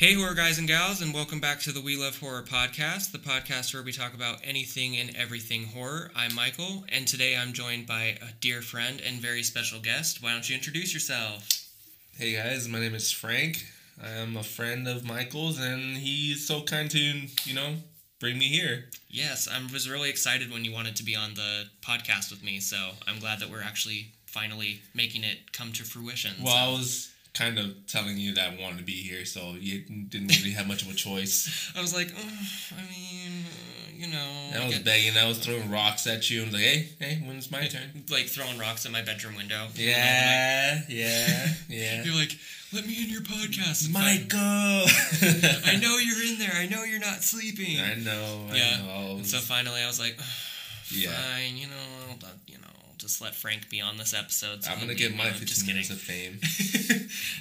Hey, horror guys and gals, and welcome back to the We Love Horror podcast, the podcast where we talk about anything and everything horror. I'm Michael, and today I'm joined by a dear friend and very special guest. Why don't you introduce yourself? Hey guys, my name is Frank. I am a friend of Michael's, and he's so kind to, you know, bring me here. Yes, I was really excited when you wanted to be on the podcast with me, so I'm glad that we're actually finally making it come to fruition. Well, so. I was kind of telling you that I wanted to be here, so you didn't really have much of a choice. I was like, oh, I mean, uh, you know. I was begging, I was throwing rocks at you, and was like, hey, hey, when's my turn? like throwing rocks at my bedroom window. Yeah, yeah, yeah. You're like, let me in your podcast. Michael! I know you're in there. I know you're not sleeping. I know, I Yeah. know. And so finally, I was like, Yeah. fine, you know, I'll, you know, just let Frank be on this episode. so I'm gonna be- get my 15 minutes of fame.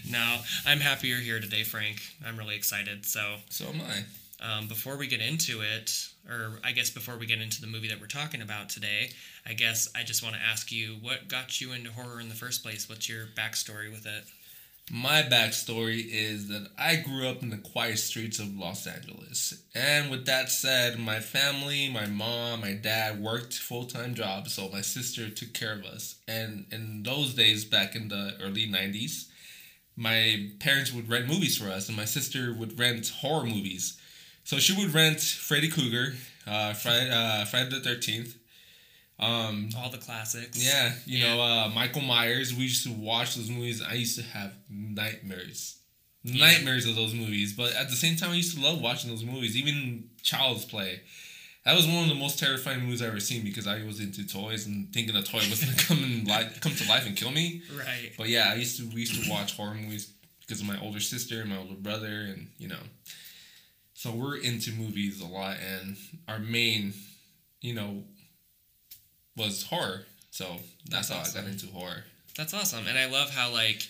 No, I'm happy you're here today, Frank. I'm really excited. So, So am I. um, before we get into it, or I guess before we get into the movie that we're talking about today, I guess I just want to ask you what got you into horror in the first place? What's your backstory with it? My backstory is that I grew up in the quiet streets of Los Angeles. And with that said, my family, my mom, my dad worked full time jobs, so my sister took care of us. And in those days, back in the early 90s, my parents would rent movies for us, and my sister would rent horror movies. So she would rent Freddy Krueger, uh, Friday, uh, Friday the 13th. Um, All the classics. yeah, you Yeah. know, uh, Michael Myers. We used to watch those movies. I used to have nightmares, nightmares of those movies. But at the same time, I used to love watching those movies. Even Child's Play. That was one of the most terrifying movies I've ever seen because I was into toys and thinking a toy was gonna come and li- come to life and kill me. Right. But yeah, I used to we used to watch horror movies because of my older sister and my older brother, and you know, so we're into movies a lot. And our main, you know, was horror. So that's, That's how I got into horror. That's awesome. And I love how like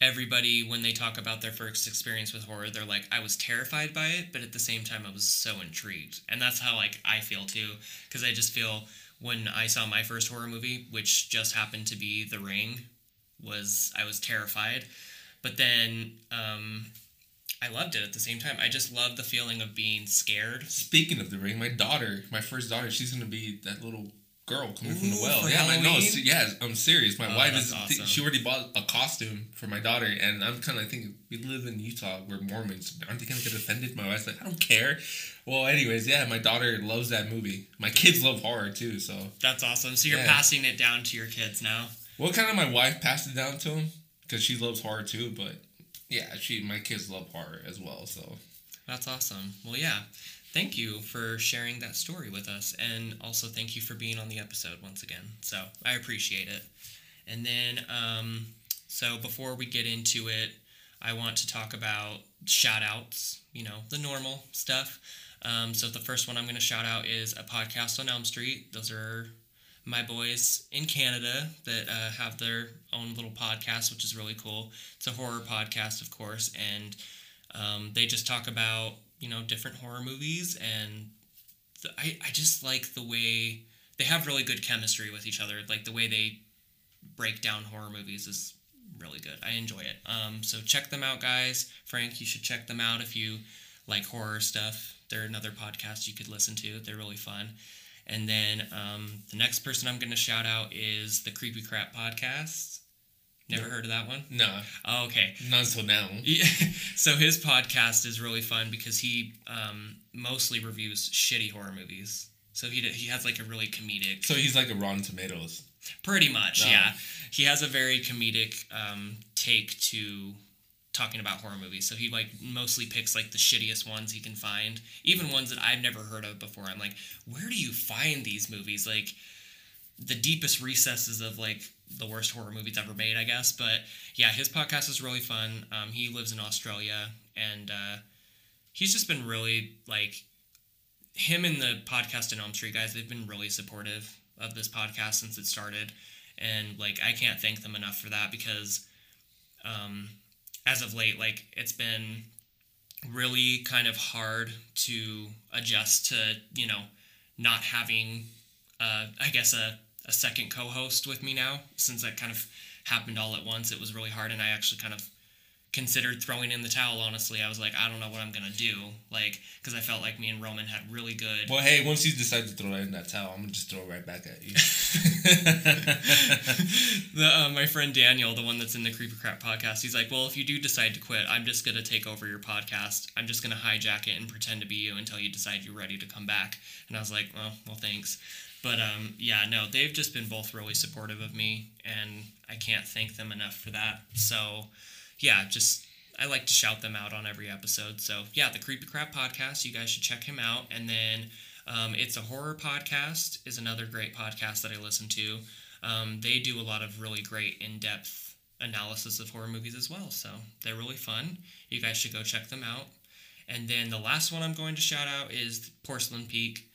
everybody when they talk about their first experience with horror, they're like I was terrified by it, but at the same time I was so intrigued. And that's how like I feel too cuz I just feel when I saw my first horror movie, which just happened to be The Ring, was I was terrified. But then um I loved it at the same time. I just love the feeling of being scared. Speaking of the ring, my daughter, my first daughter, she's gonna be that little girl coming from the well. yeah, I know. Halloween? Yeah, I'm serious. My Oh, wife is. awesome. She already bought a costume for my daughter, and I'm kind of thinking we live in Utah. We're Mormons. Aren't they gonna get offended? My wife's like, I don't care. Well, anyways, yeah, my daughter loves that movie. My kids love horror too. So, That's awesome. So you're Yeah. passing it down to your kids now. well, kind of my wife passed it down to him because she loves horror too. But yeah, she my kids love horror as well. So That's awesome. Well, yeah. Thank you for sharing that story with us. And also, thank you for being on the episode once again. So, I appreciate it. And then, um, so before we get into it, I want to talk about shout outs, you know, the normal stuff. Um, so, the first one I'm going to shout out is a podcast on Elm Street. Those are my boys in Canada that uh, have their own little podcast, which is really cool. It's a horror podcast, of course, and um, they just talk about you know different horror movies, and the, I I just like the way they have really good chemistry with each other. Like the way they break down horror movies is really good. I enjoy it. Um, so check them out, guys. Frank, you should check them out if you like horror stuff. They're another podcast you could listen to. They're really fun. And then um, the next person I'm going to shout out is the Creepy Crap Podcast. Never heard of that one? no, Oh, okay. not until now. Yeah. So his podcast is really fun because he um, mostly reviews shitty horror movies. So he he has like a really comedic. So he's like a Rotten Tomatoes. Pretty much, No. yeah. He has a very comedic um, take to talking about horror movies. So he like mostly picks like the shittiest ones he can find, even ones that I've never heard of before. I'm like, where do you find these movies? Like the deepest recesses of like the worst horror movies ever made, I guess. But yeah, his podcast is really fun. Um, he lives in Australia, and uh, he's just been really like him and the podcast in Elm Street guys. They've been really supportive of this podcast since it started, and like I can't thank them enough for that because, um, as of late, like it's been really kind of hard to adjust to you know not having uh, I guess a, a second co-host with me now since that kind of happened all at once it was really hard and I actually kind of considered throwing in the towel. Honestly, I was like, I don't know what I'm gonna do, like, because I felt like me and Roman had really good. Well, hey, once you decide to throw in that towel, I'm gonna just throw it right back at you. the uh, my friend Daniel, the one that's in the Creepy Crap podcast, he's like, well, if you do decide to quit, I'm just gonna take over your podcast. I'm just gonna hijack it and pretend to be you until you decide you're ready to come back. And I was like, well, well, thanks. But um, yeah, no, they've just been both really supportive of me, and I can't thank them enough for that. So, yeah, just I like to shout them out on every episode. So, yeah, the Creepy Crap podcast, you guys should check him out. And then um, It's a Horror Podcast is another great podcast that I listen to. Um, they do a lot of really great in depth analysis of horror movies as well. So, they're really fun. You guys should go check them out. And then the last one I'm going to shout out is Porcelain Peak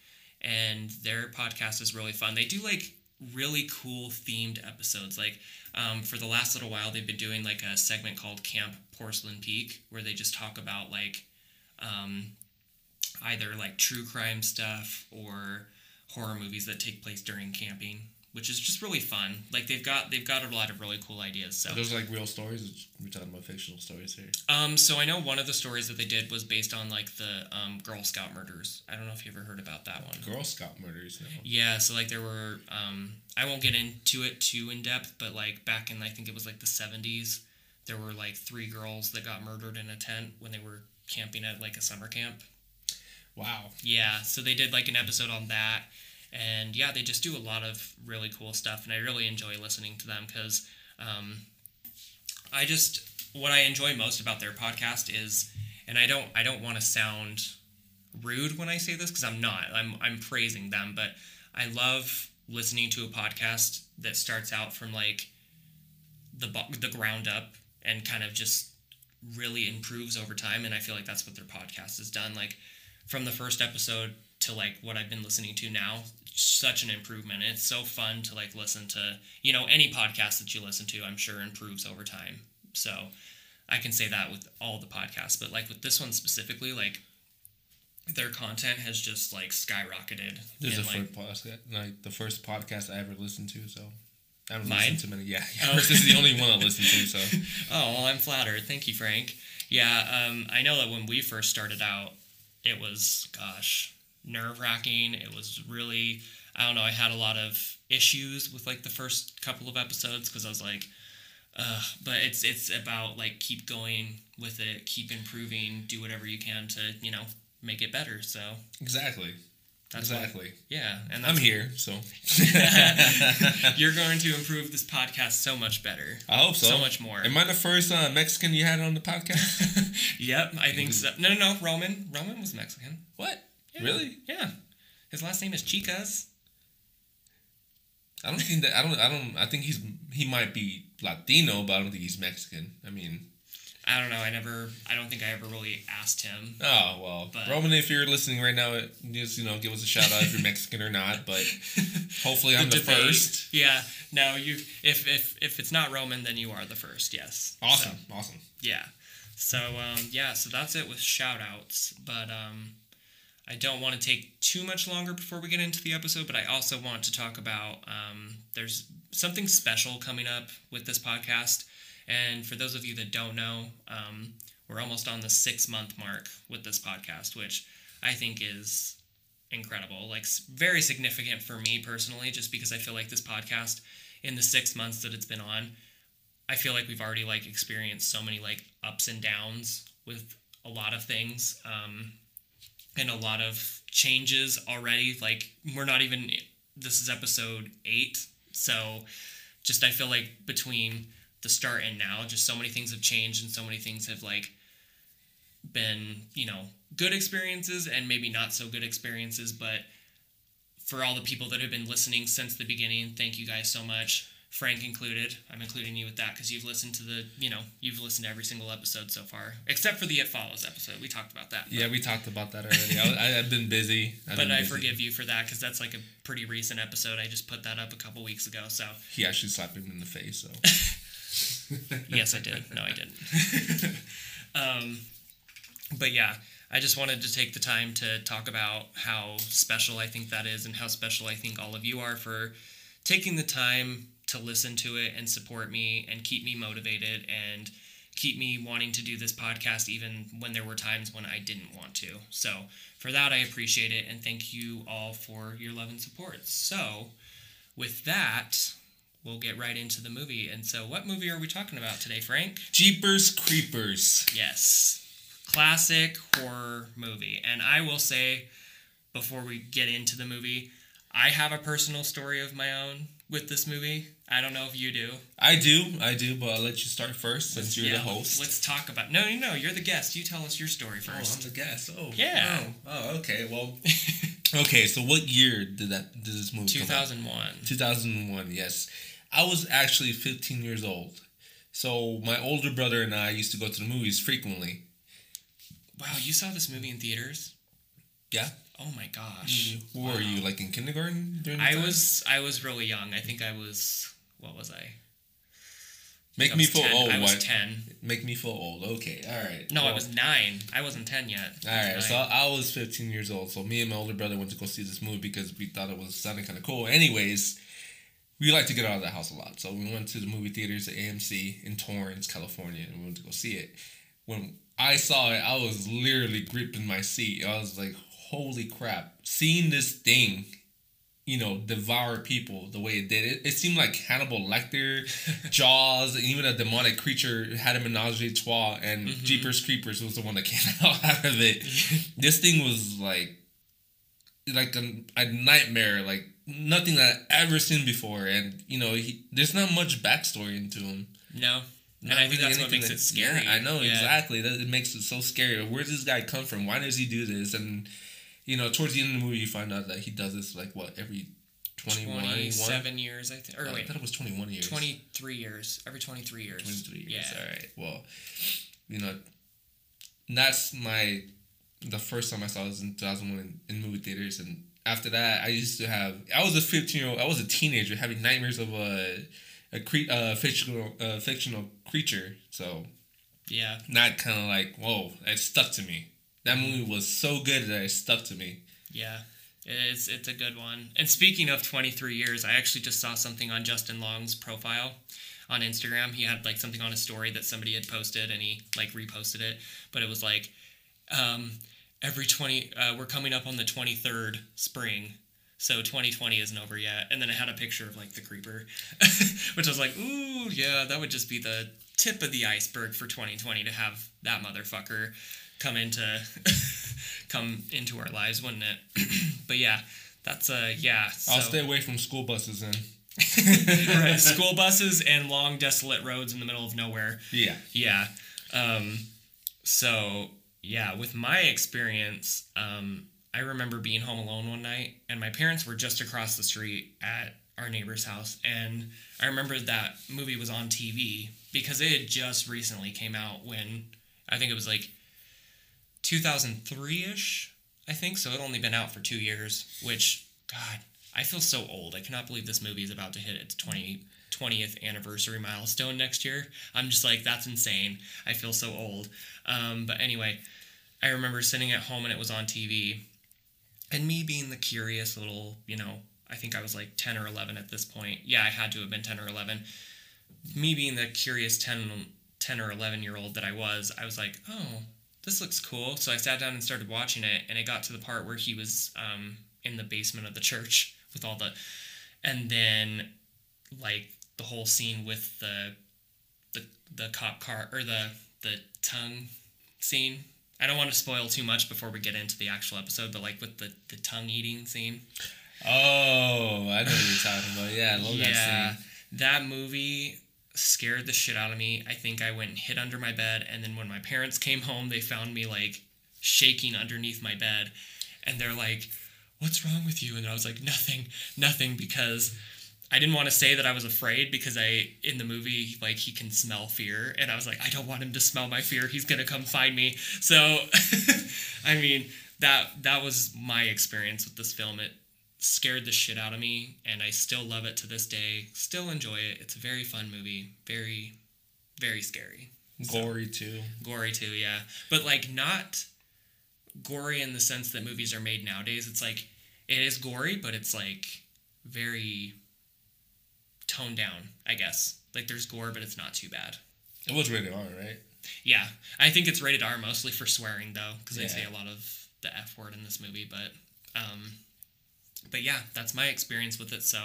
and their podcast is really fun. They do like really cool themed episodes. Like um, for the last little while, they've been doing like a segment called Camp Porcelain Peak, where they just talk about like um, either like true crime stuff or horror movies that take place during camping which is just really fun. Like they've got they've got a lot of really cool ideas. So Are those like real stories. We're talking about fictional stories here. um, so I know one of the stories that they did was based on like the um, Girl Scout murders. I don't know if you ever heard about that one. Girl Scout murders. No. Yeah, so like there were um I won't get into it too in depth, but like back in I think it was like the 70s, there were like three girls that got murdered in a tent when they were camping at like a summer camp. Wow. Yeah, so they did like an episode on that. And yeah, they just do a lot of really cool stuff, and I really enjoy listening to them because um, I just what I enjoy most about their podcast is, and I don't I don't want to sound rude when I say this because I'm not. I'm I'm praising them, but I love listening to a podcast that starts out from like the the ground up and kind of just really improves over time and I feel like that's what their podcast has done like from the first episode to like what I've been listening to now such an improvement it's so fun to like listen to you know any podcast that you listen to I'm sure improves over time so I can say that with all the podcasts but like with this one specifically like their content has just like skyrocketed This is the like, first podcast, like the first podcast I ever listened to. So I haven't Mine? listened to many. Yeah, Oh. this is the only one I listened to. So Oh, well, I'm flattered. Thank you, Frank. Yeah, um, I know that when we first started out, it was, gosh, nerve wracking. It was really, I don't know, I had a lot of issues with like the first couple of episodes because I was like, uh, but it's it's about like keep going with it, keep improving, do whatever you can to you know make it better. So exactly, that's what- exactly. yeah, and I'm here, so You're going to improve this podcast so much better. I hope so. So much more. Am I the first uh, Mexican you had on the podcast? Yep, I think so. No, no, no. Roman. Roman was Mexican. what? Yeah. Really? Yeah. His last name is Chicas. I don't think that. I don't. I don't. I think he's. He might be Latino, but I don't think he's Mexican. I mean, I don't know. I never. I don't think I ever really asked him. oh well. But- Roman, if you're listening right now, just you know, give us a shout out if you're Mexican or not. But hopefully, I'm the, debate. first. Yeah. No, you. If if if it's not Roman, then you are the first. Yes. Awesome. So, Awesome. yeah. So um yeah. So that's it with shout outs. But um, I don't want to take too much longer before we get into the episode. But I also want to talk about um. There's something special coming up with this podcast. And for those of you that don't know, um, we're almost on the six month mark with this podcast, which I think is incredible. Like, very significant for me personally, just because I feel like this podcast, in the six months that it's been on, I feel like we've already like experienced so many like ups and downs with a lot of things, um, and a lot of changes already. Like, we're not even. This is episode eight, so just I feel like between the start and now, just so many things have changed and so many things have like been, you know, good experiences and maybe not so good experiences, but for all the people that have been listening since the beginning, thank you guys so much. Frank included. I'm including you with that because you've listened to the, you know, you've listened to every single episode so far, except for the It Follows episode. We talked about that. Yeah, we talked about that already. I, I've been busy. I've But been I busy. forgive you for that because that's like a pretty recent episode. I just put that up a couple weeks ago. So, He actually slapped him in the face. So yes, I did. No, I didn't. um, but yeah, I just wanted to take the time to talk about how special I think that is and how special I think all of you are for taking the time to listen to it and support me and keep me motivated and keep me wanting to do this podcast even when there were times when I didn't want to. So, for that, I appreciate it. And thank you all for your love and support. So, with that, we'll get right into the movie. And so, what movie are we talking about today, Frank? Jeepers Creepers. Yes. Classic horror movie. And I will say, before we get into the movie, I have a personal story of my own with this movie. I don't know if you do. I do, I do, but I'll let you start first since you're Yeah, the host. Let's talk about. No, no, no. You're the guest. You tell us your story first. Oh. I'm the guest. Oh, Yeah. Oh, oh, okay. Well, okay. So, what year did that did this movie 2001. 2001. Yes, I was actually 15 years old. So my older brother and I used to go to the movies frequently. Wow, you saw this movie in theaters? Yeah. Oh my gosh. Mm, Where were you? Wow. Like in kindergarten during? the I time? was I was really young. I think I was what was I? Make I me feel 10. old. I was what? ten. Make me feel old. Okay. All right. No, I was nine. I wasn't ten yet. All right, right, so. I was 15 years old. So me and my older brother went to go see this movie because we thought it was sounding kind of cool. Anyways, we like to get out of the house a lot, so we went to the movie theaters at AMC in Torrance, California, and we went to go see it. When I saw it, I was literally gripping my seat. I was like, "Holy crap!" Seeing this thing, you know, devour people the way it did. It, it seemed like Hannibal Lecter, Jaws, and even a demonic creature had a menage a trois, and Mhm. Jeepers Creepers was the one that came out out of it. this thing was like, like a, a nightmare, like nothing that I've ever seen before. And you know, he, there's not much backstory into him. no. And Not I think really that's what makes that- it scary. Yeah, I know Yeah. exactly. That it makes it so scary. Where does this guy come from? Why does he do this? And you know, towards the end of the movie, you find out that he does this like what every 21, 27 years, I think. Or I wait, thought it was twenty one years. 23 years. Every 23 years. 23 years. Yeah. All right. Well, you know, that's my the first time I saw this in 2001 in, in movie theaters, and after that, I used to have. I was a 15 year old. I was a teenager having nightmares of a a cre- uh, fictional uh, fictional creature. So Yeah. not kind of like whoa, it stuck to me. That movie was so good that it stuck to me. Yeah. It's it's a good one. And speaking of 23 years, I actually just saw something on Justin Long's profile on Instagram. He had like something on a story that somebody had posted and he like reposted it, but it was like um every 20 uh, we're coming up on the 23rd spring. So 2020 isn't over yet. And then it had a picture of like the creeper, which I was like, "Ooh, yeah, that would just be the tip of the iceberg for 2020 to have that motherfucker come into come into our lives, wouldn't it? but yeah, that's a yeah. So, I'll stay away from school buses then. right, school buses and long desolate roads in the middle of nowhere. Yeah. Yeah. Um, so yeah, with my experience, um, I remember being home alone one night, and my parents were just across the street at our neighbor's house, and I remember that movie was on TV because it had just recently came out when I think it was like 2003 ish. I think so. It only been out for two years, which God, I feel so old. I cannot believe this movie is about to hit its 20, 20th anniversary milestone next year. I'm just like, that's insane. I feel so old. Um, but anyway, I remember sitting at home and it was on TV, and me being the curious little, you know, I think I was like 10 or 11 at this point. Yeah, I had to have been 10 or 11. Me being the curious 10, 10 or 11 year old that I was, I was like, oh, this looks cool. So I sat down and started watching it, and it got to the part where he was um, in the basement of the church with all the, and then like the whole scene with the, the the cop car or the the tongue scene. I don't want to spoil too much before we get into the actual episode, but like with the the tongue eating scene. Oh, I know what you're talking about. Yeah, I love yeah, that scene. that movie scared the shit out of me. I think I went and hid under my bed, and then when my parents came home, they found me like shaking underneath my bed, and they're like, "What's wrong with you?" And I was like, "Nothing, nothing," because I didn't want to say that I was afraid because I in the movie like he can smell fear, and I was like, I don't want him to smell my fear. He's gonna come find me. So, I mean that that was my experience with this film. It scared the shit out of me and I still love it to this day. Still enjoy it. It's a very fun movie. Very very scary. Gory too. Gory too, yeah. But like not gory in the sense that movies are made nowadays. It's like it is gory, but it's like very toned down, I guess. Like there's gore, but it's not too bad. It was rated R, right? Yeah, I think it's rated R mostly for swearing though, because they Yeah. say a lot of the F word in this movie. But, um, but yeah, that's my experience with it. So,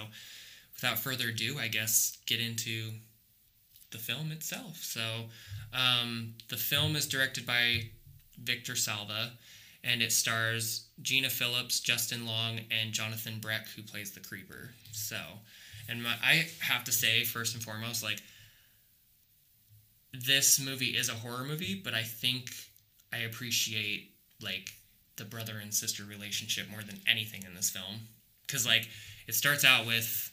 without further ado, I guess get into the film itself. So, um, the film is directed by Victor Salva, and it stars Gina Philips, Justin Long, and Jonathan Breck, who plays the creeper. So, and my, I have to say, first and foremost, like this movie is a horror movie, but I think I appreciate like the brother and sister relationship more than anything in this film. Cause like it starts out with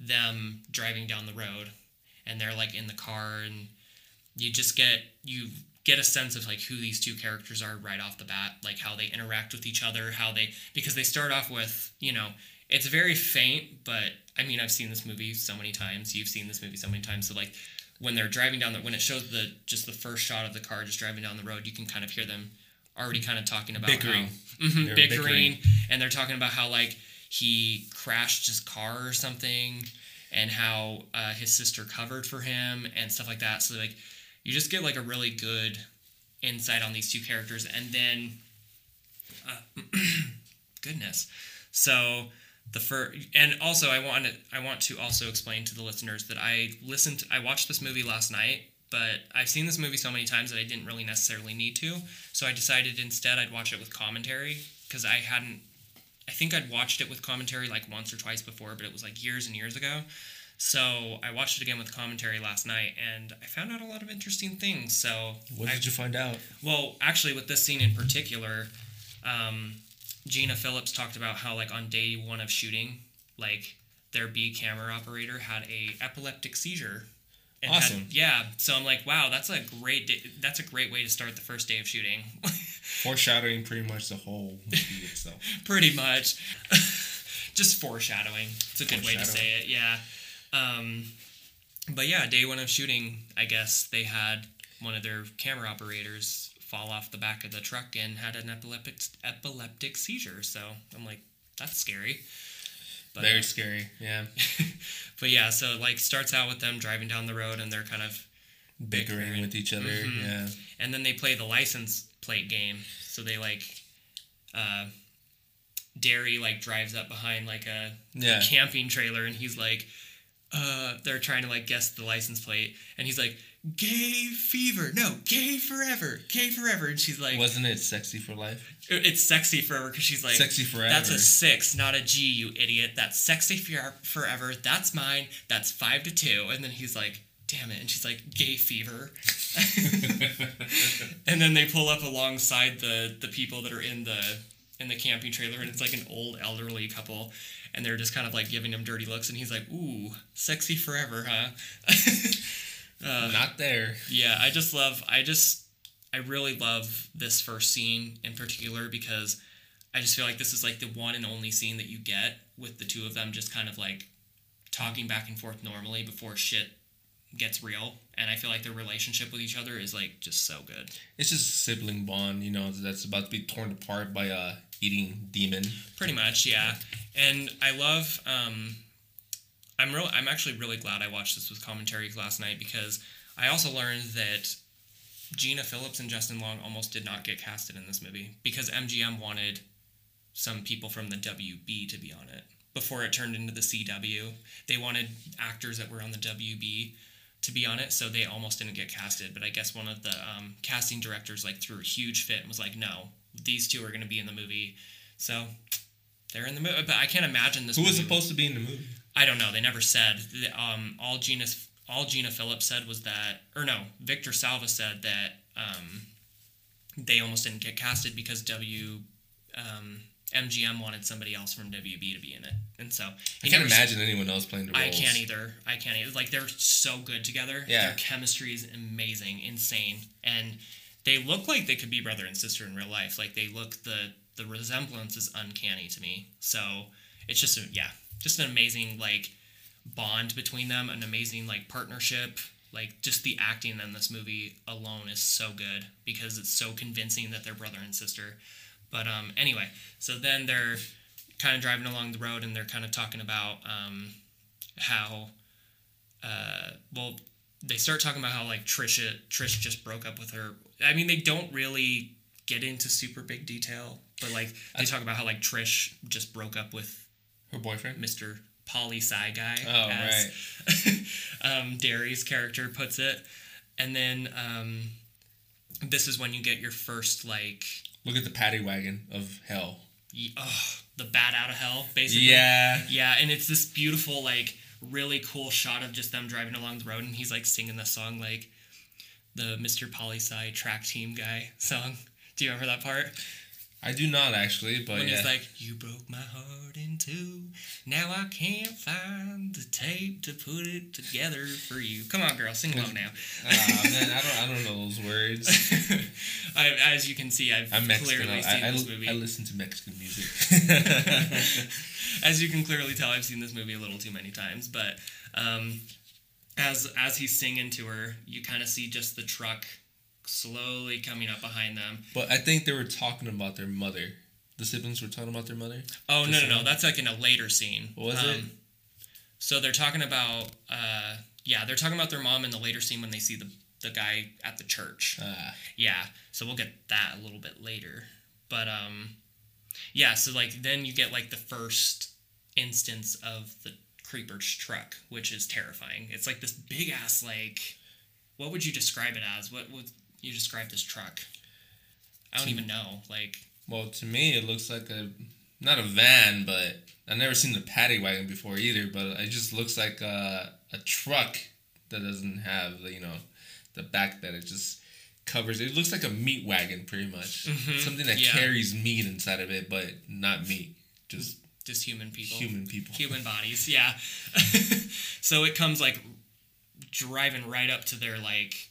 them driving down the road and they're like in the car and you just get you get a sense of like who these two characters are right off the bat, like how they interact with each other, how they because they start off with, you know, it's very faint, but I mean I've seen this movie so many times. You've seen this movie so many times. So like when they're driving down the when it shows the just the first shot of the car just driving down the road, you can kind of hear them already kind of talking about Bickering. how, Mhm, bickering, bickering. and they're talking about how like he crashed his car or something, and how uh, his sister covered for him and stuff like that. So like you just get like a really good insight on these two characters, and then uh, goodness, so the first and also I want to I want to also explain to the listeners that I listened I watched this movie last night but I've seen this movie so many times that I didn't really necessarily need to so I decided instead I'd watch it with commentary because I hadn't I think I'd watched it with commentary like once or twice before but it was like years and years ago so I watched it again with commentary last night and I found out a lot of interesting things so What I- did you find out? well, actually, with this scene in particular, um, Gina Philips talked about how, like, on day one of shooting, like, their B camera operator had a epileptic seizure. And had- Awesome. yeah. So I'm like, wow, that's a great. Day, that's a great way to start the first day of shooting. Foreshadowing pretty much the whole movie itself. Pretty much, just foreshadowing. It's a good way to say it. Yeah. Um, but yeah, day one of shooting, I guess they had one of their camera operators fall off the back of the truck and had an epileptic epileptic seizure. So I'm like, that's scary. But, Very scary. Yeah. but yeah, so like starts out with them driving down the road and they're kind of, Bickering Bickering. with each other. Mhm. Yeah. and then they play the license plate game. So they like, uh, Darry like drives up behind like a Yeah. camping trailer and he's like uh they're trying to like guess the license plate and he's like gay fever. No gay forever gay forever. And she's like Wasn't it sexy for life? it's sexy forever because she's like Sexy forever. that's a six not a g you idiot. That's sexy for- forever. That's mine. That's five to two. And then he's like damn it. And she's like gay fever. And then they pull up alongside the the people that are in the in the camping trailer. And it's like an old elderly couple. And they're just kind of like giving him dirty looks. And he's like ooh sexy forever huh uh, Not there. yeah i just love i just i really love this first scene in particular because i just feel like this is like the one and only scene that you get with the two of them just kind of like talking back and forth normally before shit gets real and i feel like their relationship with each other is like just so good It's just a sibling bond, you know, that's about to be torn apart by a eating demon. Pretty much, yeah. And I love. Um, I'm real. I'm actually really glad I watched this with commentary last night because I also learned that Gina Philips and Justin Long almost did not get casted in this movie because MGM wanted some people from the WB to be on it before it turned into the CW. They wanted actors that were on the WB to be on it, so they almost didn't get casted. But I guess one of the um, casting directors like threw a huge fit and was like, "No, these two are going to be in the movie." So they're in the movie, but I can't imagine this. Who was supposed to be in the movie? I don't know. They never said. Um, all Gina, all Gina Philips said was that, or no, Victor Salva said that um, they almost didn't get casted because W, um, MGM wanted somebody else from WB to be in it, and so I can't imagine anyone else playing the roles. I can't either. I can't either. Like they're so good together. Yeah. Their chemistry is amazing, insane, and they look like they could be brother and sister in real life. Like they look the the resemblance is uncanny to me. So it's just a, yeah, just an amazing like bond between them, an amazing like partnership. Like just the acting in this movie alone is so good because it's so convincing that they're brother and sister. But um, anyway, so then they're kind of driving along the road and they're kind of talking about um, how, uh, well, they start talking about how like Trisha Trish just broke up with her. I mean, they don't really get into super big detail, but like they talk about how like Trish just broke up with Her boyfriend. Mr. Poli Sci guy, Oh, right. um, Darry's character puts it, and then um, this is when you get your first like, Look at the paddy wagon of hell. y- oh, the bat out of hell, basically. Yeah. Yeah, and it's this beautiful, like, really cool shot of just them driving along the road, and he's like singing the song, like the Mr. Poli Sci track team guy song. Do you remember that part? I do not actually, but when yeah. he's like, "You broke my heart in two. Now I can't find the tape to put it together for you." Come on, girl, sing along now. Ah man, I don't I don't know those words. I, as you can see, I've I'm Mexican. clearly I, seen I, this movie. I listen to Mexican music. as you can clearly tell, I've seen this movie a little too many times. But um, as as he's singing to her, you kind of see just the truck slowly coming up behind them. but I think they were talking about their mother. The siblings were talking about their mother. Oh no no no! That's like in a later scene. What was it? So they're talking about uh, yeah, they're talking about their mom in the later scene when they see the the guy at the church. Ah, Yeah, so we'll get that a little bit later. But um yeah, so like then you get like the first instance of the creeper's truck, which is terrifying. It's like this big ass like what would you describe it as? What would you describe this truck? I don't even know. Like well, to me it looks like a not a van, but I've never seen the paddy wagon before either. But it just looks like a, a truck that doesn't have you know the back that it just covers. It looks like a meat wagon, pretty much. Mhm, Something that yeah. carries meat inside of it, but not meat, just just human people. human people. human bodies yeah so it comes like driving right up to their like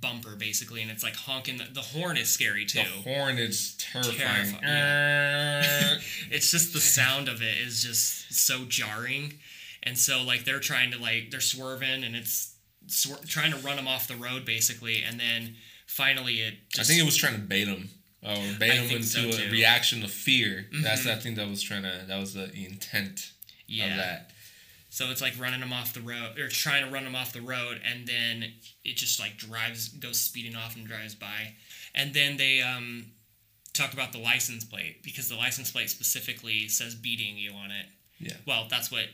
bumper basically and it's like honking the, the horn is scary too The horn is terrifying. Terrifying, it's just the sound of it is just so jarring and so like they're trying to like they're swerving and it's trying to run them off the road basically and then finally it I think it was trying to bait them or bait I him into so, a too. reaction of fear. That's Mhm. I think that was trying to. That was the intent yeah of that. So it's like running them off the road or trying to run them off the road, and then it just like drives, goes speeding off and drives by, and then they um, talk about the license plate because the license plate specifically says "beating you" on it. Yeah. Well, that's what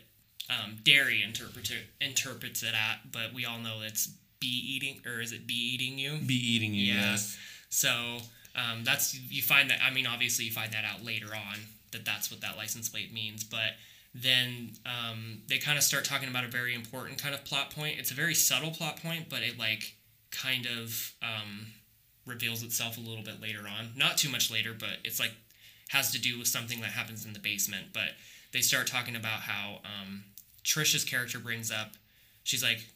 um, Darry interpret interprets it at, but we all know it's "be eating" or is it "be eating you"? Be eating you. Yeah. Yes. So um, that's you find that. I mean, obviously you find that out later on that that's what that license plate means. But then um, they kind of start talking about a very important kind of plot point. It's a very subtle plot point, but it like kind of um, reveals itself a little bit later on. Not too much later, but it's like has to do with something that happens in the basement. But they start talking about how um, Trisha's character brings up. She's like,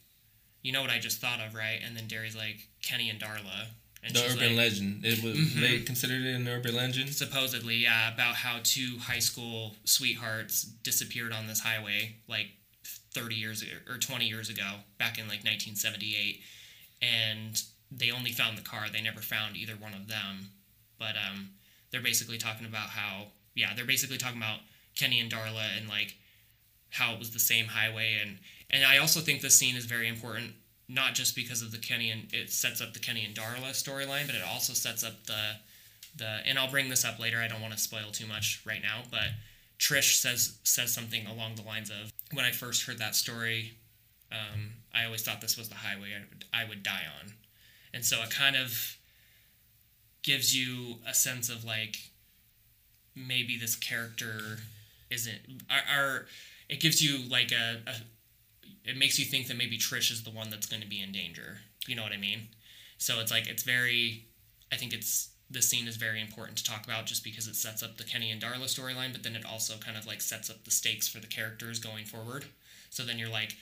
"You know what I just thought of, right?" And then Darry's like, "Kenny and Darla." And The urban like, legend. It was Mhm. they considered it an urban legend. supposedly, yeah, about how two high school sweethearts disappeared on this highway like 30 years ago, or 20 years ago, back in like 1978, and they only found the car. They never found either one of them. But um, they're basically talking about how, yeah, they're basically talking about Kenny and Darla and like how it was the same highway, and and I also think this scene is very important not just because of the Kenny and it sets up the Kenny and Darla storyline, but it also sets up the the and I'll bring this up later. I don't want to spoil too much right now, but Trish says says something along the lines of when I first heard that story, um, I always thought this was the highway I would, I would die on, and so it kind of gives you a sense of like maybe this character isn't are it gives you like a, a it makes you think that maybe Trish is the one that's going to be in danger. You know what I mean? So it's like it's very I think it's this scene is very important to talk about just because it sets up the Kenny and Darla storyline, but then it also kind of like sets up the stakes for the characters going forward. So then you're like,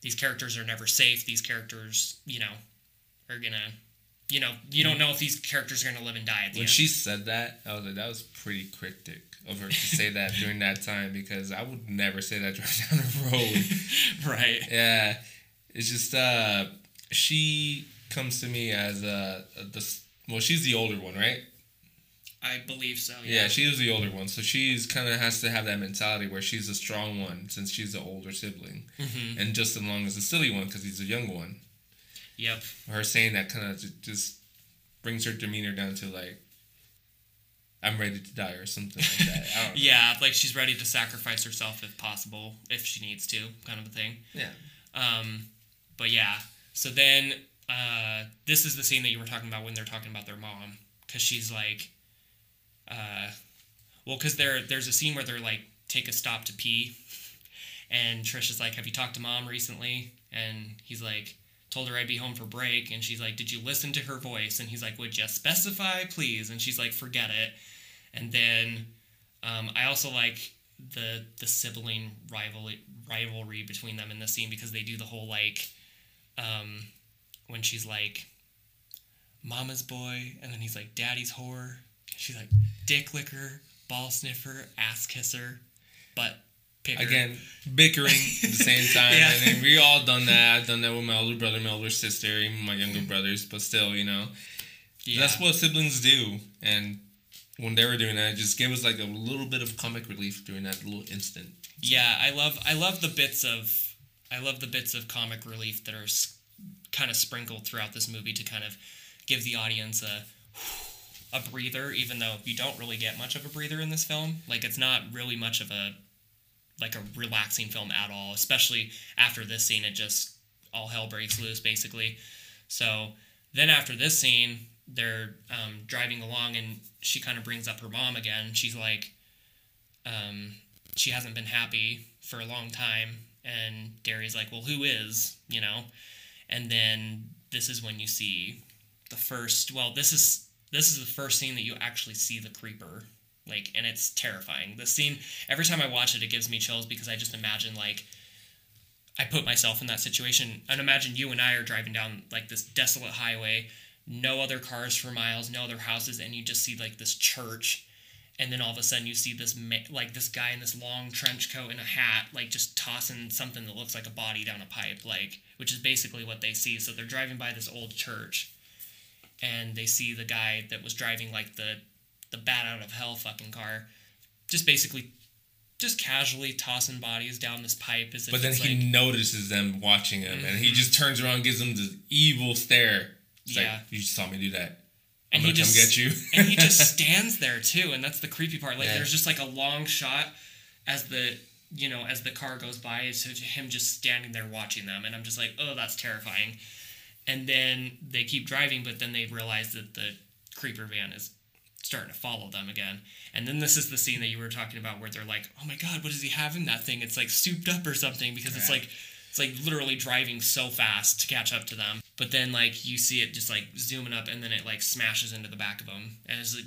these characters are never safe. These characters, you know, are gonna, you know, you don't mm-hmm. know if these characters are gonna live and die at the When end. she said that, I was like, that was pretty cryptic of her to say that during that time because I would never say that down the road. right. Yeah, it's just uh, she comes to me as a, a the well, she's the older one, right? I believe so. Yeah, Yeah. she is the older one, so she's kind of has to have that mentality where she's the strong one since she's the older sibling, hmm and just as long as the silly one because he's the young one. Yep. Her saying that kind of just brings her demeanor down to like, I'm ready to die or something like that. I don't know. Yeah, like she's ready to sacrifice herself if possible, if she needs to, kind of a thing. Yeah. Um, but yeah, so then uh, this is the scene that you were talking about when they're talking about their mom, because she's like, uh, well, because there there's a scene where they're like take a stop to pee, and Trish is like, "Have you talked to mom recently?" And he's like, "Told her I'd be home for break," and she's like, "Did you listen to her voice?" And he's like, "Would you specify, please?" And she's like, "Forget it." And then um, I also like the the sibling rivalry rivalry between them in this scene because they do the whole like um, when she's like mama's boy and then he's like daddy's whore she's like dick licker ball sniffer ass kisser butt picker Again, bickering at the same time. Yeah. And we all done that. I've done that with my older brother, my older sister, even my younger brothers. But still, you know, yeah. that's what siblings do. And when they were doing that, it just gave us like a little bit of comic relief during that little instant. Yeah, I love I love the bits of I love the bits of comic relief that are kind of sprinkled throughout this movie to kind of give the audience a a breather even though you don't really get much of a breather in this film. Like it's not really much of a like a relaxing film at all, especially after this scene it just all hell breaks loose basically. So then after this scene, they're um, driving along and she kind of brings up her mom again. She's like, um, she hasn't been happy for a long time. And Darry's like, well, who is, you know? And then this is when you see the first, well, this is, this is the first scene that you actually see the creeper. Like, and it's terrifying. The scene, every time I watch it, it gives me chills because I just imagine, like, I put myself in that situation and imagine you and I are driving down like this desolate highway, no other cars for miles, no other houses, and you just see like this church, and then all of a sudden you see this ma- like this guy in this long trench coat and a hat, like just tossing something that looks like a body down a pipe, like which is basically what they see. So they're driving by this old church, and they see the guy that was driving like the the bat out of hell fucking car, just basically. Just casually tossing bodies down this pipe as But then he like, notices them watching him, and he mm-hmm. just turns around, gives them this evil stare. It's Yeah. like you just saw me do that. and I'm he gonna just come get you. and he just stands there too, and that's the creepy part. Like Yeah. there's just like a long shot as the you know as the car goes by, it's him just standing there watching them, and I'm just like, oh, that's terrifying. And then they keep driving, but then they realize that the creeper van is starting to follow them again. And then this is the scene that you were talking about where they're like, oh my god, what does he have in that thing? It's like souped up or something because it's like it's like literally driving so fast to catch up to them. But then like you see it just like zooming up and then it like smashes into the back of them. As the,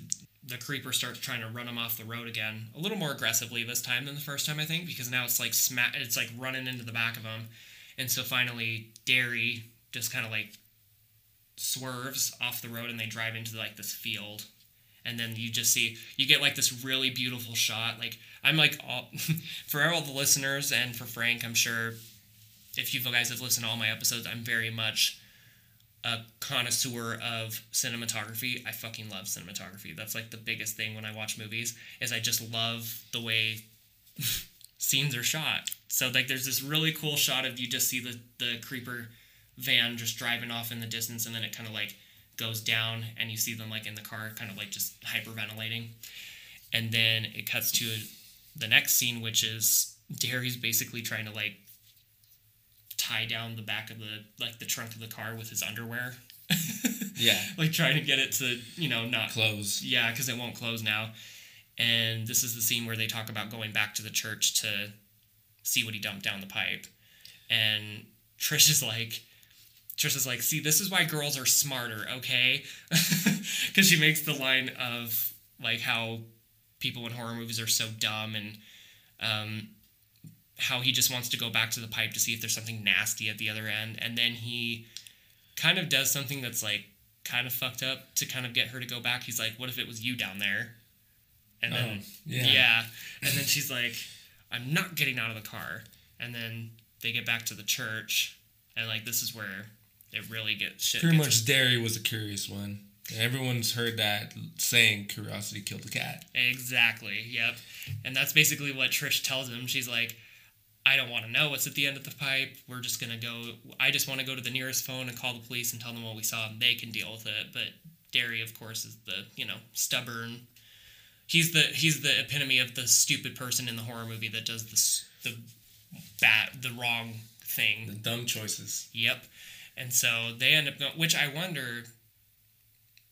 the creeper starts trying to run them off the road again, a little more aggressively this time than the first time I think because now it's like sma- it's like running into the back of them. And so finally Darry just kind of like swerves off the road and they drive into like this field and then you just see you get like this really beautiful shot like i'm like all for all the listeners and for frank i'm sure if you guys have listened to all my episodes i'm very much a connoisseur of cinematography. I fucking love cinematography. That's like the biggest thing when i watch movies is i just love the way scenes are shot. So like there's this really cool shot of you just see the the creeper van just driving off in the distance and then it kind of like goes down and you see them like in the car kind of like just hyperventilating. And then it cuts to the next scene which is Darry's basically trying to like tie down the back of the like the trunk of the car with his underwear yeah, like trying to get it to you know not close. yeah, because it won't close now. And this is the scene where they talk about going back to the church to see what he dumped down the pipe. And Trish is like, Trish is like, see, this is why girls are smarter, okay? Because she makes the line of like how people in horror movies are so dumb and um, how he just wants to go back to the pipe to see if there's something nasty at the other end. And then he kind of does something that's like kind of fucked up to kind of get her to go back. He's like, "What if it was you down there?" And then Oh, yeah. yeah, and then she's like, "I'm not getting out of the car." And then they get back to the church, and like this is where it really gets shit. Pretty gets- much, Darry was a curious one. Everyone's heard that saying, "Curiosity killed the cat." Exactly. Yep. And that's basically what Trish tells him. She's like, I don't want to know what's at the end of the pipe. We're just gonna go. I just want to go to the nearest phone and call the police and tell them what we saw, and they can deal with it. But Darry, of course, is the you know stubborn. He's the he's the epitome of the stupid person in the horror movie that does this the bad the wrong thing. The dumb choices. Yep. And so they end up going, which I wonder,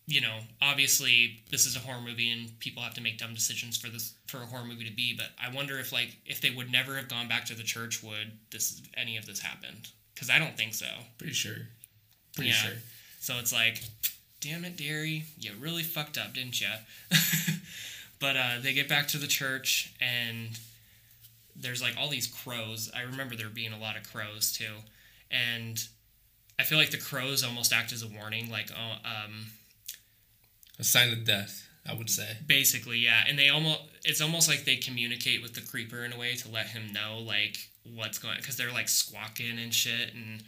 you know, obviously this is a horror movie and people have to make dumb decisions for this for a horror movie to be, but I wonder if like if they would never have gone back to the church, would this any of this happened? Because I don't think so. Pretty sure. Pretty Yeah. sure. So it's like, damn it, Darry, you really fucked up, didn't you? but uh, they get back to the church and there's like all these crows. I remember there being a lot of crows too, and I feel like the crows almost act as a warning, like oh, um, A sign of death, I would say. basically, yeah. And they almost it's almost like they communicate with the creeper in a way to let him know like what's going because they're like squawking and shit and.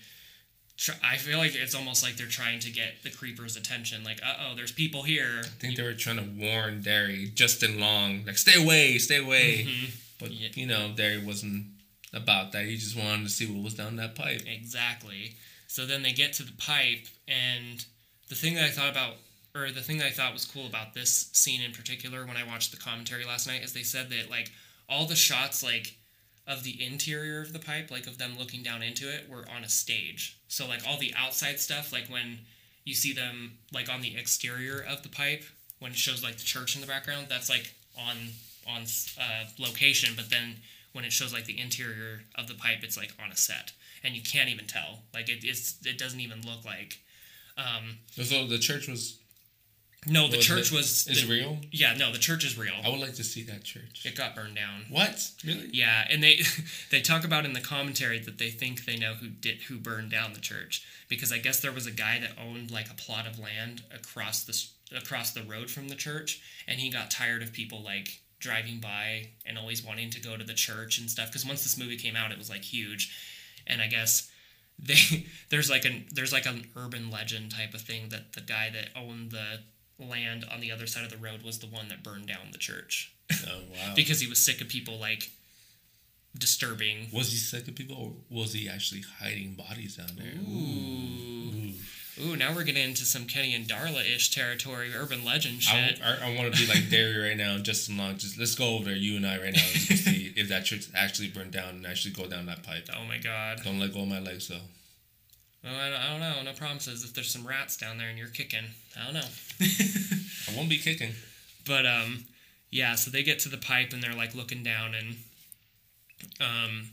tr- I feel like it's almost like they're trying to get the creeper's attention. Like, uh oh, there's people here. I think they were trying to warn Darry, Justin Long, like, stay away, stay away. Mhm. But, Yeah. you know, Darry wasn't about that. He just wanted to see what was down that pipe. Exactly. So then they get to the pipe, and the thing that I thought about, or the thing that I thought was cool about this scene in particular when I watched the commentary last night, is they said that, like, all the shots, like, of the interior of the pipe, like, of them looking down into it, were on a stage. So, like, all the outside stuff, like, when you see them, like, on the exterior of the pipe, when it shows, like, the church in the background, that's, like, on on uh, location, but then when it shows like the interior of the pipe, it's like on a set, and you can't even tell. Like it, it's it doesn't even look like. Um, So the church was, no, the was church it- was. is the- real? Yeah, no, the church is real. I would like to see that church. It got burned down. What? Really? Yeah, and they they talk about in the commentary that they think they know who did who burned down the church because I guess there was a guy that owned like a plot of land across the across the road from the church, and he got tired of people like driving by and always wanting to go to the church and stuff. Because once this movie came out, it was like huge, and I guess they there's like an there's like an urban legend type of thing that the guy that owned the land on the other side of the road was the one that burned down the church Oh, wow. because he was sick of people like disturbing. was he sick of people or was he actually hiding bodies down there? Ooh. Ooh. Ooh, now we're getting into some Kenny and Darla ish territory, urban legend I, shit. I, want to be like Darry right now, Justin Long. Uh, just let's go over there, you and I, right now, and see if that church actually burned down and actually go down that pipe. oh my god. Don't let go of my legs, though. Oh, I, don't, I don't know. No promises. If there's some rats down there and you're kicking, I don't know. I won't be kicking. But um, yeah. So they get to the pipe and they're like looking down and um,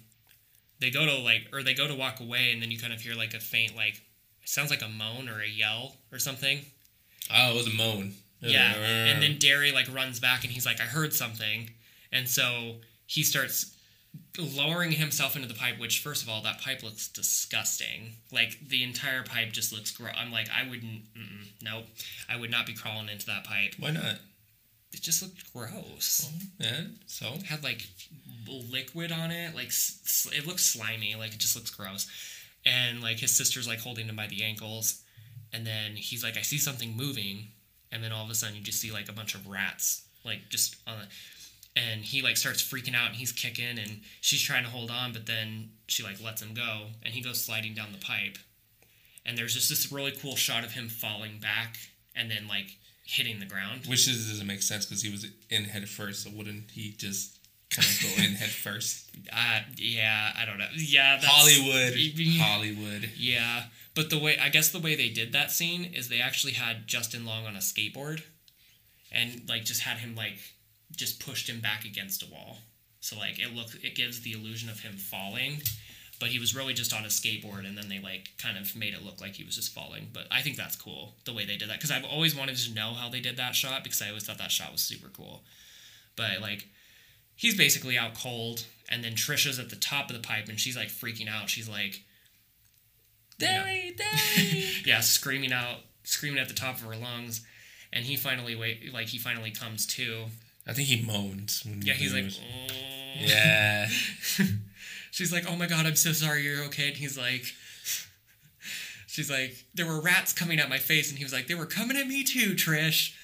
they go to like or they go to walk away and then you kind of hear like a faint like it sounds like a moan or a yell or something. Oh, it was a moan. Was Yeah, like, and then Darry like runs back and he's like, I heard something, and so he starts lowering himself into the pipe. Which, first of all, that pipe looks disgusting. Like the entire pipe just looks gross. I'm like, I wouldn't. Nope, I would not be crawling into that pipe. Why not? It just looked gross. Yeah. So It had like liquid on it. Like it looks slimy. Like it just looks gross. And like his sister's like holding him by the ankles, and then he's like, I see something moving, and then all of a sudden you just see like a bunch of rats like just on the and he like starts freaking out and he's kicking and she's trying to hold on but then she like lets him go and he goes sliding down the pipe and there's just this really cool shot of him falling back and then like hitting the ground which is, doesn't make sense because he was in head first. So wouldn't he just kind of go in head first? uh yeah i don't know yeah that's, Hollywood. Hollywood. Yeah, but the way I guess the way they did that scene is they actually had Justin Long on a skateboard, and like just had him like just pushed him back against a wall. So like it look it gives the illusion of him falling, but he was really just on a skateboard, and then they like kind of made it look like he was just falling. But I think that's cool the way they did that because I've always wanted to know how they did that shot because I always thought that shot was super cool. But like he's basically out cold, and then Trisha's at the top of the pipe, and she's like freaking out. She's like Darry, Darry. yeah, screaming out, screaming at the top of her lungs, and he finally wait, like he finally comes to. I think he moans. Yeah, he he's like, "Oh." yeah. She's like, "Oh my god, I'm so sorry. You're okay." And he's like, she's like, "There were rats coming at my face," and he was like, "They were coming at me too, Trish."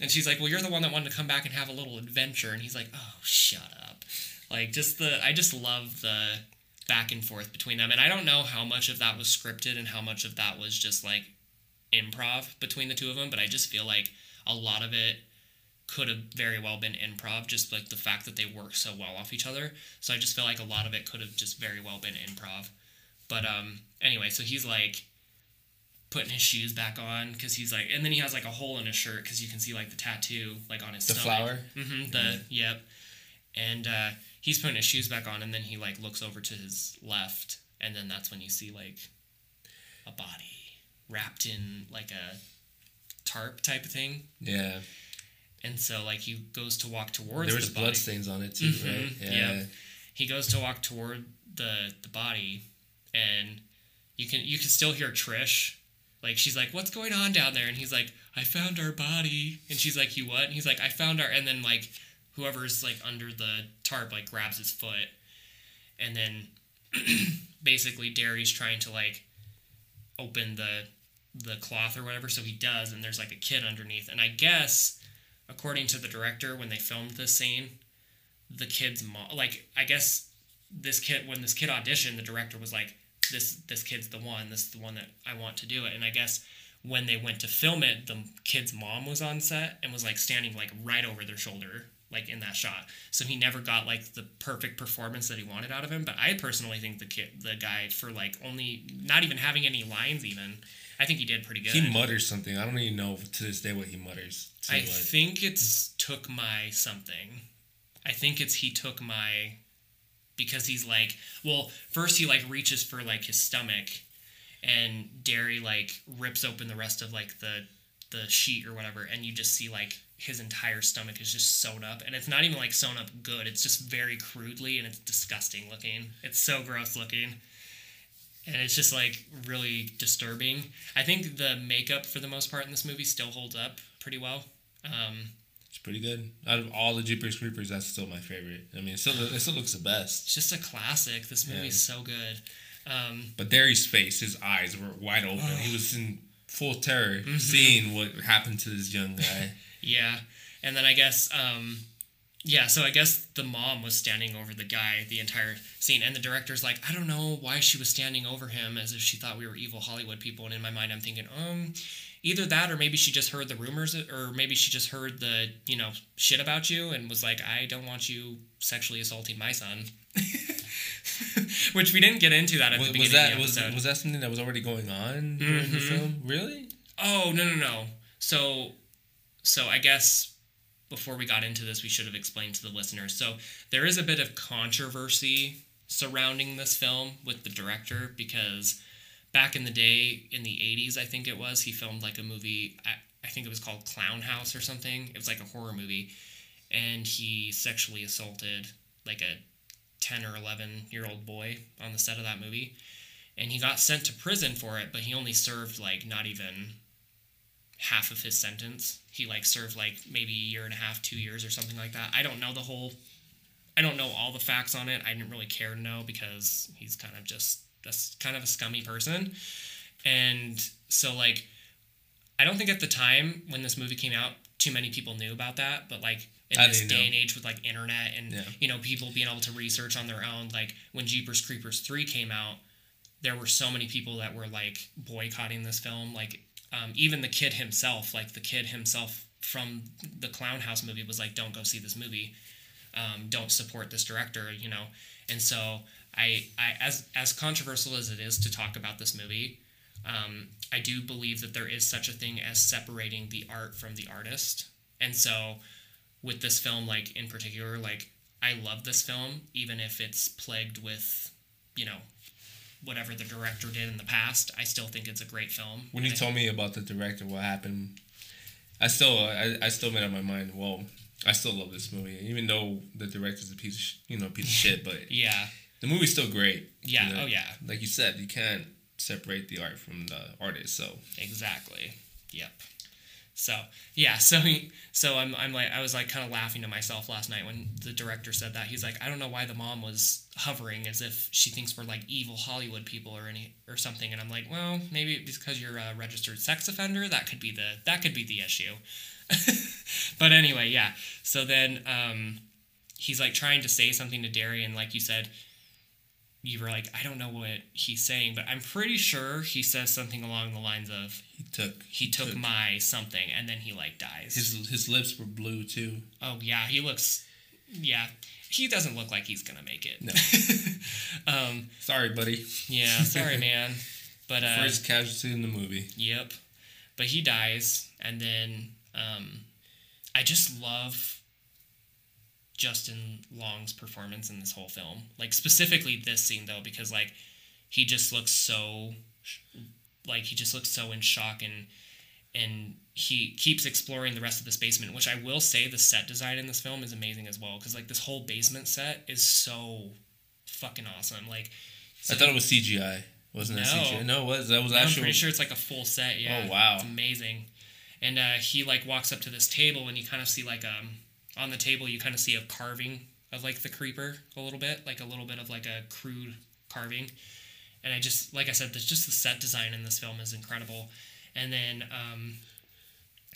And she's like, "Well, you're the one that wanted to come back and have a little adventure." And he's like, "Oh, shut up." like just the I just love the back and forth between them, and I don't know how much of that was scripted and how much of that was just like improv between the two of them, but I just feel like a lot of it could have very well been improv, just like the fact that they work so well off each other. So I just feel like a lot of it could have just very well been improv. But um, anyway, so he's like putting his shoes back on because he's like, and then he has like a hole in his shirt because you can see like the tattoo like on his The stomach. flower? Mm-hmm. The yep. And uh, he's putting his shoes back on, and then he like looks over to his left, and then that's when you see like a body wrapped in like a tarp type of thing. Yeah. And so like he goes to walk towards There was the body. blood stains on it too, Mhm, right? yeah. He goes to walk toward the the body, and you can you can still hear Trish. Like she's like, "What's going on down there?" And he's like, "I found our body." And she's like, "You what?" And he's like, "I found our." And then like whoever's like under the tarp like grabs his foot, and then basically Darry's trying to like open the the cloth or whatever, so he does, and there's like a kid underneath. And I guess according to the director, when they filmed this scene, the kid's mom like i guess this kid when this kid auditioned the director was like this this kid's the one this is the one that i want to do it. And i guess when they went to film it the kid's mom was on set and was like standing like right over their shoulder like in that shot. So he never got like the perfect performance that he wanted out of him but i personally think the kid the guy for like only not even having any lines even i think he did pretty good He mutters something. I don't even know to this day what he mutters. I like, think it's took my something. I think it's he took my because he's like well first he like reaches for like his stomach and Darry like rips open the rest of like the the sheet or whatever and you just see like his entire stomach is just sewn up and it's not even like sewn up good it's just very crudely and it's disgusting looking it's so gross looking and it's just like really disturbing i think the makeup for the most part in this movie still holds up pretty well um, it's pretty good. Out of all the Jeepers Creepers, that's still my favorite. I mean, it still it still looks the best. it's just a classic this movie's so good um, But Darry's face, his eyes were wide open. Oh. He was in full terror, Mm-hmm. seeing what happened to this young guy. Yeah, and then I guess, um, yeah. So I guess the mom was standing over the guy the entire scene, and the director's like, I don't know why she was standing over him, as if she thought we were evil Hollywood people. And in my mind, I'm thinking, um, either that, or maybe she just heard the rumors, or maybe she just heard the you know shit about you, and was like, I don't want you sexually assaulting my son. Which we didn't get into that at was, the was beginning that of the was episode. was that something that was already going on during the Mhm. film? Really? Oh no no no. So so I guess before we got into this we should have explained to the listeners. So there is a bit of controversy surrounding this film with the director because back in the day in the 80s I think it was he filmed like a movie I, think it was called Clown House or something. It was like a horror movie and he sexually assaulted like a 10 or 11 year old boy on the set of that movie and he got sent to prison for it but he only served like not even half of his sentence he like served like maybe a year and a half two years or something like that i don't know the whole i don't know all the facts on it i didn't really care to know because he's kind of just that's kind of a scummy person and so like i don't think at the time when this movie came out too many people knew about that but like in I this day know. and age with like internet and Yeah. you know people being able to research on their own like when jeepers creepers 3 came out there were so many people that were like boycotting this film like um, even the kid himself like the kid himself from the clown house movie was like don't go see this movie. Um, don't support this director you know? And so I, I as as controversial as it is to talk about this movie um, i do believe that there is such a thing as separating the art from the artist. And so with this film like in particular like i love this film even if it's plagued with you know whatever the director did in the past i still think it's a great film When you I- told me about the director, what happened? I still, I, I still made up my mind. Well, I still love this movie, even though the director's a piece of, sh- you know, piece of shit. But yeah the movie's still great. Yeah, You know? oh, yeah. Like you said, you can't separate the art from the artist. So Exactly. Yep. So yeah, so he, so I'm I'm like I was like kind of laughing to myself last night when the director said that he's like I don't know why the mom was hovering as if she thinks we're like evil Hollywood people or any or something and I'm like well maybe because you're a registered sex offender that could be the that could be the issue. but anyway, yeah. So then um, he's like trying to say something to Darry, and like you said, you were like, I don't know what he's saying, but I'm pretty sure he says something along the lines of He took he took, my something, and then he like dies. his his lips were blue too. oh yeah, he looks. Yeah, he doesn't look like he's gonna make it. No. um. Sorry, buddy. Yeah. Sorry, man. But uh. First casualty in the movie. Yep. But he dies, and then um, I just love Justin Long's performance in this whole film. Like specifically this scene though, because like he just looks so like he just looks so in shock and and he keeps exploring the rest of this basement, which I will say the set design in this film is amazing as well. Because like this whole basement set is so fucking awesome. Like I thought it was CGI. Wasn't it No. CGI? No, it was. That was actually? I'm pretty sure it's like a full set. Yeah. Oh, wow. It's amazing. And uh, he like walks up to this table, and you kind of see like um on the table you kind of see a carving of like the creeper a little bit, like a little bit of like a crude carving. And I just like I said, there's just the set design in this film is incredible. And then um,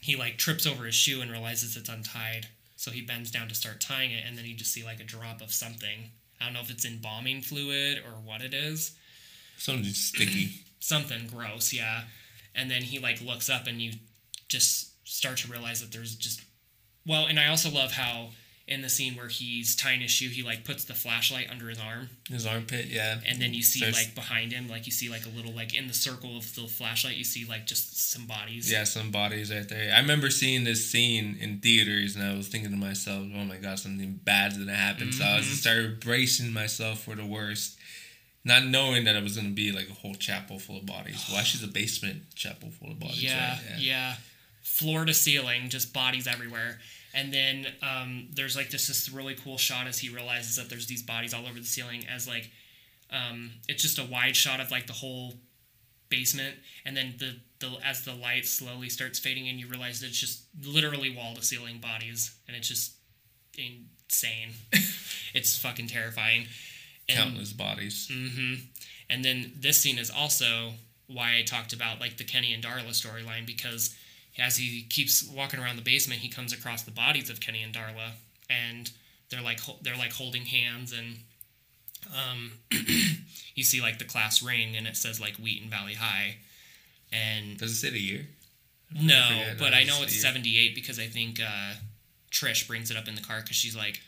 he like trips over his shoe and realizes it's untied, so he bends down to start tying it, and then you just see like a drop of something. I don't know if it's embalming fluid or what it is Something sticky. something gross, yeah. And then he like looks up and you just start to realize that there's just well, and I also love how in the scene where he's tying his shoe, he like puts the flashlight under his arm, His armpit, yeah. and then you see like behind him, like you see like a little like in the circle of the flashlight, you see like just some bodies. Yeah, some bodies right there. I remember seeing this scene in theaters, and I was thinking to myself, "Oh my god, something bad's gonna happen." So I Mhm. just started bracing myself for the worst, not knowing that it was gonna be like a whole chapel full of bodies. Well, actually, a basement chapel full of bodies. yeah, right? yeah, Floor to ceiling, just bodies everywhere. And then um, there's like this this really cool shot as he realizes that there's these bodies all over the ceiling as like um, it's just a wide shot of like the whole basement. And then the, the as the light slowly starts fading in you realize that it's just literally wall to ceiling bodies and it's just insane. It's fucking terrifying. And, Countless bodies. hmm And then this scene is also why I talked about like the Kenny and Darla storyline because as he keeps walking around the basement, he comes across the bodies of Kenny and Darla, and they're like they're like holding hands, and um, you see like the class ring, and it says like Wheaton Valley High, and Does it say the year? no, but I know it's 78 because I think uh, Trish brings it up in the car because she's like,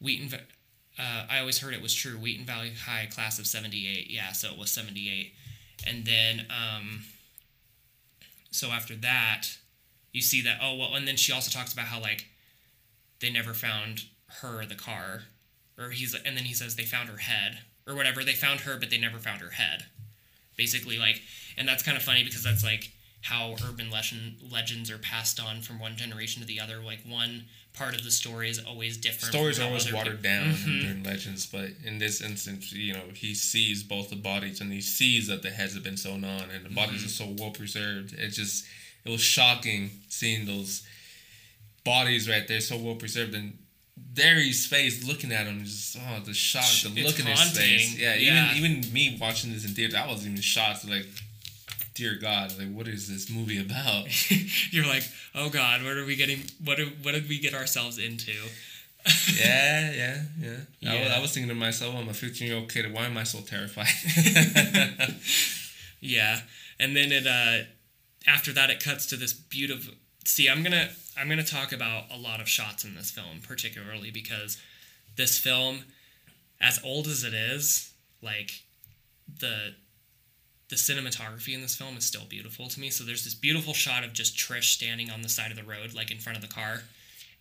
Wheaton. Uh, I always heard it was true. Wheaton Valley High class of 78. Yeah, so it was 78. And then, um, so after that, you see that, oh, well, and then she also talks about how, like, they never found her, the car. Or he's, and then he says they found her head or whatever. They found her, but they never found her head. Basically, like, and that's kind of funny because that's like how urban legend, legends are passed on from one generation to the other. Like, one part of the story is always different. Stories are always watered peop- down Mhm. during legends, but in this instance, you know, he sees both the bodies and he sees that the heads have been sewn on and the bodies Mhm. are so well preserved. It just it was shocking seeing those bodies right there so well preserved and Darry's face looking at him just oh the shock, the It's look in his face. Yeah, Yeah. even even me watching this in theater, I was even shocked like Dear God, like what is this movie about? You're like, oh God, what are we getting? What did, what did we get ourselves into? yeah, yeah, yeah. I, was, Yeah. I was thinking to myself, I'm a 15 year old kid. Why am I so terrified? Yeah, and then it uh, after that it cuts to this beautiful. See, I'm gonna I'm gonna talk about a lot of shots in this film, particularly because this film, as old as it is, like the the cinematography in this film is still beautiful to me. So there's this beautiful shot of just Trish standing on the side of the road, like in front of the car.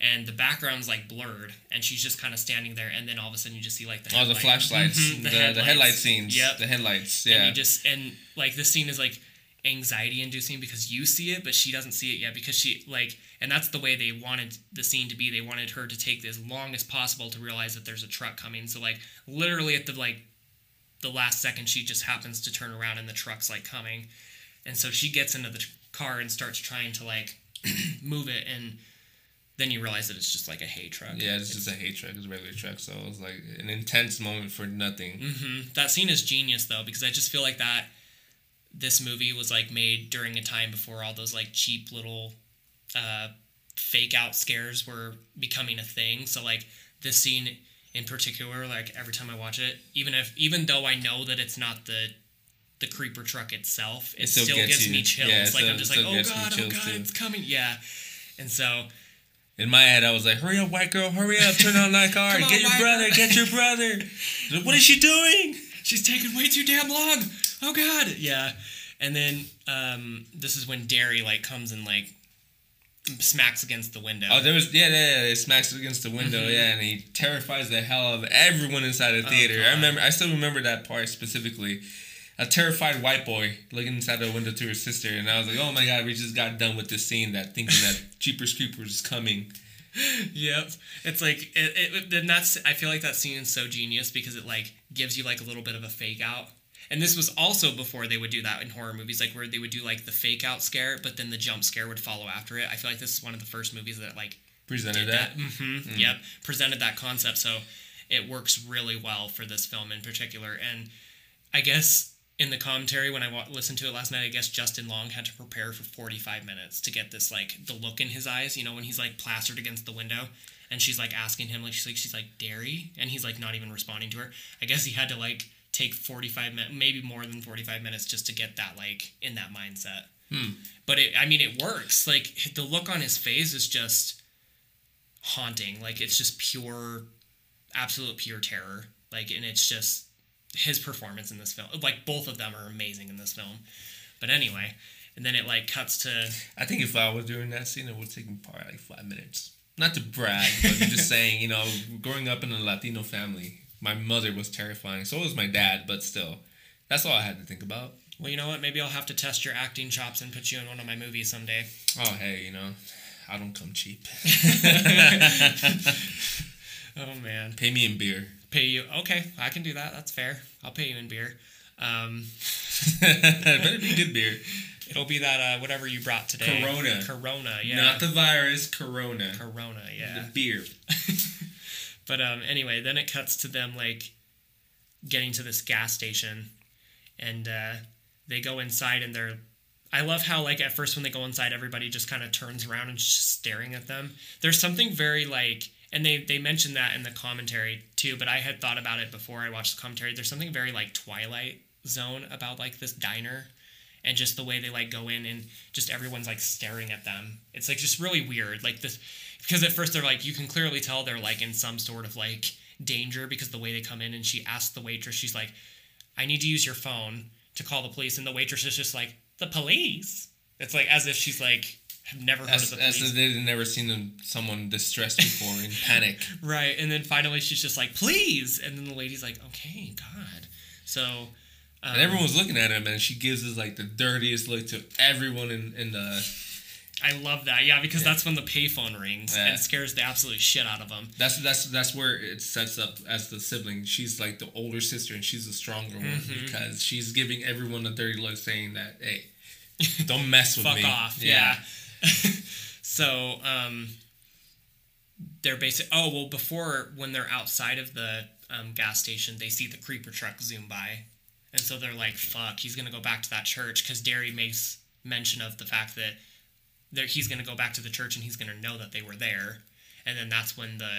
And the background's like blurred, and she's just kind of standing there. And then all of a sudden, you just see like the oh, the flashlights, Mhm, the, the, headlight scenes. Yep, The headlights, and yeah. you just and like this scene is like anxiety inducing because you see it but she doesn't see it yet because she like and that's the way they wanted the scene to be they wanted her to take as long as possible to realize that there's a truck coming so like literally at the like the last second she just happens to turn around and the truck's like coming and so she gets into the car and starts trying to like move it and then you realize that it's just like a hay truck yeah, it's just a hay truck. It's a regular truck. So it was like an intense moment for nothing. hmm That scene is genius though because I just feel like that this movie was like made during a time before all those like cheap little uh, fake out scares were becoming a thing. So like this scene in particular, like every time I watch it, even if even though I know that it's not the the creeper truck itself, it, It still, still gives you. me chills. Yeah, like still- I'm just like, oh god, oh god, too. it's coming. Yeah. And so In my head, I was like, "Hurry up, white girl! Hurry up! Turn on that car! On, get your brother! girl." Get your brother! What is she doing?" she's taking way too damn long. Oh god. Yeah. And then um, this is when Darry like comes and like smacks against the window. Oh, there was yeah, yeah, yeah. It smacks against the window, Mhm. yeah, and he terrifies the hell out of everyone inside the Oh, theater. I remember, I still remember that part specifically. A terrified white boy looking inside the window to her sister, and I was like, "Oh my god, we just got done with this scene." That thinking that Jeepers Creepers is coming. Yep. It's like it, it then that's I feel like that scene is so genius because it like gives you like a little bit of a fake out. And this was also before they would do that in horror movies, like where they would do like the fake out scare, but then the jump scare would follow after it. I feel like this is one of the first movies that like Presented that. that. hmm Yep. Presented that concept. So it works really well for this film in particular. And I guess in the commentary when I wa- listened to it last night, I guess Justin Long had to prepare for 45 minutes to get this like the look in his eyes, you know, when he's like plastered against the window and she's like asking him like she's like she's like Darry and he's like not even responding to her. I guess he had to like take 45 minutes, maybe more than 45 minutes just to get that like in that mindset. Hmm. But it I mean it works. Like the look on his face is just haunting. Like it's just pure absolute pure terror. Like and it's just his performance in this film. Like both of them are amazing in this film. But anyway, and then it like cuts to I think if I was doing that scene, it would take me probably like five minutes. Not to brag, but I'm just saying, you know, growing up in a Latino family, my mother was terrifying. So was my dad, but still, that's all I had to think about. well, you know what? Maybe I'll have to test your acting chops and put you in one of my movies someday. Oh, hey, you know, I don't come cheap. Oh man, Pay me in beer. pay you? Okay, I can do that. That's fair. I'll pay you in beer. Um, it better be good beer. it'll be that uh, whatever you brought today. Corona. Corona. Yeah. Not the virus, Corona. Corona. Yeah. The beer. But um, anyway, then it cuts to them like getting to this gas station, and uh, they go inside, and they're. I love how like at first when they go inside, everybody just kind of turns around and just staring at them. There's something very like, and they they mentioned that in the commentary too. But I had thought about it before I watched the commentary. There's something very like Twilight Zone about like this diner. And just the way they like go in and just everyone's like staring at them. It's like just really weird. Like this because at first they're like you can clearly tell they're like in some sort of like danger because the way they come in and she asks the waitress she's like i need to use your phone to call the police and the waitress is just like the police it's like as if she's like have never heard As, of the police. as if they'd never seen them, someone distressed before in panic. right and then finally she's just like please and then the lady's like okay god so um, And everyone's looking at him, and she gives us like the dirtiest look to everyone in, in the. I love that yeah because Yeah. that's when the payphone rings Yeah. and scares the absolute shit out of them That's that's that's where it sets up as the sibling. She's like the older sister, and she's the stronger one Mhm. because she's giving everyone a dirty look, saying that, "Hey, don't mess with fuck me." off yeah, so um they're basic oh well before when they're outside of the um, gas station they see the creeper truck zoom by and so they're like fuck he's gonna go back to that church because Darry makes mention of the fact that there he's gonna go back to the church and he's gonna know that they were there and then that's when the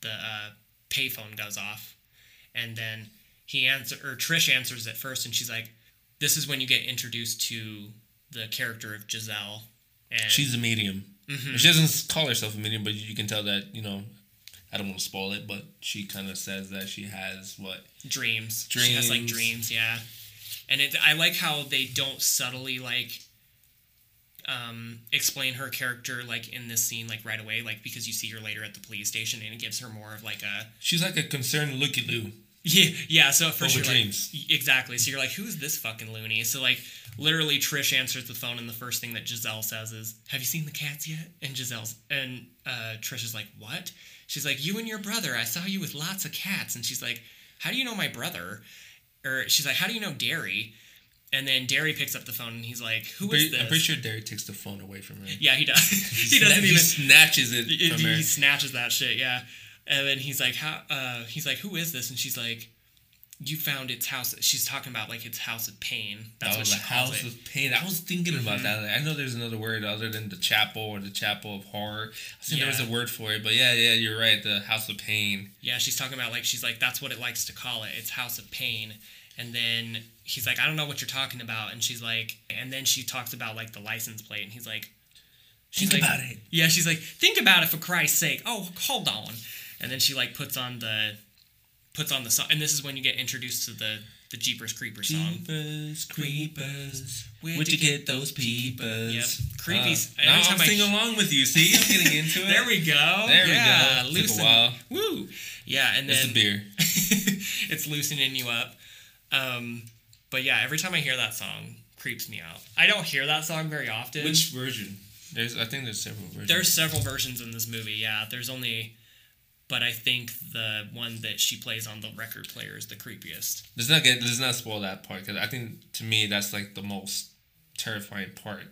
the uh, payphone goes off and then he answer or Trish answers it first and she's like this is when you get introduced to the character of Jezelle and She's a medium. Mhm. She doesn't call herself a medium, but you can tell that you know. I don't want to spoil it, but she kind of says that she has what dreams. Dreams. She has like Dreams. dreams, yeah. And it, I like how they don't subtly like um, explain her character like in this scene like right away, like because you see her later at the police station and it gives her more of like a she's like a concerned looky loo. yeah yeah. So at first Over you're dreams. like exactly. So you're like, who's this fucking loony? So like literally Trish answers the phone and the first thing that Jezelle says is, "Have you seen the cats yet?" And Jezelle's and uh, Trish is like, "What?" She's like, "You and your brother. I saw you with lots of cats." And she's like, "How do you know my brother?" Or she's like, "How do you know Darry?" And then Darry picks up the phone and he's like, "Who pretty, this?" I'm pretty sure Darry takes the phone away from her. Yeah, he does. he doesn't he even. snatches it He, he snatches that shit, yeah. And then he's like, "How?" Uh, he's like, "Who is this?" And she's like, you found its house. She's talking about like its house of pain. That's oh, what the she calls house it. of pain. I was thinking about Mhm. that. I know there's another word other than the chapel or the chapel of horror. I think there was a word for it, but yeah, yeah, you're right. The house of pain. Yeah, she's talking about like she's like that's what it likes to call it. It's house of pain. And then he's like, I don't know what you're talking about. And she's like, and then she talks about like the license plate, and he's like, she's Think like, about it. Yeah, she's like, think about it for Christ's sake. Oh, hold on. And then she like puts on the puts on the song, and this is when you get introduced to the the Jeepers Creepers song. Jeepers creepers, Where'd you get those peepers? Yep. Creepies. Uh, now I'm singing along with you. See, I'm getting into it. There we go. There we yeah, go. Took a Loosen. while. Woo. Yeah, and It's then the beer. it's loosening you up. Um, but yeah, every time I hear that song, creeps me out. I don't hear that song very often. Which version? There's, I think there's several versions. There's several versions in this movie. Yeah, there's only, but I think the one that she plays on the record player is the creepiest. Let's not get. Let's not spoil that part because I think to me that's like the most terrifying part.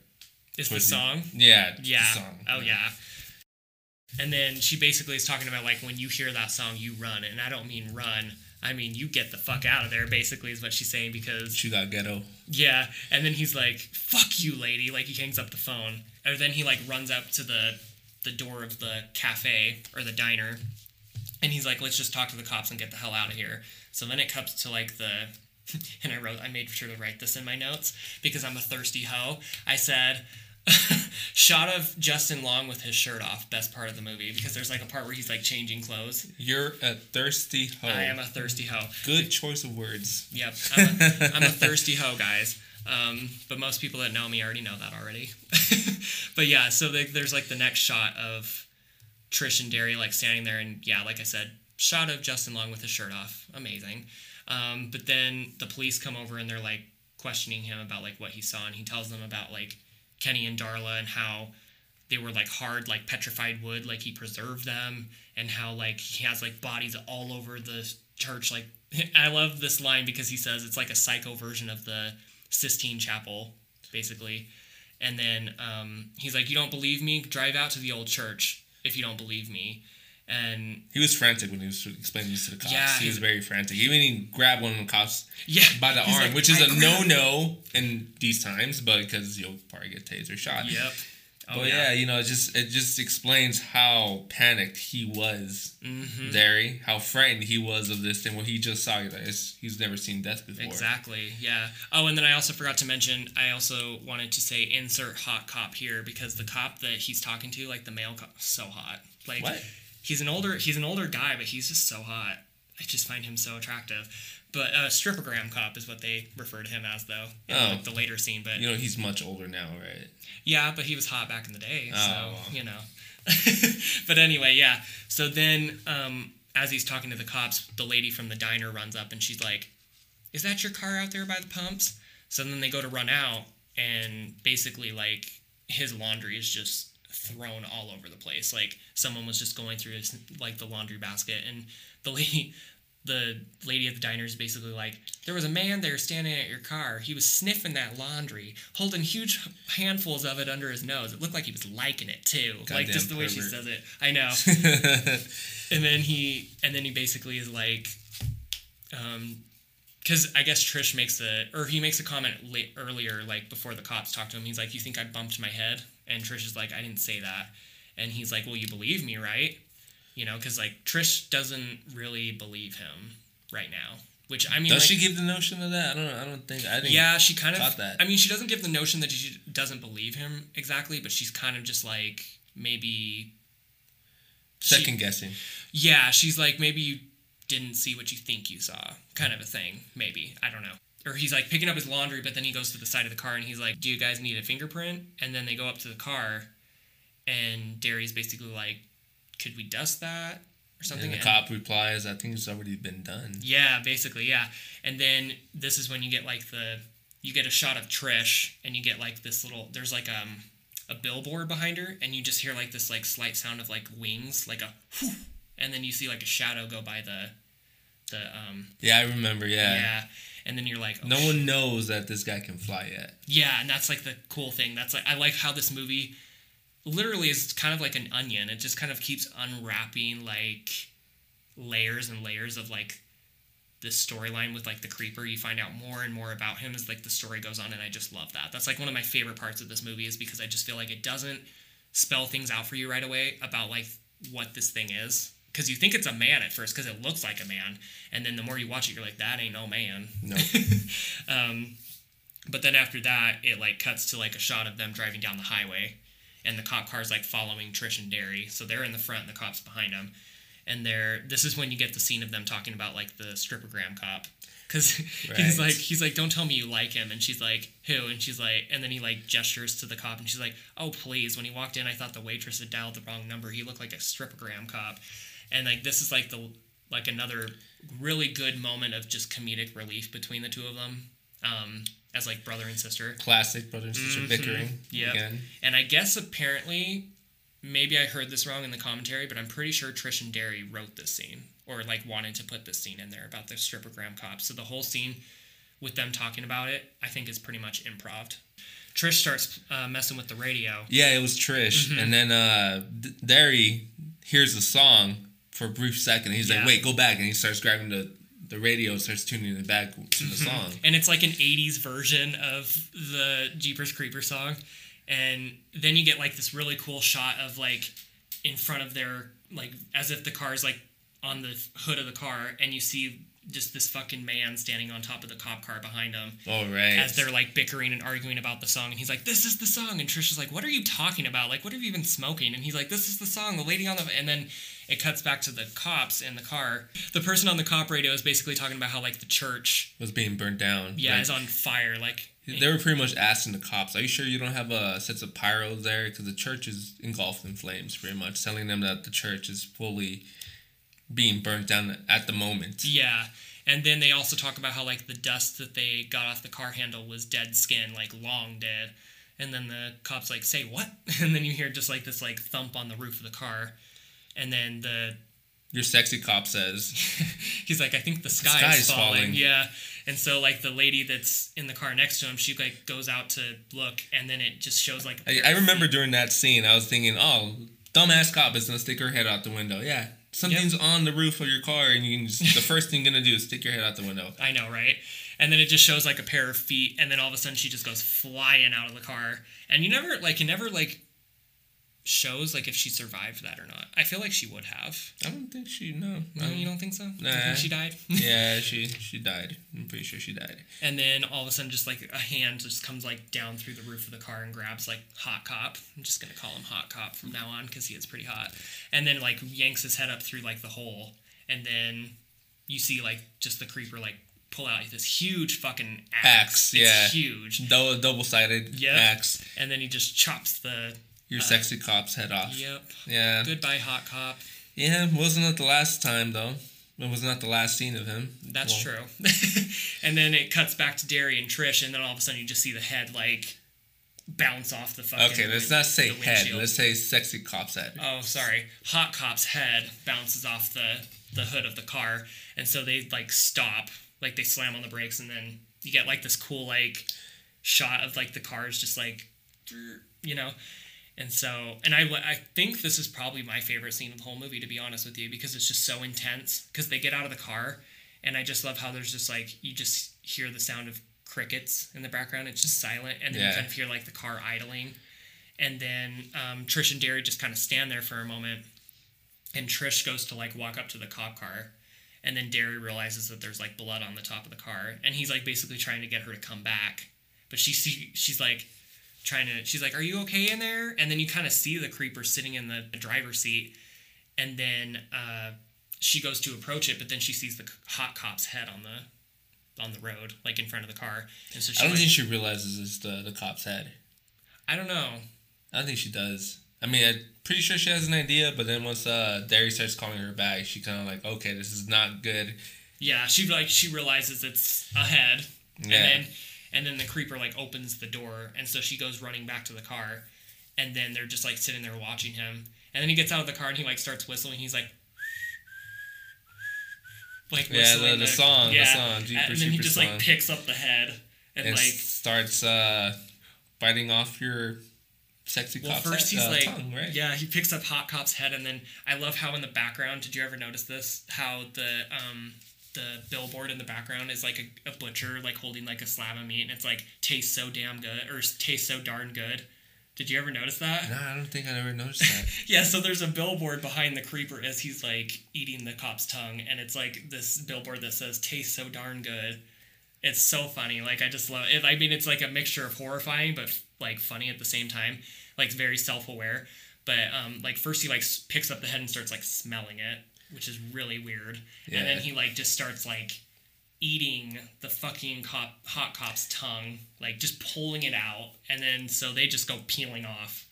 Is the Towards the- song? Yeah. the Yeah. song. Oh yeah. And then she basically is talking about like when you hear that song, you run, and I don't mean run. I mean you get the fuck out of there. Basically, is what she's saying because She got ghetto. Yeah, and then he's like, "Fuck you, lady!" Like he hangs up the phone, and then he like runs up to the the door of the cafe or the diner, and he's like, "Let's just talk to the cops and get the hell out of here." So then it cuts to like the, and I wrote, I made sure to write this in my notes because I'm a thirsty hoe. I said. Shot of Justin Long with his shirt off, best part of the movie because there's like a part where he's like changing clothes. You're a thirsty hoe. I am a thirsty hoe. Good choice of words. Yep, I'm a, I'm a thirsty hoe, guys. Um, but most people that know me already know that already. but yeah, so the, there's like the next shot of Trish and Darry like standing there, and yeah, like I said, shot of Justin Long with his shirt off, amazing. Um, but then the police come over and they're like questioning him about like what he saw, and he tells them about like Kenny and Darla and how they were like hard like petrified wood like he preserved them and how like he has like bodies all over the church. Like i love this line because he says it's like a psycho version of the sistine chapel basically. And then um, he's like you don't believe me? Drive out to the old church if you don't believe me and He was frantic when he was explaining this to the cops. Yeah, he was very frantic. He even he grabbed one of the cops yeah by the arm, like, which is "I a no-no in these times, but because you'll probably get taser shot. yep oh, but yeah. you know, it just it just explains how panicked he was, hmm Derry, how frightened he was of this thing. What he just saw, it's- he's never seen death before. Exactly. Yeah. Oh, and then I also forgot to mention. I also wanted to say insert hot cop here because the cop that he's talking to, like the male cop, so hot. Like What? He's an older he's an older guy, but he's just so hot. I just find him so attractive. But uh, stripogram cop is what they refer to him as, though. In Oh. like, the later scene, but You know, he's much older now, right? yeah, but he was hot back in the day, so Oh. you know. but anyway, yeah. So then, um, as he's talking to the cops, the lady from the diner runs up and she's like, "Is that your car out there by the pumps?" So then they go to run out, and basically, like his laundry is just thrown all over the place. Like someone was just going through his, like the laundry basket, and the lady. The lady at the diner is basically like, there was a man there standing at your car. He was sniffing that laundry, holding huge handfuls of it under his nose. It looked like he was liking it too, like just the way she says it. I know. and then he, and then he basically is like, um, because I guess Trish makes a, or he makes a comment late, earlier, like before the cops talk to him. He's like, "You think I bumped my head?" And Trish is like, "I didn't say that." And he's like, "Well, you believe me, right?" You know, because like Trish doesn't really believe him right now. Which I mean, Does like, she give the notion of that? I don't. I don't think. I think. yeah, she kind of. That. I mean, she doesn't give the notion that she doesn't believe him exactly, but she's kind of just like maybe. she- Second guessing. yeah, she's like maybe you didn't see what you think you saw, kind of a thing. Maybe I don't know. Or he's like picking up his laundry, but then he goes to the side of the car and he's like, "Do you guys need a fingerprint?" And then they go up to the car, and Darry's basically like, "Could we dust that or something?" And the And- cop replies, "I think it's already been done." yeah, basically, yeah. And then this is when you get like the you get a shot of Trish and you get like this little there's like um a billboard behind her and you just hear like this like slight sound of like wings, like a whew, and then you see like a shadow go by the the um Yeah, I remember. yeah. Yeah. And then you're like, oh, No sh- one knows that this guy can fly yet. yeah, and that's like the cool thing. That's like I like how this movie literally is kind of like an onion. It just kind of keeps unwrapping like layers and layers of like this storyline with like the creeper. You find out more and more about him as like the story goes on, and I just love that. That's like one of my favorite parts of this movie is because I just feel like it doesn't spell things out for you right away about like what this thing is. Because you think it's a man at first, because it looks like a man, and then the more you watch it, you're like, that ain't no man. No. um, but then after that, it like cuts to like a shot of them driving down the highway, and the cop car's like following Trish and Darry. So they're in the front, and the cops behind them. And they're this is when you get the scene of them talking about like the strippergram cop, because he's like he's like don't tell me you like him, and she's like who, and she's like and then he like gestures to the cop, and she's like oh please. When he walked in, I thought the waitress had dialed the wrong number. He looked like a strippergram cop, and like this is like the like another really good moment of just comedic relief between the two of them um, as like brother and sister. Classic brother and sister Mhm. bickering. Again. And I guess apparently, maybe I heard this wrong in the commentary, but I'm pretty sure Trish and Darry wrote this scene or like wanted to put this scene in there about the strippergram cops. So the whole scene with them talking about it, I think is pretty much improv. Trish starts uh, messing with the radio. Yeah, it was Trish, Mm-hmm. and then uh, D- Darry hears the song for a brief second. He's Yeah. like, "Wait, go back!" And he starts grabbing the the radio, and starts tuning it back to Mm-hmm. the song. and it's like an 80s version of the Jeepers Creeper song. And then you get like this really cool shot of like in front of their like as if the car's like on the hood of the car and you see just this fucking man standing on top of the cop car behind him All right. as they're like bickering and arguing about the song and he's like this is the song and Trish is like what are you talking about like what have you been smoking and he's like this is the song the lady on the and then it cuts back to the cops in the car the person on the cop radio is basically talking about how like the church was being burnt down. yeah Like, is on fire like they were pretty much asking the cops, "Are you sure you don't have a sets of pyros there? Because the church is engulfed in flames, pretty much, telling them that the church is fully being burnt down at the moment." Yeah. And then they also talk about how like the dust that they got off the car handle was dead skin, like long dead. And then the cops like say what? And then you hear just like this like thump on the roof of the car. And then the Your sexy cop says, he's like, I think the sky, sky is is falling. falling. Yeah. And so like the lady that's in the car next to him, she like goes out to look and then it just shows like I, I remember during that scene, I was thinking, oh, dumbass cop is gonna stick her head out the window. Yeah, something's on the roof of your car, and you can just, the first thing you're gonna do is stick your head out the window. I know, right? And then it just shows like a pair of feet, and then all of a sudden she just goes flying out of the car, and you never like you never like shows like if she survived that or not. I feel like she would have. I don't think she no. No, you don't think so? You Nah. think she died? yeah, she she died. I'm pretty sure she died. and then all of a sudden, just like a hand just comes like down through the roof of the car and grabs like Hot Cop. I'm just gonna call him Hot Cop from now on because he is pretty hot. And then like yanks his head up through like the hole, and then you see like just the creeper like pull out this huge fucking axe. Axe, It's yeah. huge. Double double sided Yep. axe. And then he just chops the. Your sexy cop's head off. Yep. Yeah. Goodbye, Hot Cop. Yeah. Wasn't it the last time though? It was not the last scene of him. That's Well, true. and then it cuts back to Darry and Trish, and then all of a sudden you just see the head like bounce off the fucking. Okay, let's not say head. windshield. Let's say sexy cop's head. Oh, sorry. Hot Cop's head bounces off the the hood of the car, and so they like stop, like they slam on the brakes, and then you get like this cool like shot of like the cars just like, you know. And so, and I, I think this is probably my favorite scene of the whole movie, to be honest with you, because it's just so intense. Because they get out of the car, and I just love how there's just like you just hear the sound of crickets in the background. It's just silent, and then you kind of hear like the car idling, and then um, Trish and Darry just kind of stand there for a moment, and Trish goes to like walk up to the cop car, and then Darry realizes that there's like blood on the top of the car, and he's like basically trying to get her to come back, but she see she's like trying to she's like are you okay in there and then you kind of see the creeper sitting in the driver's seat and then uh, she goes to approach it but then she sees the hot cop's head on the on the road like in front of the car and so she I don't like, think she realizes it's the the cop's head. I don't know I don't think she does. I mean, I'm pretty sure she has an idea, but then once uh, Darry starts calling her back, she kind of like, okay, this is not good. yeah she like she realizes it's a head and then and then the creeper like opens the door and so she goes running back to the car and then they're just like sitting there watching him. And then he gets out of the car and he like starts whistling. He's like like Yeah, the- whistling the song, the song, and Jeepers then he just song. like picks up the head and, and like starts uh, biting off your sexy well cop's first head- he's uh, like tongue, right? yeah he picks up hot cop's head and then i love how in the background did you ever notice this? How the um the billboard in the background is like a, a butcher like holding like a slab of meat and it's like tastes so damn good or tastes so darn good. Did you ever notice that? No, I don't think I ever noticed that. Yeah, so there's a billboard behind the creeper as he's like eating the cop's tongue, and it's like this billboard that says "tastes so darn good." It's so funny. Like I just love it. I mean, it's like a mixture of horrifying but like funny at the same time. Like very self-aware. But um, like first he like picks up the head and starts like smelling it, which is really weird. And then he like just starts like eating the fucking cop hot cop's tongue, like just pulling it out, and then so they just go peeling off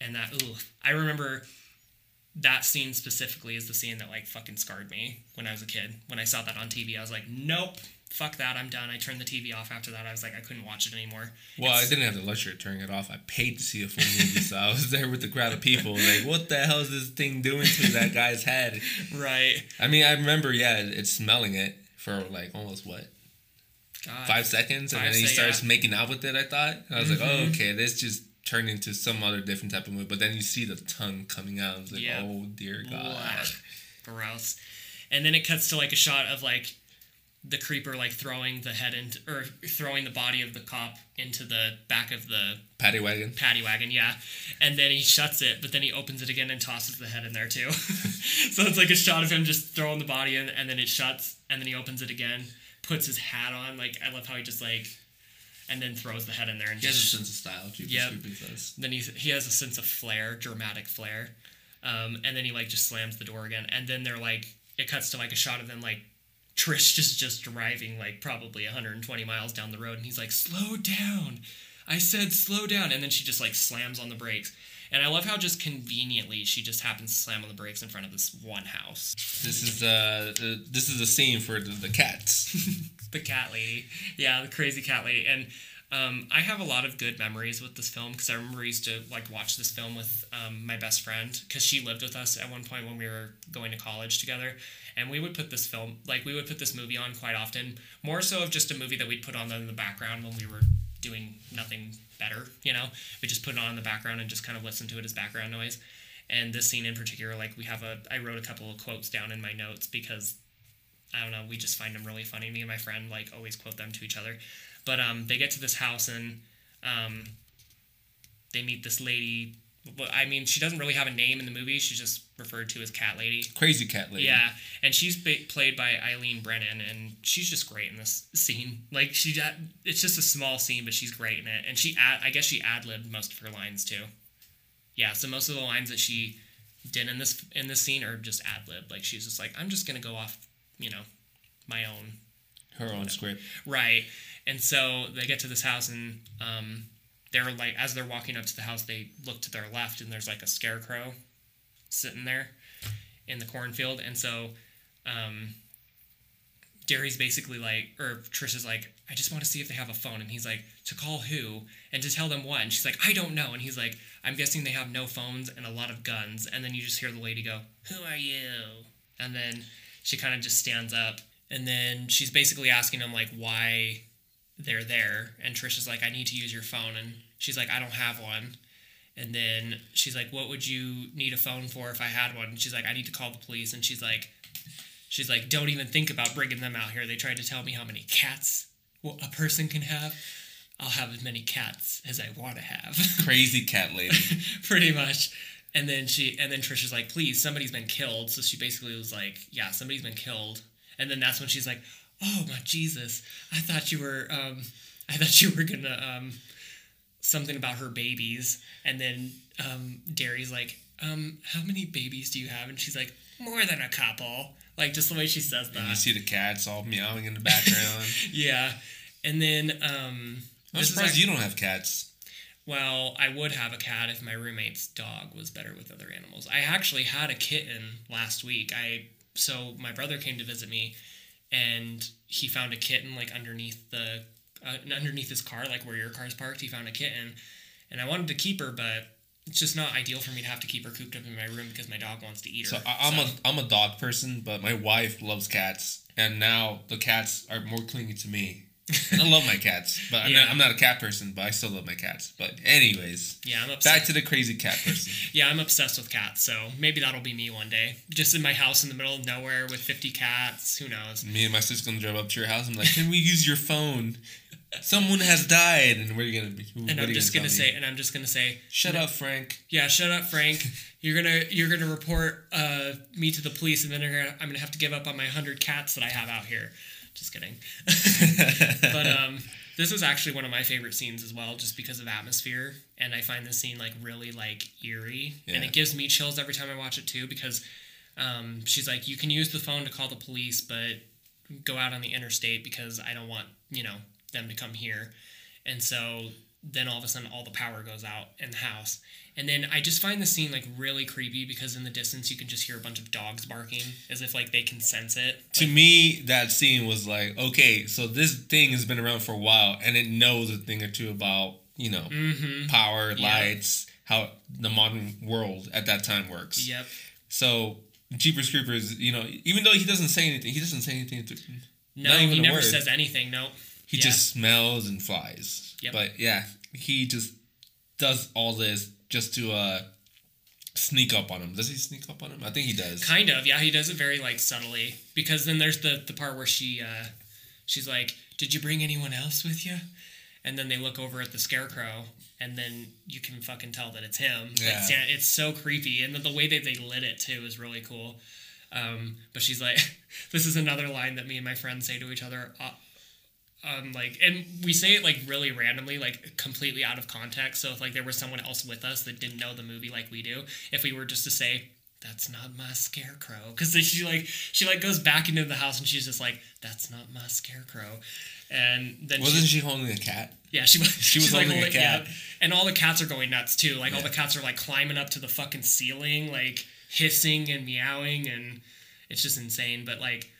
and that ooh, I remember that scene specifically is the scene that like fucking scarred me when I was a kid. When I saw that on TV, I was like, nope, fuck that, I'm done. I turned the TV off after that. I was like, I couldn't watch it anymore. Well, I didn't have the luxury of turning it off. I paid to see a full movie, so I was there with the crowd of people. Like, what the hell is this thing doing to that guy's head? right. I mean, I remember, yeah, it's smelling it for like almost what God. five seconds, and Five then he starts yeah. making out with it. I thought I was like, oh, okay, this just turned into some other different type of movie. But then you see the tongue coming out. I was like, Yeah. oh dear God. Gross. And then it cuts to like a shot of like the creeper like throwing the head into or throwing the body of the cop into the back of the Paddy wagon. paddy wagon, yeah. And then he shuts it, but then he opens it again and tosses the head in there too. so it's like a shot of him just throwing the body in, and then it shuts, and then he opens it again, puts his hat on. Like I love how he just like, and then throws the head in there and He has a sense of style. Jeepers Yep. Creepers does. Then he he has a sense of flair, dramatic flair, um, and then he like just slams the door again, and then they're like, it cuts to like a shot of them like. Trish is just driving like probably 120 miles down the road, and he's like, "Slow down." I said slow down, and then she just like slams on the brakes. And I love how just conveniently she just happens to slam on the brakes in front of this one house. This is uh, uh this is a scene for the, the cats. the cat lady, yeah, the crazy cat lady. And um, I have a lot of good memories with this film because I remember I used to like watch this film with um, my best friend because she lived with us at one point when we were going to college together, and we would put this film like we would put this movie on quite often. More so of just a movie that we'd put on in the background when we were doing nothing better, you know. We just put it on in the background and just kind of listen to it as background noise. And this scene in particular, like we have a, I wrote a couple of quotes down in my notes because I don't know, we just find them really funny. Me and my friend like always quote them to each other. But um, they get to this house and um, they meet this lady. I mean, she doesn't really have a name in the movie. She's just referred to as Cat Lady. Crazy cat lady. Yeah, and she's ba- played by Eileen Brennan, and she's just great in this scene. Like she, it's just a small scene, but she's great in it. And she, ad- I guess she ad libbed most of her lines too. Yeah, so most of the lines that she did in this in this scene are just ad lib. Like she's just like, I'm just gonna go off, you know, my own Her own script. Right. And so they get to this house and um, they're like as they're walking up to the house they look to their left and there's like a scarecrow sitting there in the cornfield. And so um, Gary's basically like or Trish is like I just want to see if they have a phone. And he's like to call who? And to tell them what and she's like I don't know. And he's like I'm guessing they have no phones and a lot of guns. And then you just hear the lady go who are you? And then she kind of just stands up. And then she's basically asking him like why they're there and Trish is like I need to use your phone and she's like I don't have one and then she's like what would you need a phone for if I had one and she's like I need to call the police and she's like she's like don't even think about bringing them out here they tried to tell me how many cats a person can have I'll have as many cats as I want to have Crazy cat lady. pretty much. And then she and then Trisha's like, please, somebody's been killed. So she basically was like, yeah, somebody's been killed. And then that's when she's like, oh my Jesus, I thought you were, um, I thought you were gonna um, something about her babies. And then um, Darry's like, um, how many babies do you have? And she's like, more than a couple. Like just the way she says and you see the cats all meowing in the background. Yeah. And then um, I'm surprised act- you don't have cats. Well, I would have a cat if my roommate's dog was better with other animals. I actually had a kitten last week. I so my brother came to visit me, and he found a kitten like underneath the uh, underneath his car, like where your car's parked. He found a kitten, and I wanted to keep her, but it's just not ideal for me to have to keep her cooped up in my room because my dog wants to eat her. So I'm a I'm a dog person, but my wife loves cats, and now the cats are more clingy to me. And I love my cats, but I'm, Yeah. not, I'm not a cat person. But I still love my cats. But anyways, Yeah, I'm back to the crazy cat person. yeah, I'm obsessed with cats. So maybe that'll be me one day. Just in my house in the middle of nowhere with 50 cats. Who knows? Me and my sister's gonna drive up to your house. I'm like, can we use your phone? Someone has died, and we're gonna be. And I'm just tell gonna say, and I'm just gonna say, shut up, Frank. yeah, shut up, Frank. You're gonna you're gonna report uh, me to the police, and then gonna, I'm gonna have to give up on my hundred cats that I have out here. Just kidding. but um, this was actually one of my favorite scenes as well, just because of atmosphere, and I find this scene like really like eerie, and it gives me chills every time I watch it too, because um, she's like, you can use the phone to call the police, but go out on the interstate because I don't want you know them to come here, and so then all of a sudden all the power goes out in the house. And then I just find the scene like really creepy because in the distance you can just hear a bunch of dogs barking as if like they can sense it. to me, that scene was like, okay, so this thing has been around for a while, and it knows a thing or two about you know Mm-hmm. power, Yeah. lights, how the modern world at that time works. Yep. So Jeepers Creepers, you know, even though he doesn't say anything, he doesn't say anything. To, No, he never word. says anything. No. He Yeah. just smells and flies. Yep. But yeah, he just does all this just to uh sneak up on him. Does he sneak up on him? I think he does. Kind of. Yeah, he does it very like subtly because then there's the the part where she uh she's like, "Did you bring anyone else with you?" And then they look over at the scarecrow, and then you can fucking tell that it's him. Like, Yeah. Santa- it's so creepy, and then the way that they lit it too is really cool. Um, but she's like, this is another line that me and my friends say to each other. Um, like, and we say it like really randomly, like completely out of context. So if like there was someone else with us that didn't know the movie like we do, if we were just to say, "That's not my scarecrow," because she like she like goes back into the house and she's just like, "That's not my scarecrow," and then Wasn't she, she holding a cat? yeah, she was. She was she's, like, holding a cat. yeah. and all the cats are going nuts too. Like all the cats are like climbing up to the fucking ceiling, like hissing and meowing, and it's just insane. But like,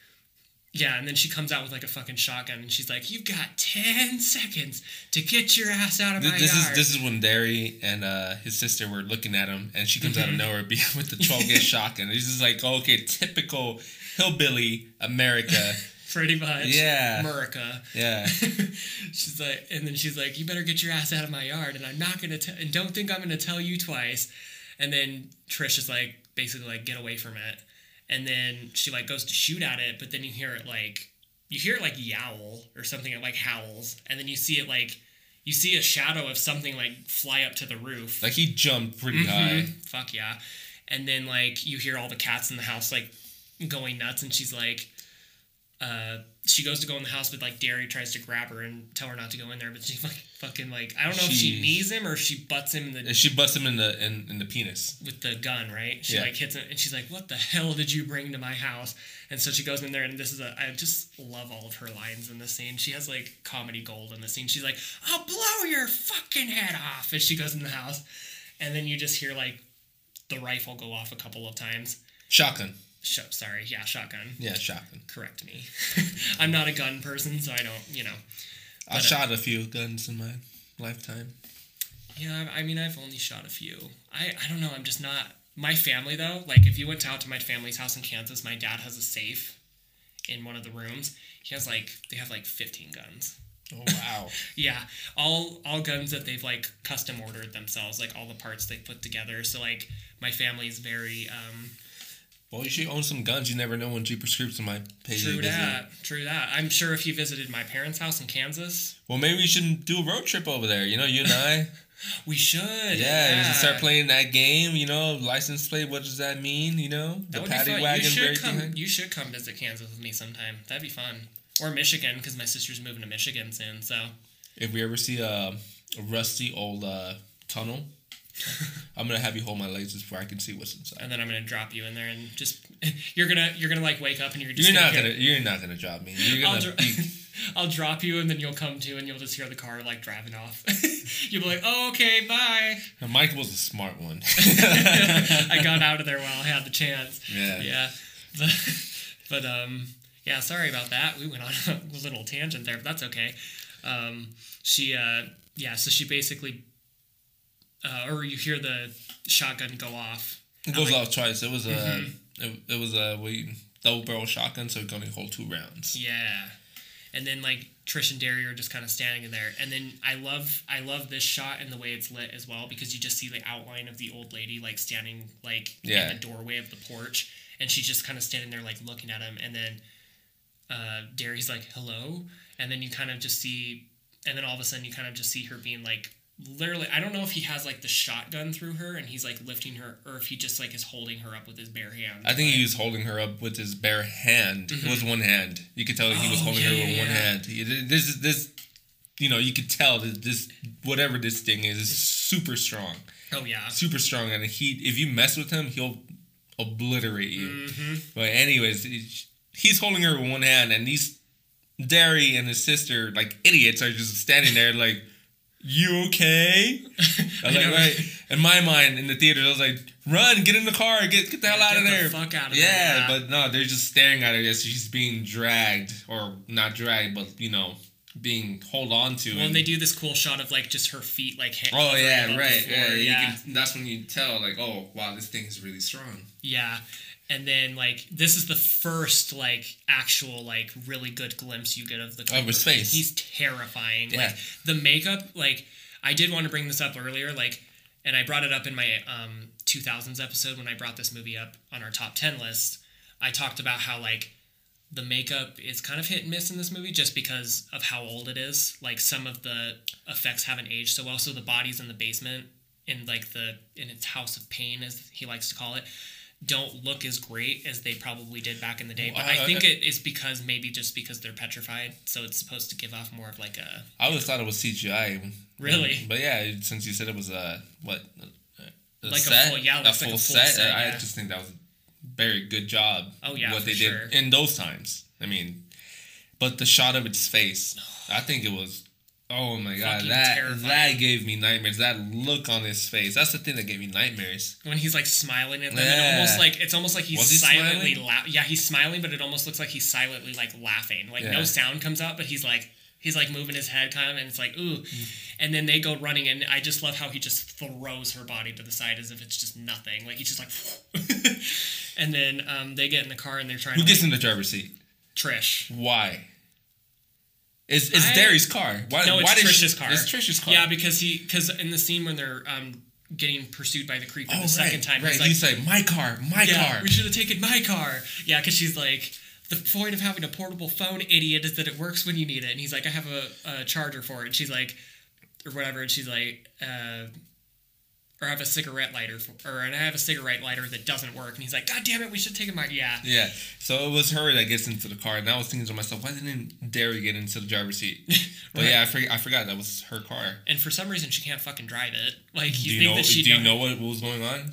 yeah, and then she comes out with like a fucking shotgun, and she's like, "You've got ten seconds to get your ass out of Th- my This yard." is this is when Darry and uh, his sister were looking at him, and she comes out of Mm-hmm. nowhere with the twelve gauge shotgun. He's just like, okay, typical hillbilly America. pretty much. Yeah. America. Yeah, she's like, and then she's like, "You better get your ass out of my yard," and I'm not gonna, t- and don't think I'm gonna tell you twice. And then Trish is like, basically like, get away from it. And then she like goes to shoot at it, but then you hear it like, you hear it like yowl or something. It like howls, and then you see it like, you see a shadow of something like fly up to the roof. like he jumped pretty high. Mhm. Fuck yeah. And then like you hear all the cats in the house like going nuts and she's like uh she goes to go in the house but like Darry tries to grab her and tell her not to go in there but she like fucking like I don't know if she She- knees him or she butts him in the And she busts him in the in, in the penis. with the gun, right? She Yeah. like hits him, and she's like, "What the hell did you bring to my house?" And so she goes in there, and this is a I just love all of her lines in this scene. She has like comedy gold in the scene. She's like, "I'll blow your fucking head off," as she goes in the house, and then you just hear like the rifle go off a couple of times. Shotgun. Sh- sorry, yeah, shotgun. Yeah, shotgun. Correct me. I'm not a gun person, so I don't, you know. I uh, shot a few guns in my lifetime. Yeah, I I mean, I've only shot a few. I, I don't know. I'm just not. My family, though, like if you went out to my family's house in Kansas, my dad has a safe in one of the rooms. He has like, they have like 15 guns. Oh wow. Yeah, all all guns that they've like custom ordered themselves, like all the parts they put together. So like my family's very um, well, you should own some guns. You never know when Jeepers Creepers might pay you true a visit. that, true that. I'm sure if you visited my parents' house in Kansas, Well, maybe we should do a road trip over there. You know, you and I. we should. yeah, we should start playing that game. You know, license plate. What does that mean? You know, That the paddy wagon. You should come. behind- You should come visit Kansas with me sometime. That'd be fun. Or Michigan, because my sister's moving to Michigan soon. So If we ever see a, a rusty old uh, tunnel, I'm gonna have you hold my legs before I can see what's inside. and then I'm gonna drop you in there and just you're gonna you're gonna like wake up and you're just You're not hear- gonna. You're not gonna drop me. You're I'll, dro- be, I'll drop you and then you'll come to and you'll just hear the car like driving off. you'll be like, oh, okay, bye. Mike was a smart one. I got out of there while I had the chance. Yeah. Yeah. But, but um yeah, sorry about that. We went on a little tangent there, but that's okay. Um she uh yeah, so she basically uh, or you hear the shotgun go off. It goes like- off twice. It was a. Mm-hmm. It, it was a we double barrel shotgun, so it can only hold two rounds. Yeah. And then like Trish and Darry are just kind of standing in there, and then I love I love this shot and the way it's lit as well because you just see the outline of the old lady like standing like Yeah. in the doorway of the porch, and she's just kind of standing there like looking at him, and then uh, Darry's like hello, and then you kind of just see, and then all of a sudden you kind of just see her being like literally I don't know if he has like the shotgun through her and he's like lifting her or if he just like is holding her up with his bare hands. I think he was holding her up with his bare hand. It was one hand. You could tell he was Oh, holding yeah, her with yeah, one hand. This is this, you know, you could tell that this whatever this thing is is super strong, Oh yeah. super strong, and he if you mess with him, he'll obliterate you. Mm-hmm. But anyways, he's holding her with one hand, and these Darry and his sister, like idiots, are just standing there like. You okay? I was I like, right. In my mind, in the theater, I was like, "Run, get in the car, get get the hell Yeah, out of the there!" fuck out of yeah, there, yeah. but no, they're just staring at her as she's being dragged, or not dragged, but you know, being hold on to. Well, and they do this cool shot of like just her feet like hit. Oh yeah, right. Yeah, you yeah. Can, that's when you tell, like, oh wow, this thing is really strong. Yeah. And then like this is the first like actual like really good glimpse you get of the Of his face. He's terrifying. Yeah. Like the makeup, like I did want to bring this up earlier, like and I brought it up in my um 2000s episode when I brought this movie up on our top 10 list. I talked about how like the makeup is kind of hit and miss in this movie just because of how old it is. Like some of the effects haven't aged so well. So the bodies in the basement in like the in its house of pain as he likes to call it don't look as great as they probably did back in the day. But I I- think it is because maybe just because they're petrified, so it's supposed to give off more of like a I always thought it was CGI. Really? But yeah, since you said it was a what, a, Like a full- yeah, a looks full, like a full set. set, I yeah. just think that was a very good job. Oh, yeah, what they sure. did in those times. I mean, but the shot of its face, I think it was. Oh my god, that terrifying. that gave me nightmares. That look on his face, that's the thing that gave me nightmares. when he's like smiling at them, Yeah. and almost like it's almost like he's he silently laughing. Yeah, he's smiling, but it almost looks like he's silently like laughing. Like Yeah. no sound comes out, but he's like he's like moving his head kind of, and it's like ooh. Mm. And then they go running, and I just love how he just throws her body to the side as if it's just nothing. Like he's just like, and then um, they get in the car and they're trying Who to gets like, in the driver's seat? Trish. Why? It's it's I- Darry's car. Why? No, it's Trish's she, car. It's Trish's car. Yeah, because he because in the scene when they're um, getting pursued by the creeper oh, the second time, right. he's like, He's like, my car, my yeah, car. we should have taken my car. Yeah, because she's like, the point of having a portable phone, idiot, is that it works when you need it. And he's like, I have a, a charger for it. And she's like, or whatever. And she's like, uh, or I have a cigarette lighter, for, or and I have a cigarette lighter that doesn't work. And he's like, God damn it, we should take my yeah. Yeah. So it was her that gets into the car, and I was thinking to myself, why didn't Darry get into the driver's seat? But Right. yeah, I forgot. I forgot that was her car. And for some reason, she can't fucking drive it. Like Do you, you think know? that Do you know what was going on?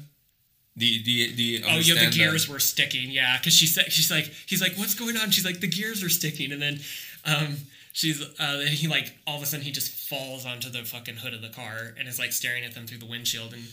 You, you, do you Oh, yeah, the gears were sticking. Yeah, because she said she's like he's like, what's going on? She's like, the gears are sticking, and then um, she's uh, and he like all of a sudden he just falls onto the fucking hood of the car and is like staring at them through the windshield, and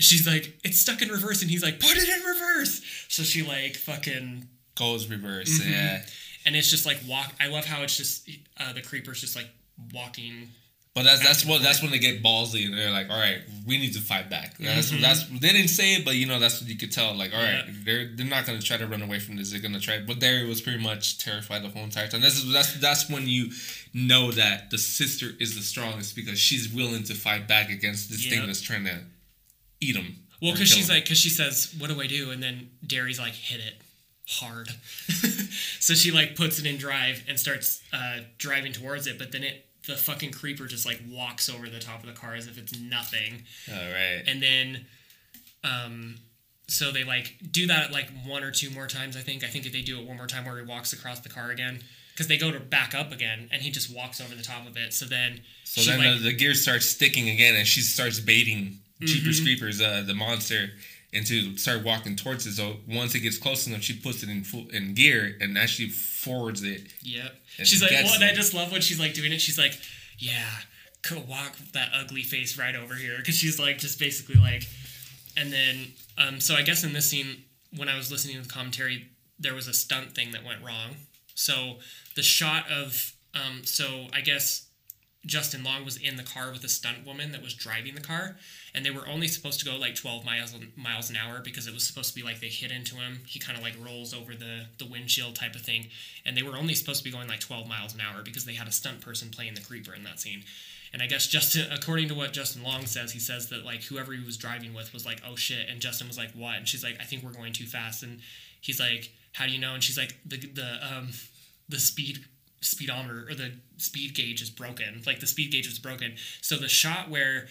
she's like, it's stuck in reverse, and he's like, put it in reverse. So she like fucking Goes reverse. Mm-hmm. Yeah. and it's just like walk. I love how it's just uh, the creeper's just like walking. But that's that's what that's when they get ballsy and they're like, all right, we need to fight back. That's that's they didn't say it, but you know that's what you could tell. Like, all right, Mm-hmm. Yeah. they're they're not gonna try to run away from this. They're gonna try. But Darry was pretty much terrified the whole entire time. This is that's that's when you know that the sister is the strongest because she's willing to fight back against this Yeah. thing that's trying to eat him. Well, because she's him. like, because she says, "What do I do?" And then Darry's like, "Hit it hard." so she like puts it in drive and starts uh, driving towards it, but then it the fucking creeper just like walks over the top of the car as if it's nothing, all right. and then, um, so they like do that like one or two more times. I think. I think if they do it one more time where he walks across the car again. Because they go to back up again, and he just walks over the top of it. So then, So she, then like, the, the gears start sticking again, and she starts baiting Jeepers Mm-hmm. Creepers, uh, the monster, into start walking towards it. So once it gets close enough, she puts it in full, in gear and actually forwards it. Yep. She's like, well, and I just love when she's like doing it. She's like, yeah, go walk that ugly face right over here, because she's like just basically like, and then um, so I guess in this scene when I was listening to the commentary, there was a stunt thing that went wrong. So the shot of um, so I guess Justin Long was in the car with a stunt woman that was driving the car, and they were only supposed to go like 12 miles miles an hour because it was supposed to be like they hit into him. He kind of like rolls over the the windshield type of thing, and they were only supposed to be going like 12 miles an hour because they had a stunt person playing the creeper in that scene. And I guess Justin, according to what Justin Long says, he says that like whoever he was driving with was like, "Oh shit," and Justin was like, "What?" And she's like, "I think we're going too fast." And he's like, "How do you know?" And she's like, "The the um the speed speedometer or the speed gauge is broken. Like the speed gauge is broken. So the shot where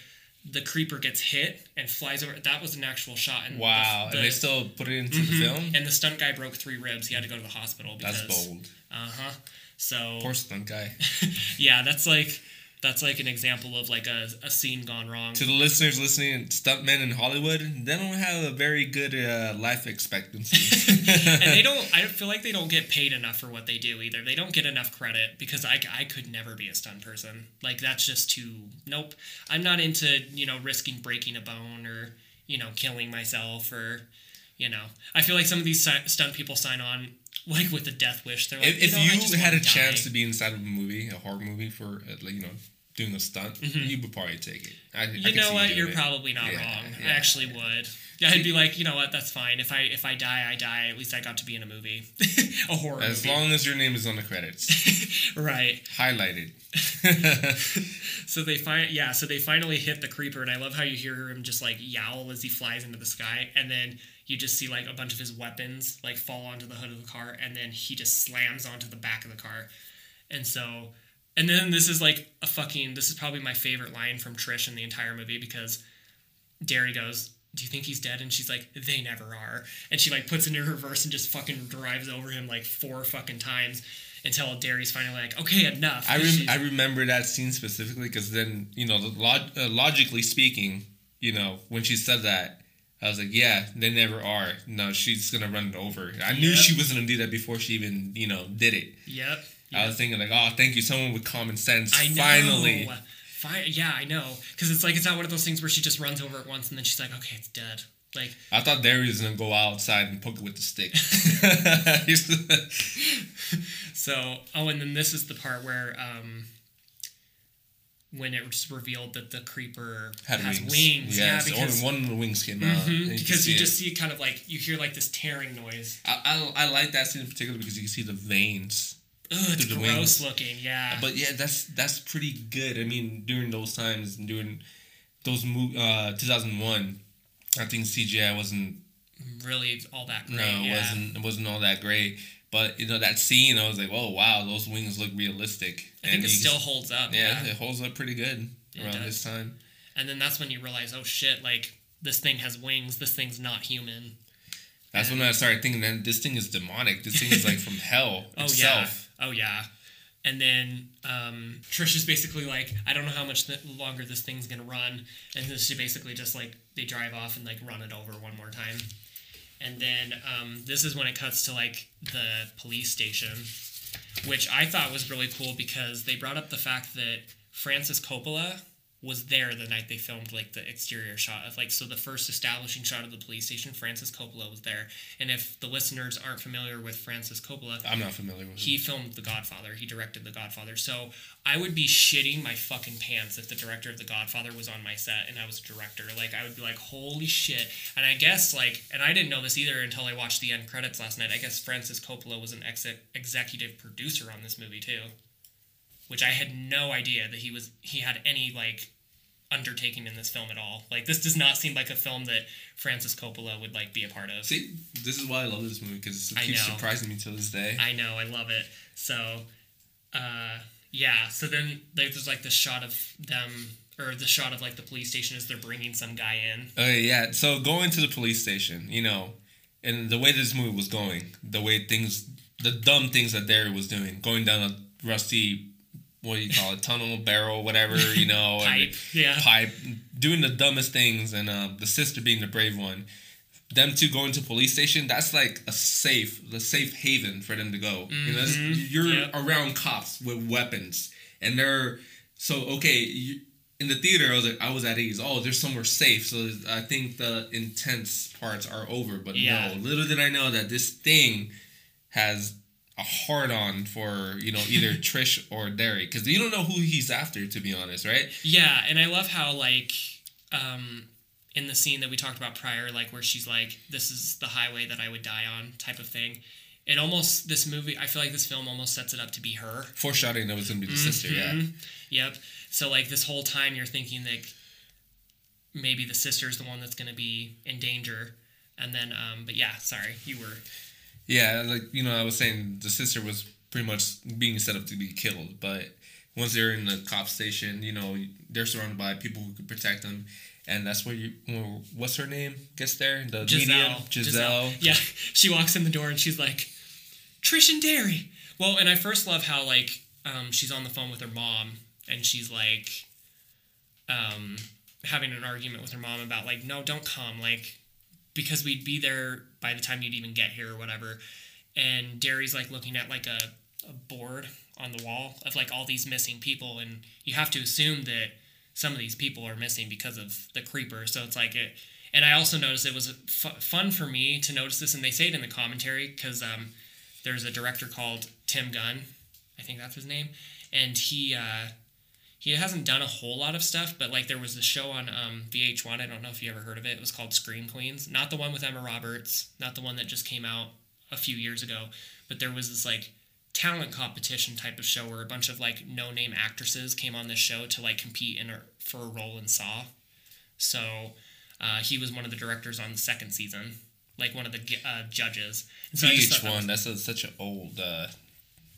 the creeper gets hit and flies over. That was an actual shot and wow the, and they still put it into the film? And the stunt guy broke three ribs. He had to go to the hospital because that's bold. Uh-huh. So poor stunt guy. Yeah that's like that's like an example of like a, a scene gone wrong. To the listeners listening, stuntmen in Hollywood, they don't have a very good uh, life expectancy. and they don't, I feel like they don't get paid enough for what they do either. They don't get enough credit because I, I could never be a stunt person. Like, that's just too, nope. I'm not into, you know, risking breaking a bone or, you know, killing myself or, you know. I feel like some of these stunt people sign on like with the death wish. They're like, if, you, know, you had a die. chance to be inside of a movie, a horror movie for uh, like you know doing a stunt, mm-hmm. you would probably take it. I, you I know what? You're it. probably not yeah, wrong. Yeah, I actually yeah. would. Yeah, I'd be like, you know what? That's fine. If I if I die, I die. At least I got to be in a movie, a horror. Movie. As movie. long as your name is on the credits. right. Highlighted. so they find yeah. So they finally hit the creeper, and I love how you hear him just like yowl as he flies into the sky, and then you just see like a bunch of his weapons like fall onto the hood of the car, and then he just slams onto the back of the car, and so and then this is like a fucking this is probably my favorite line from Trish in the entire movie because Darry goes, Do you think he's dead? And she's like, They never are. And she like puts it in reverse and just fucking drives over him like four fucking times until Darry's finally like, okay, enough. I rem- I remember that scene specifically because then you know, log- uh, logically speaking, you know, when she said that, I was like, yeah, they never are. No, she's gonna run it over. I yep. knew she was gonna do that before she even you know did it. Yep. I was thinking like, oh, thank you, someone with common sense. I know. Finally. Fi- yeah, I know. Because it's like it's not one of those things where she just runs over it once and then she's like, okay, it's dead. Like I thought Darry was gonna go outside and poke it with the stick. so, oh, and then this is the part where um, when it was revealed that the creeper Had has wings. wings. Yes, yeah, because only one of the wings came out. Mm-hmm, because you, you just see kind of like you hear like this tearing noise. I, I, I like that scene in particular because you can see the veins. Ugh, it's gross wings. looking, yeah. But yeah, that's that's pretty good. I mean, during those times and during those mo- uh 2001, I think CGI wasn't really all that great. No, it yeah. wasn't. It wasn't all that great. But you know that scene, I was like, "Oh wow, those wings look realistic." I think it still holds up. Yeah, yeah, it holds up pretty good it around does. this time. And then that's when you realize, oh shit, like this thing has wings. This thing's not human. That's and when I started thinking, that this thing is demonic. This thing is like from hell oh, itself. Yeah. Oh yeah. And then um, Trish is basically like, I don't know how much th- longer this thing's gonna run, and then she basically just like they drive off and like run it over one more time and then um, this is when it cuts to like the police station, which I thought was really cool because they brought up the fact that Francis Coppola was there the night they filmed like the exterior shot of like so the first establishing shot of the police station francis coppola was there. And if the listeners aren't familiar with francis coppola i'm not familiar with him. he him. filmed the godfather. He directed the godfather. So i would be shitting my fucking pants if the director of the godfather was on my set and i was a director. Like i would be like holy shit. And i guess like and i didn't know this either until i watched the end credits last night. I guess francis coppola was an ex- executive producer on this movie too which I had no idea that he was he had any like undertaking in this film at all. Like this does not seem like a film that Francis Coppola would like be a part of. See, this is why I love this movie because it keeps surprising me to this day. I know, I love it. So, uh, yeah. So then there's like the shot of them or the shot of like the police station as they're bringing some guy in. Okay, yeah. So going to the police station, you know, and the way this movie was going, the way things, the dumb things that Darry was doing, going down a rusty what do you call it, tunnel, barrel, whatever, you know, pipe, yeah, pipe, doing the dumbest things, and uh, the sister being the brave one. Them two going to police station, that's like a safe, the safe haven for them to go. Mm-hmm. You know, mm-hmm. you're yep. around cops with weapons, and they're so okay. You, in the theater, I was like, I was at ease. Oh, there's somewhere safe. So I think the intense parts are over. But yeah. no, little did I know that this thing has a hard on for you know either Trish or Darry because you don't know who he's after to be honest, right? Yeah, and I love how like um in the scene that we talked about prior, like where she's like, "This is the highway that I would die on," type of thing. It almost this movie. I feel like this film almost sets it up to be her. Foreshadowing that was gonna be the sister, yeah. Mhm. Yep. So like this whole time, you're thinking that maybe the sister's the one that's going to be in danger, and then um. But yeah, sorry, you were. Yeah, like you know, I was saying the sister was pretty much being set up to be killed, but once they're in the cop station, you know, they're surrounded by people who could protect them, and that's where you, well, what's her name gets there, the medium, Jezelle. Yeah, she walks in the door and she's like, Trish and Darry. Well, and I first love how like um, she's on the phone with her mom and she's like, um, having an argument with her mom about like, no, don't come, like, because we'd be there by the time you'd even get here or whatever. And Derry's like looking at like a, a board on the wall of like all these missing people, and you have to assume that some of these people are missing because of the creeper. So it's like it. And I also noticed it was f- fun for me to notice this, and they say it in the commentary because um, there's a director called Tim Gunn, I think that's his name, and he uh, he hasn't done a whole lot of stuff, but like there was a show on um, VH1. I don't know if you ever heard of it. It was called Scream Queens, not the one with Emma Roberts, not the one that just came out a few years ago, but there was this like talent competition type of show where a bunch of like no name actresses came on this show to like compete in a, for a role in Saw. So uh, he was one of the directors on the second season, like one of the uh, judges. So I just thought that VH1, was- that's a, such an old. Uh,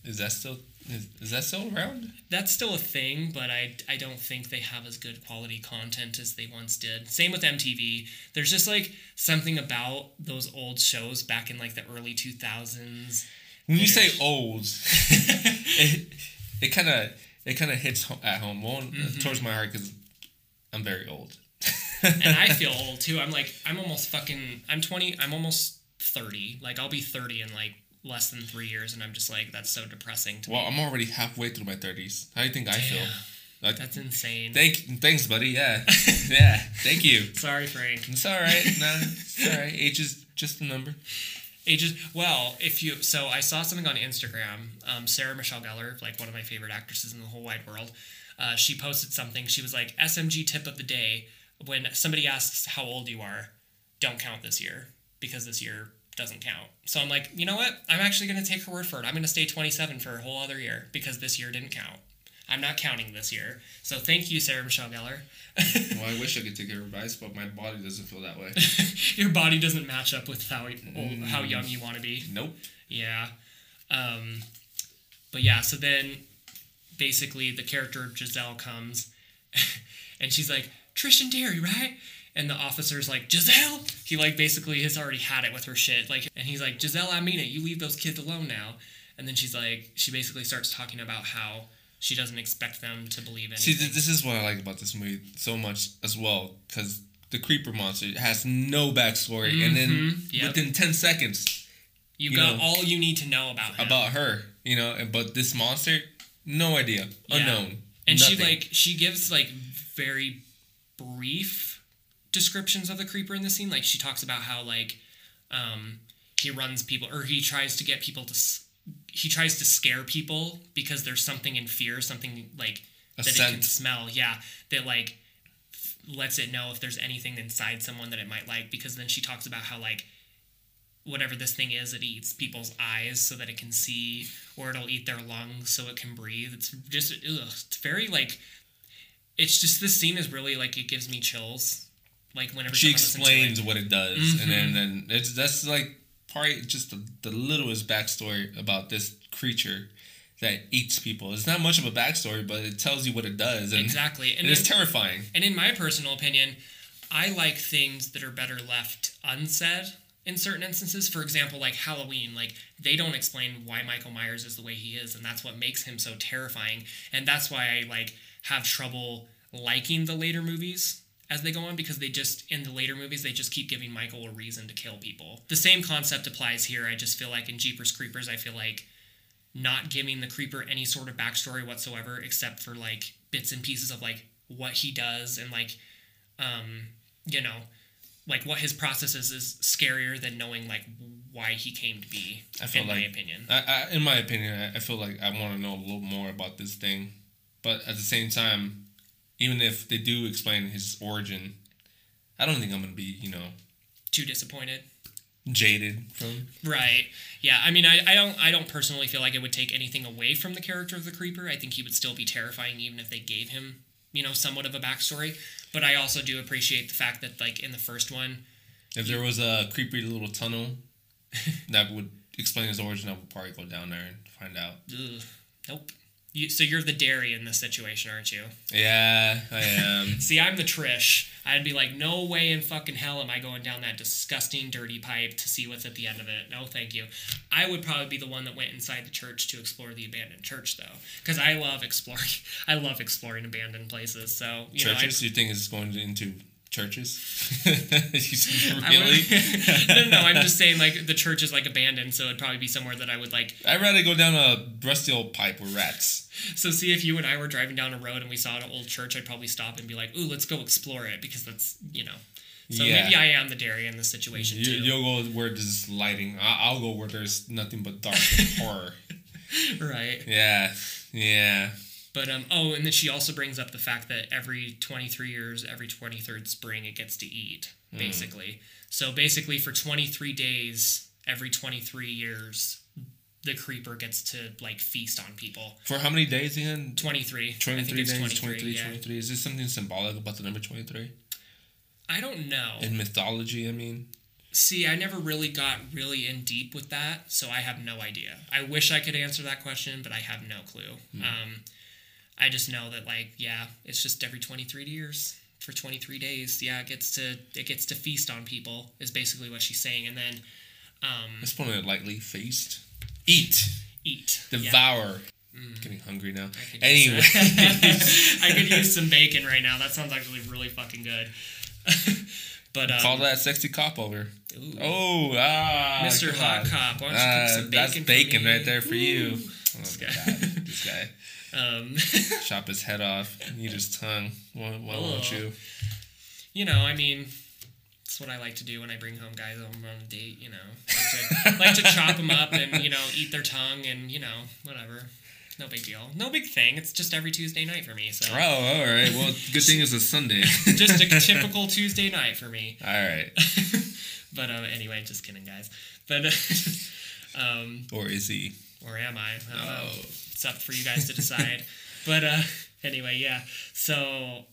is that still is, is that still around? that's still a thing, but I, I don't think they have as good quality content as they once did. Same with MTV. There's just like something about those old shows back in like the early 2000s. When you say old, it it kind of it kind of hits at home, well, Mm-hmm. towards my heart because I'm very old. and I feel old too. I'm like I'm almost fucking I'm 20. I'm almost 30. Like I'll be 30 in like less than three years, and I'm just like that's so depressing to well, me. I'm already halfway through my thirties. How do you think I feel? Like, That's insane. thank, thanks, buddy. Yeah, yeah. Thank you. Sorry, Frank. It's all right. Nah, it's all right. Age is just a number. Ages. Well, if you so I saw something on Instagram. Um, Sarah Michelle Gellar, like one of my favorite actresses in the whole wide world, uh, she posted something. She was like, "SMG tip of the day: When somebody asks how old you are, don't count this year because this year doesn't count." So I'm like, you know what? I'm actually going to take her word for it. I'm going to stay 27 for a whole other year because this year didn't count. I'm not counting this year. So thank you, Sarah Michelle Gellar. Well, I wish I could take your advice, but my body doesn't feel that way. Your body doesn't match up with how old, how young you want to be. nope. Yeah. Um, but yeah, so then basically the character Jezelle comes and she's like, Trish and Darry, right? And the officer's like, Jezelle? He like basically has already had it with her shit. Like and he's like, Jezelle, I mean it, you leave those kids alone now. And then she's like she basically starts talking about how she doesn't expect them to believe in. See, th- this is what I like about this movie so much as well, because the creeper monster has no backstory, and then Mhm, yep. within ten seconds you, you got know, all you need to know about him. about her, you know, but this monster, no idea, Yeah. unknown, and she like she gives like very brief descriptions of the creeper in the scene like she talks about how like um he runs people or he tries to get people to he tries to scare people because there's something in fear something like A that it can smell yeah that like f- lets it know if there's anything inside someone that it might like because then she talks about how like whatever this thing is, it eats people's eyes so that it can see, or it'll eat their lungs so it can breathe. It's just, ugh, it's very like, it's just this scene is really like it gives me chills. Like whenever she explains what it does, and then Mhm. and it's that's like probably just the, the littlest backstory about this creature that eats people. It's not much of a backstory, but it tells you what it does, and, exactly, and it's in, terrifying. and in my personal opinion, I like things that are better left unsaid in certain instances. For example, like Halloween, like they don't explain why Michael Myers is the way he is, and that's what makes him so terrifying. And that's why I like have trouble liking the later movies as they go on because they just in the later movies they just keep giving Michael a reason to kill people. The same concept applies here. I just feel like in Jeepers Creepers, I feel like not giving the creeper any sort of backstory whatsoever except for like bits and pieces of like what he does and like um you know like what his process is is scarier than knowing like why he came to be. I feel in like- my opinion. I, I, in my opinion, I, I feel like I want to know a little more about this thing, but at the same time, even if they do explain his origin, I don't think I'm gonna be you know Too disappointed. jaded from. Right. Yeah. I mean, I, I don't I don't personally feel like it would take anything away from the character of the creeper. I think he would still be terrifying even if they gave him you know somewhat of a backstory. But I also do appreciate the fact that like in the first one, If there was a creepy little tunnel that would explain his origin, I would probably go down there and find out. ugh, nope. You, so you're the Darry in this situation, aren't you? Yeah, I am. See, I'm the Trish. I'd be like, no way in fucking hell am I going down that disgusting, dirty pipe to see what's at the end of it. No, thank you. I would probably be the one that went inside the church to explore the abandoned church, though, because I love exploring. I love exploring abandoned places. So you churches? you think it's going into churches? You said, know, I, I really? no, no, no. I'm just saying like the church is like abandoned, so it'd probably be somewhere that I would like. I'd rather go down a rusty old pipe with rats. So see if you and I were driving down a road and we saw an old church, I'd probably stop and be like, "Ooh, let's go explore it," because that's you know. So Yeah. maybe I am the Darry in this situation You, too. you'll go where there's lighting. I- I'll go where there's nothing but dark and horror. right. Yeah, yeah. But um oh, and then she also brings up the fact that every 23 years, every 23rd spring it gets to eat, Hmm. basically. So basically for 23 days, every 23 years, the creeper gets to like feast on people. For how many days again? 23. I 23 think it's days, 23, 23, yeah. 23. Is this something symbolic about the number 23? I don't know. In mythology, I mean. See, I never really got really in deep with that, so I have no idea. I wish I could answer that question, but I have no clue. Hmm. Um, I just know that like, yeah, it's just every 23 years for 23 days. Yeah, it gets to it gets to feast on people is basically what she's saying, and then um, Let's put it lightly feast. Eat. eat. Yeah. Devour. Getting hungry now. I Anyway. I could use some bacon right now. That sounds actually really fucking good. but um, Call that sexy cop over. ooh, Oh, ah. Mr. come Hot. Cop, why don't you Ah, cook some bacon? that's bacon right there for you. Oh, This guy. God. This guy. Um, Chop his head off. Eat his tongue. Why, why won't you? you know, I mean, it's what I like to do when I bring home guys home on a date. You know, like to, like to chop them up and you know eat their tongue and you know whatever. No big deal. No big thing. It's just every Tuesday night for me. So Oh, all right. Well, good thing it's a Sunday. just a typical Tuesday night for me. all right. but uh, anyway, just kidding, guys. But um, Or is he? or am I? I don't know. Oh. It's up for you guys to decide. but uh, anyway, yeah. So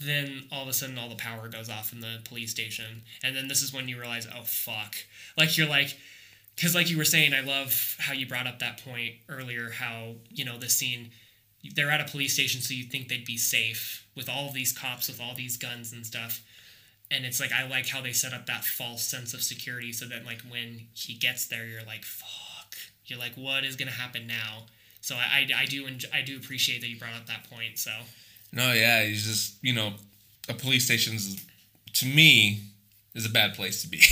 then all of a sudden, all the power goes off in the police station, and then this is when you realize, oh fuck! Like you're like, because like you were saying, I love how you brought up that point earlier. How you know this scene. They're at a police station, so you think they'd be safe with all these cops with all these guns and stuff. And it's like I like how they set up that false sense of security, so that like when he gets there, you're like, fuck. You're like, what is gonna happen now? So I, I, I do I do appreciate that you brought up that point. So No, yeah. He's just, you know, a police station's, to me, is a bad place to be.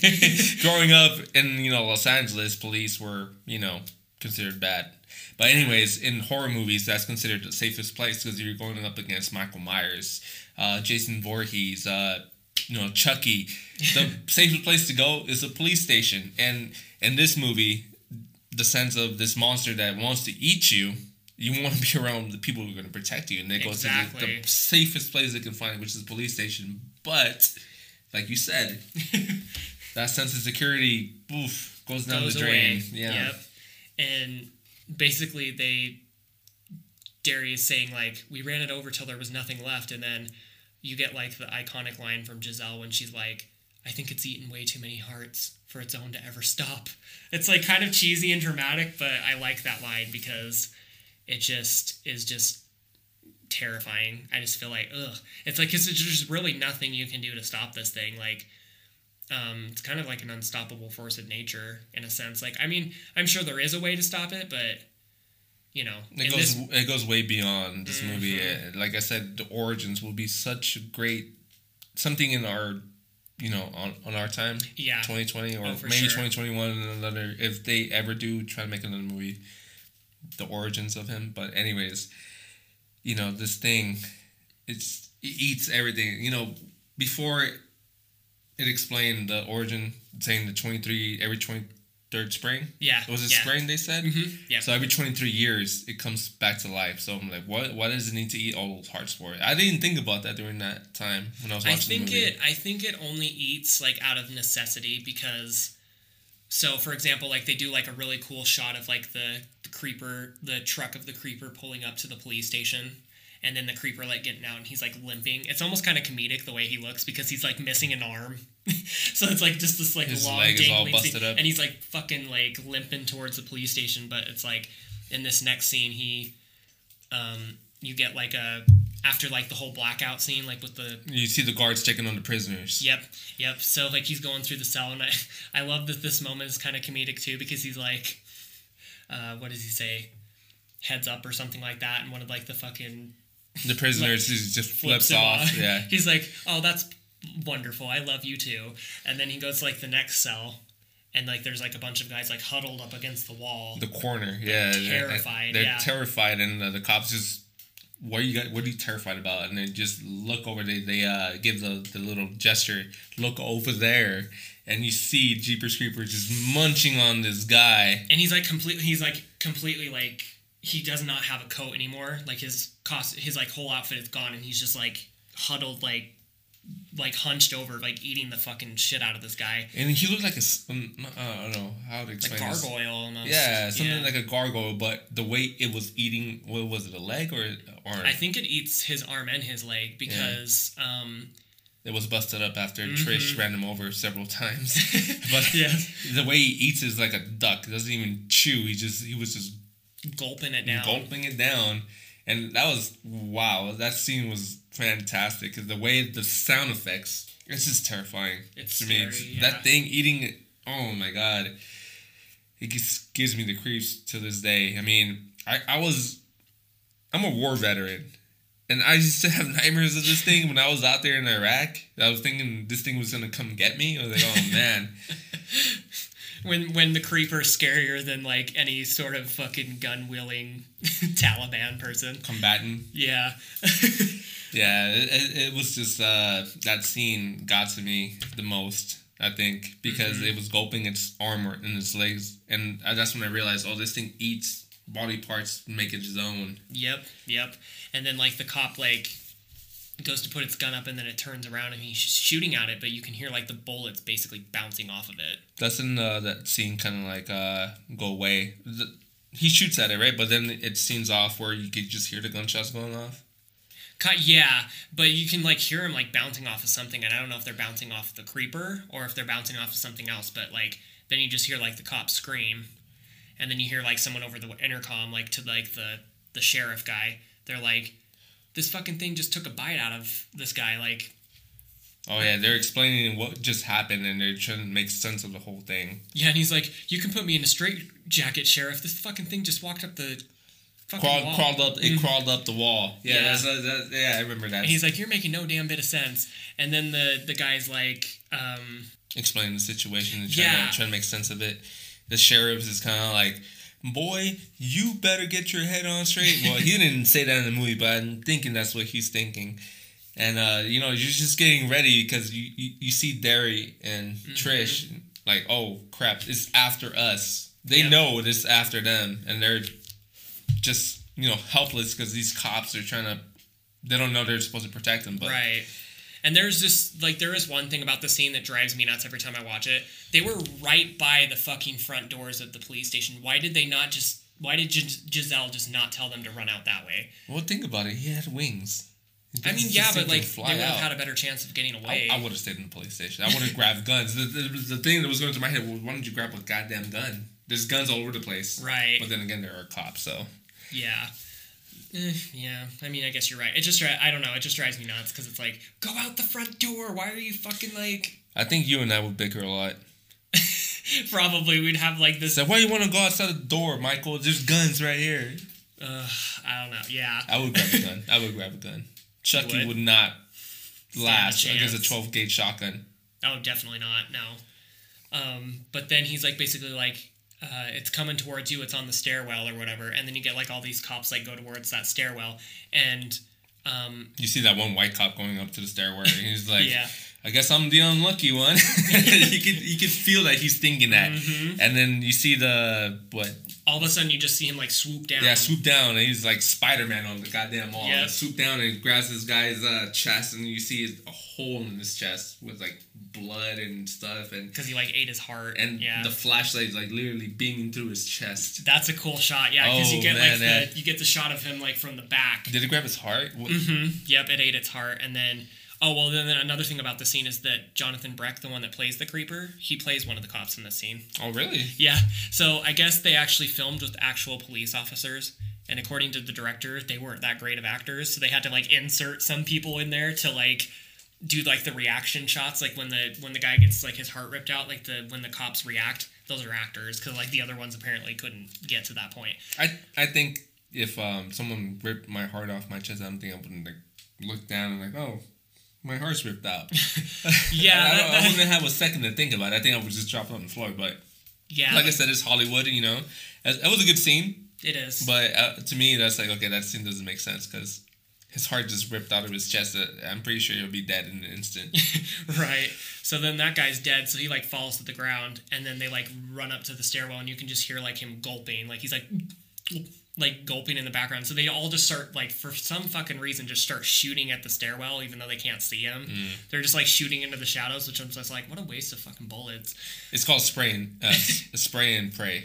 Growing up in, you know, Los Angeles, police were, you know, considered bad. But anyways, in horror movies, that's considered the safest place because you're going up against Michael Myers, uh, Jason Voorhees, uh, you know, Chucky. The safest place to go is a police station. And in this movie, the sense of this monster that wants to eat you, you want to be around the people who are going to protect you. And they go to the, the safest place they can find, which is the police station. But, like you said, that sense of security, oof, goes down goes the drain. away. Yeah. Yep. And basically, they is saying like, we ran it over till there was nothing left, and then you get like the iconic line from Jezelle when she's like, "I think it's eaten way too many hearts for its own to ever stop." It's like kind of cheesy and dramatic, but I like that line because it just is just terrifying. I just feel like, ugh. It's like, cause there's just really nothing you can do to stop this thing. Like, um, it's kind of like an unstoppable force of nature in a sense. Like, I mean, I'm sure there is a way to stop it, but you know, It goes. this- it goes way beyond this movie. Mhm. Uh, Like I said, the origins will be such a great something in our, you know, on, on our time, yeah, 2020 or Oh, maybe sure. 2021. Another if they ever do try to make another movie, the origins of him. But anyways, you know, this thing, it's it eats everything. You know, before it explained the origin, saying the 23 every 20 third spring. Yeah. It was it yeah. spring? They said. hmm Yeah. So every 23 years, it comes back to life. So I'm like, what? Why does it need to eat all those hearts for? It? I didn't think about that during that time when I was I watching think the movie. it. I think it only eats like out of necessity because. So, for example, like they do like a really cool shot of like the, the creeper, the truck of the creeper pulling up to the police station, and then the creeper like getting out and he's like limping. It's almost kind of comedic the way he looks because he's like missing an arm. so it's like just this like His long leg is all dangling busted scene, up. and he's like fucking like limping towards the police station. But it's like in this next scene he, um, you get like a after like the whole blackout scene like with the You see the guards taking on the prisoners. Yep, yep. So like he's going through the cell, and I, I love that this moment is kind of comedic too because he's like, uh, what does he say? Heads up or something like that, and one of like the fucking The prisoners just- just flips flips him off. Yeah. He's like, oh, that's wonderful. I love you too. And then he goes to like the next cell, and like there's like a bunch of guys like huddled up against the wall. The corner. Yeah. they're- terrified, They're yeah. terrified, and uh, the cops just. What are you got? What are you terrified about? And they just look over. They they uh, give the, the little gesture. Look over there, and you see Jeepers Creepers just munching on this guy. and he's like completely he's like completely like he does not have a coat anymore like his cost his like whole outfit is gone and he's just like huddled like like hunched over like eating the fucking shit out of this guy And he looked like a. Um, I don't know how to explain. like explain this. gargoyle almost Yeah, something like a gargoyle, but the way it was eating, what was it, a leg or or i think it eats his arm and his leg because um it was busted up after Mhm. Trish ran him over several times. but Yeah. the way he eats is like a duck. He doesn't even chew. He just he was just gulping it down gulping it down, and that was wow. That scene was fantastic because the way the sound effects, it's just terrifying It's to me. It's- yeah. That thing eating it. Oh my god. It just gives me the creeps to this day. I mean, I, I was, I'm a war veteran, and I used to have nightmares of this thing when I was out there in Iraq. I was thinking this thing was gonna come get me. I was like, oh man. when when the creeper's scarier than like any sort of fucking gun wielding taliban person combatant. yeah Yeah, it, it, was just uh, that scene got to me the most. I think because Mm-hmm. it was gulping its armor and its legs, and uh, that's when I realized, oh, this thing eats body parts, make it its own. Yep, yep. And then like the cop like goes to put its gun up and then it turns around and he's shooting at it, but you can hear like the bullets basically bouncing off of it. That's in uh, that scene, kind of like uh, go away. The, he shoots at it, right? But then it scenes off where you could just hear the gunshots going off. Cut, yeah, but you can like hear them like bouncing off of something, and I don't know if they're bouncing off the creeper or if they're bouncing off of something else. But like then you just hear like the cop scream, and then you hear like someone over the intercom like to like the the sheriff guy. They're like, "This fucking thing just took a bite out of this guy." Like, Oh yeah, they're explaining what just happened, and they're trying to make sense of the whole thing. yeah, and he's like, "You can put me in a straight jacket, sheriff. This fucking thing just walked up the Crawled, wall." crawled up, it Mhm. crawled up the wall. Yeah, Yeah. That's, uh, that, yeah, I remember that. And he's like, "You're making no damn bit of sense." And then the the guy's like, um, explaining the situation and trying, Yeah. to, trying to make sense of it. The sheriff is kind of like, boy, you better get your head on straight. Well, he didn't say that in the movie, but I'm thinking that's what he's thinking. And, uh, you know, you're just getting ready because you, you, you see Darry and Mm-hmm. Trish, like, oh, crap, it's after us. They Yep. know it's after them, and they're just, you know, helpless because these cops are trying to, they don't know they're supposed to protect them, but Right. And there's just like there is one thing about the scene that drives me nuts every time I watch it. They were right by the fucking front doors of the police station. Why did they not just? Why did Gis- Jezelle just not tell them to run out that way? well, think about it. He had wings. I mean, yeah, but like fly they would have out. had a better chance of getting I, away. I would have stayed in the police station. I would have grabbed guns. The, the, the thing that was going through my head was, why don't you grab a goddamn gun? There's guns all over the place. right. But then again, there are cops, so. Yeah. Eh, yeah. I mean, I guess you're right. It just I don't know. It just drives me nuts because it's like, go out the front door. Why are you fucking like? I think you and I would bicker a lot. Probably we'd have like this. So why you want to go outside the door, Michael? There's guns right here. Uh, I don't know. Yeah. I would grab a gun. I would grab a gun. Chucky would? would, not a last against a 12 gauge shotgun. Oh, definitely not. No. Um, but then he's like basically like, uh, it's coming towards you. It's on the stairwell or whatever. And then you get like all these cops like go towards that stairwell, and um, You see that one white cop going up to the stairwell. and He's like, Yeah. I guess I'm the unlucky one. you could you could feel that he's thinking that, Mhm. and then you see the what? All of a sudden, you just see him like swoop down. Yeah, swoop down, and he's like Spider Man on the goddamn wall. Yeah. Swoop down and grabs this guy's uh, chest, and you see a hole in his chest with like blood and stuff, and because he like ate his heart. and yeah. the flashlight is like literally beaming through his chest. That's a cool shot, yeah, because you Oh, get man, like the you get the shot of him like from the back. Did it grab his heart? What- hmm Yep, it ate its heart, and then oh well. Then, another thing about the scene is that Jonathan Breck, the one that plays the creeper, he plays one of the cops in this scene. Oh, really? Yeah, so I guess they actually filmed with actual police officers, and according to the director, they weren't that great of actors, so they had to like insert some people in there to like do like the reaction shots, like when the when the guy gets like his heart ripped out, like the when the cops react. Those are actors because like the other ones apparently couldn't get to that point. I I think if um someone ripped my heart off my chest, I don't think I wouldn't like look down and like, oh, my heart's ripped out. Yeah, I, that- don't, I wouldn't have a second to think about it. I think I would just drop it on the floor. But Yeah, like I said, it's Hollywood, you know. That that was a good scene, it is. but uh, to me, that's like okay, that scene doesn't make sense because his heart just ripped out of his chest. Uh, I'm pretty sure he'll be dead in an instant. right. So then that guy's dead, so he like falls to the ground, and then they like run up to the stairwell, and you can just hear like him gulping, like he's like like gulping in the background. So they all just start like for some fucking reason just start shooting at the stairwell, even though they can't see him. Mm. They're just like shooting into the shadows, which I'm just like, what a waste of fucking bullets. It's called spraying, uh, spray and pray.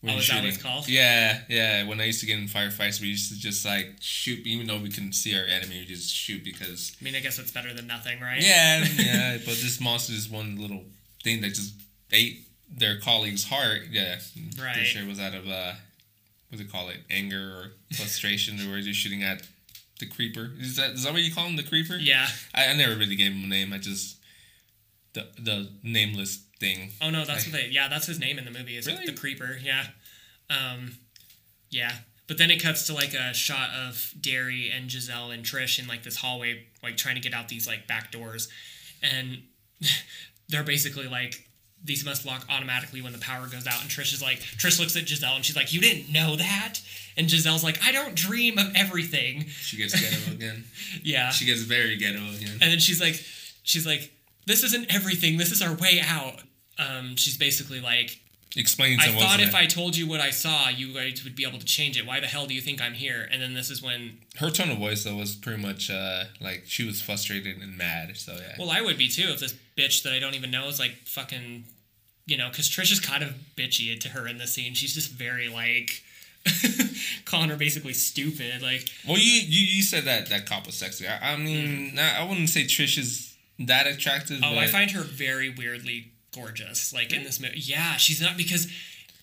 when Oh, is that what it's called? Yeah, yeah. When I used to get in firefights, we used to just like shoot, even though we couldn't see our enemy, we just shoot because I mean, I guess it's better than nothing, right? Yeah, yeah, but this monster is one little thing that just ate their colleague's heart. Yeah, Right. Pretty sure it was out of uh, what do they call it, anger or frustration, or were just shooting at the creeper. Is that is that what you call him, the creeper? Yeah. I, I never really gave him a name. I just the the nameless thing. Oh no, that's Like- what they. Yeah, that's his name in the movie. Is Really? the creeper? Yeah, um, yeah. But then it cuts to like a shot of Darry and Jezelle and Trish in like this hallway, like trying to get out these like back doors, and they're basically like. These must lock automatically when the power goes out. And Trish is like, Trish looks at Jezelle and she's like, You didn't know that? And Jezelle's like, I don't dream of everything. She gets ghetto again. Yeah. She gets very ghetto again. And then she's like, she's like, this isn't everything. This is our way out. Um, she's basically like, Explain to I thought if I told you what I saw, you guys would be able to change it. Why the hell do you think I'm here? And then this is when, her tone of voice though was pretty much uh, like she was frustrated and mad. So yeah. well, I would be too if this bitch that I don't even know is like fucking, you know, because Trish is kind of bitchy to her in this scene. She's just very like, calling her basically stupid. Like, Well, you, you you said that that cop was sexy. I, I mean, I I wouldn't say Trish is that attractive. oh, but I find her very weirdly gorgeous. Like in this movie, yeah, she's not because,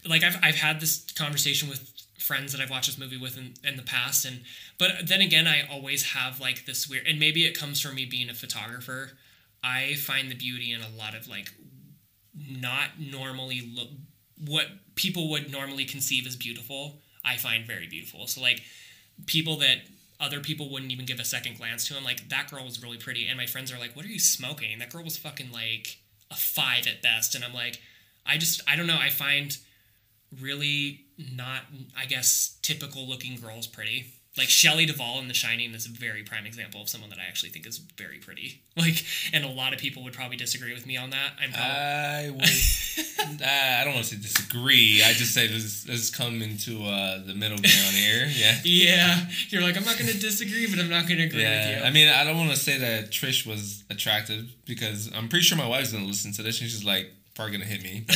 like, I've I've had this conversation with friends that I've watched this movie with in, in the past, and but then again, I always have like this weird, and maybe it comes from me being a photographer. I find the beauty in a lot of like not normally look what people would normally conceive as beautiful. I find very beautiful. So like people that other people wouldn't even give a second glance to. I'm like, that girl was really pretty. And my friends are like, what are you smoking? That girl was fucking like a five at best. And I'm like, I just, I don't know. I find really not, I guess, typical looking girls pretty. Like Shelley Duvall in The Shining is a very prime example of someone that I actually think is very pretty. Like, and a lot of people would probably disagree with me on that. I'm probably, I would. I don't want to say disagree. I just say let's, let's come into uh, the middle ground here. Yeah. yeah, you're like, I'm not going to disagree, but I'm not going to agree with Yeah, you. I mean, I don't want to say that Trish was attractive because I'm pretty sure my wife's gonna listen to this and she's like probably gonna hit me. But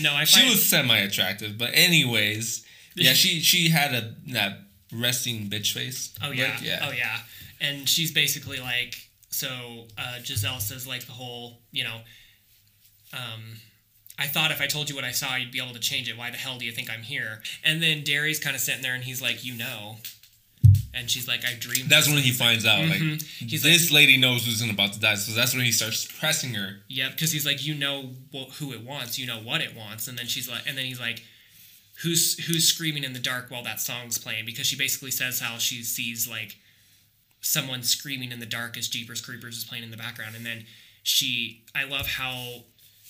no, I she was semi-attractive, but anyways, yeah, she she had a that resting bitch face. Oh yeah. Like, yeah. Oh yeah. And she's basically like so uh, Jezelle says like the whole, you know, um I thought if I told you what I saw, you'd be able to change it. Why the hell do you think I'm here? And then Darry's kind of sitting there and he's like, you know. And she's like, I dreamed. That's when he finds out like Mhm. He's this lady knows who's about to die, so that's when he starts pressing her. Yep, because he's like, you know wh- who it wants, you know what it wants, and then she's like, and then he's like, who's who's screaming in the dark while that song's playing? Because she basically says how she sees like someone screaming in the dark as Jeepers Creepers is playing in the background, and then she, I love how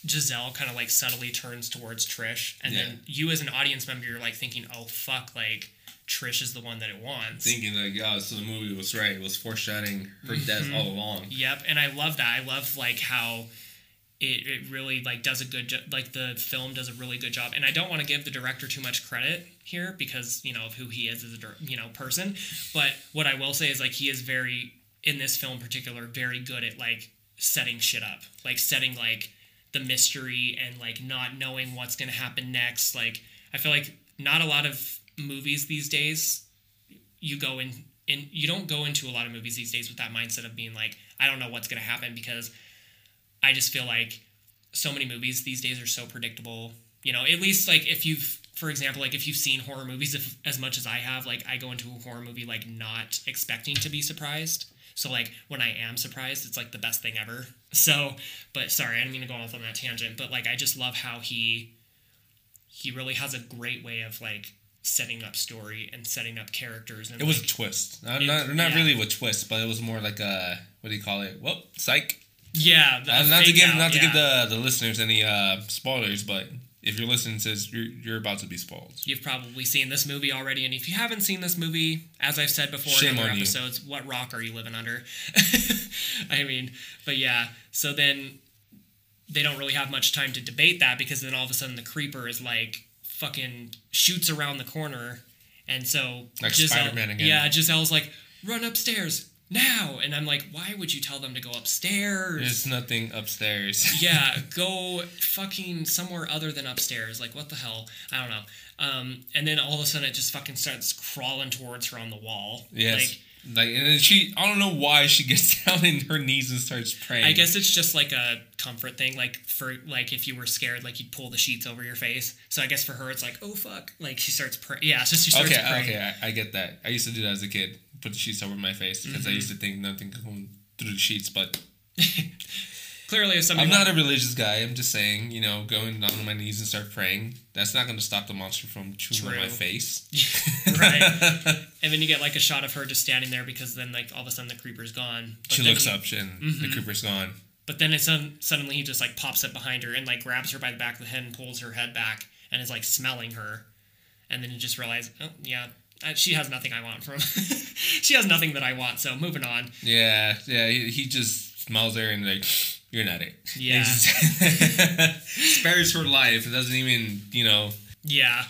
Jezelle kind of like subtly turns towards Trish, and Yeah. then you as an audience member, you're like thinking, "Oh fuck!" Like Trish is the one that it wants. Thinking like, yeah, so the movie was right. It was foreshadowing her death Mhm. all along. Yep, and I love that. I love like how it, it really like does a good job. Like the film does a really good job. And I don't want to give the director too much credit here because you know of who he is as a you know person. But what I will say is like he is very in this film in particular very good at like setting shit up, like setting like the mystery and like not knowing what's gonna happen next. Like I feel like not a lot of movies these days you go in in you don't go into a lot of movies these days with that mindset of being like I don't know what's going to happen because I just feel like so many movies these days are so predictable. You know, at least like if you've for example, like if you've seen horror movies if, as much as I have, like I go into a horror movie like not expecting to be surprised. So like when I am surprised, it's like the best thing ever. So, but sorry, I didn't mean to go off on that tangent, but like I just love how he he really has a great way of like setting up story and setting up characters and It was a twist. Not It- not, not yeah. really a twist, but it was more like a what do you call it? Well, psych. Yeah the Uh, not to give out, not to give the the listeners any uh spoilers, but if you're listening to this, you're you're about to be spoiled. You've probably seen this movie already, and if you haven't seen this movie, as I've said before Shame in other on you. episodes, what rock are you living under? I mean, but yeah. So then they don't really have much time to debate that because then all of a sudden the creeper is like fucking shoots around the corner, and so Like Jezelle, Spider-Man again. Yeah, Jezelle's like, run upstairs now, and I'm like, why would you tell them to go upstairs? There's nothing upstairs. yeah, go fucking somewhere other than upstairs. Like, what the hell? I don't know. Um, and then all of a sudden, it just fucking starts crawling towards her on the wall. Yes. Like, Like, and then she, I don't know why she gets down on her knees and starts praying. I guess it's just like a comfort thing. Like for like if you were scared, like you'd pull the sheets over your face. So I guess for her, it's like, oh fuck. Like she starts praying. Yeah, just she starts Okay, praying. okay, I, I get that. I used to do that as a kid. Put the sheets over my face because Mm-hmm. I used to think nothing could come through the sheets. But Clearly, if somebody I'm not a religious guy. I'm just saying, you know, going down on my knees and start praying. That's not going to stop the monster from chewing on my face. right. And then you get like a shot of her just standing there because then like all of a sudden the creeper's gone. But she looks he- up and Mm-hmm. the creeper's gone. But then it's sudden suddenly he just like pops up behind her and like grabs her by the back of the head and pulls her head back and is like smelling her. And then you just realize, oh yeah, uh, she has nothing I want from. she has nothing that I want. So moving on. Yeah, yeah. He, he just smells her and like, you're not it. Yeah. Spares her life. It doesn't even, you know, Yeah.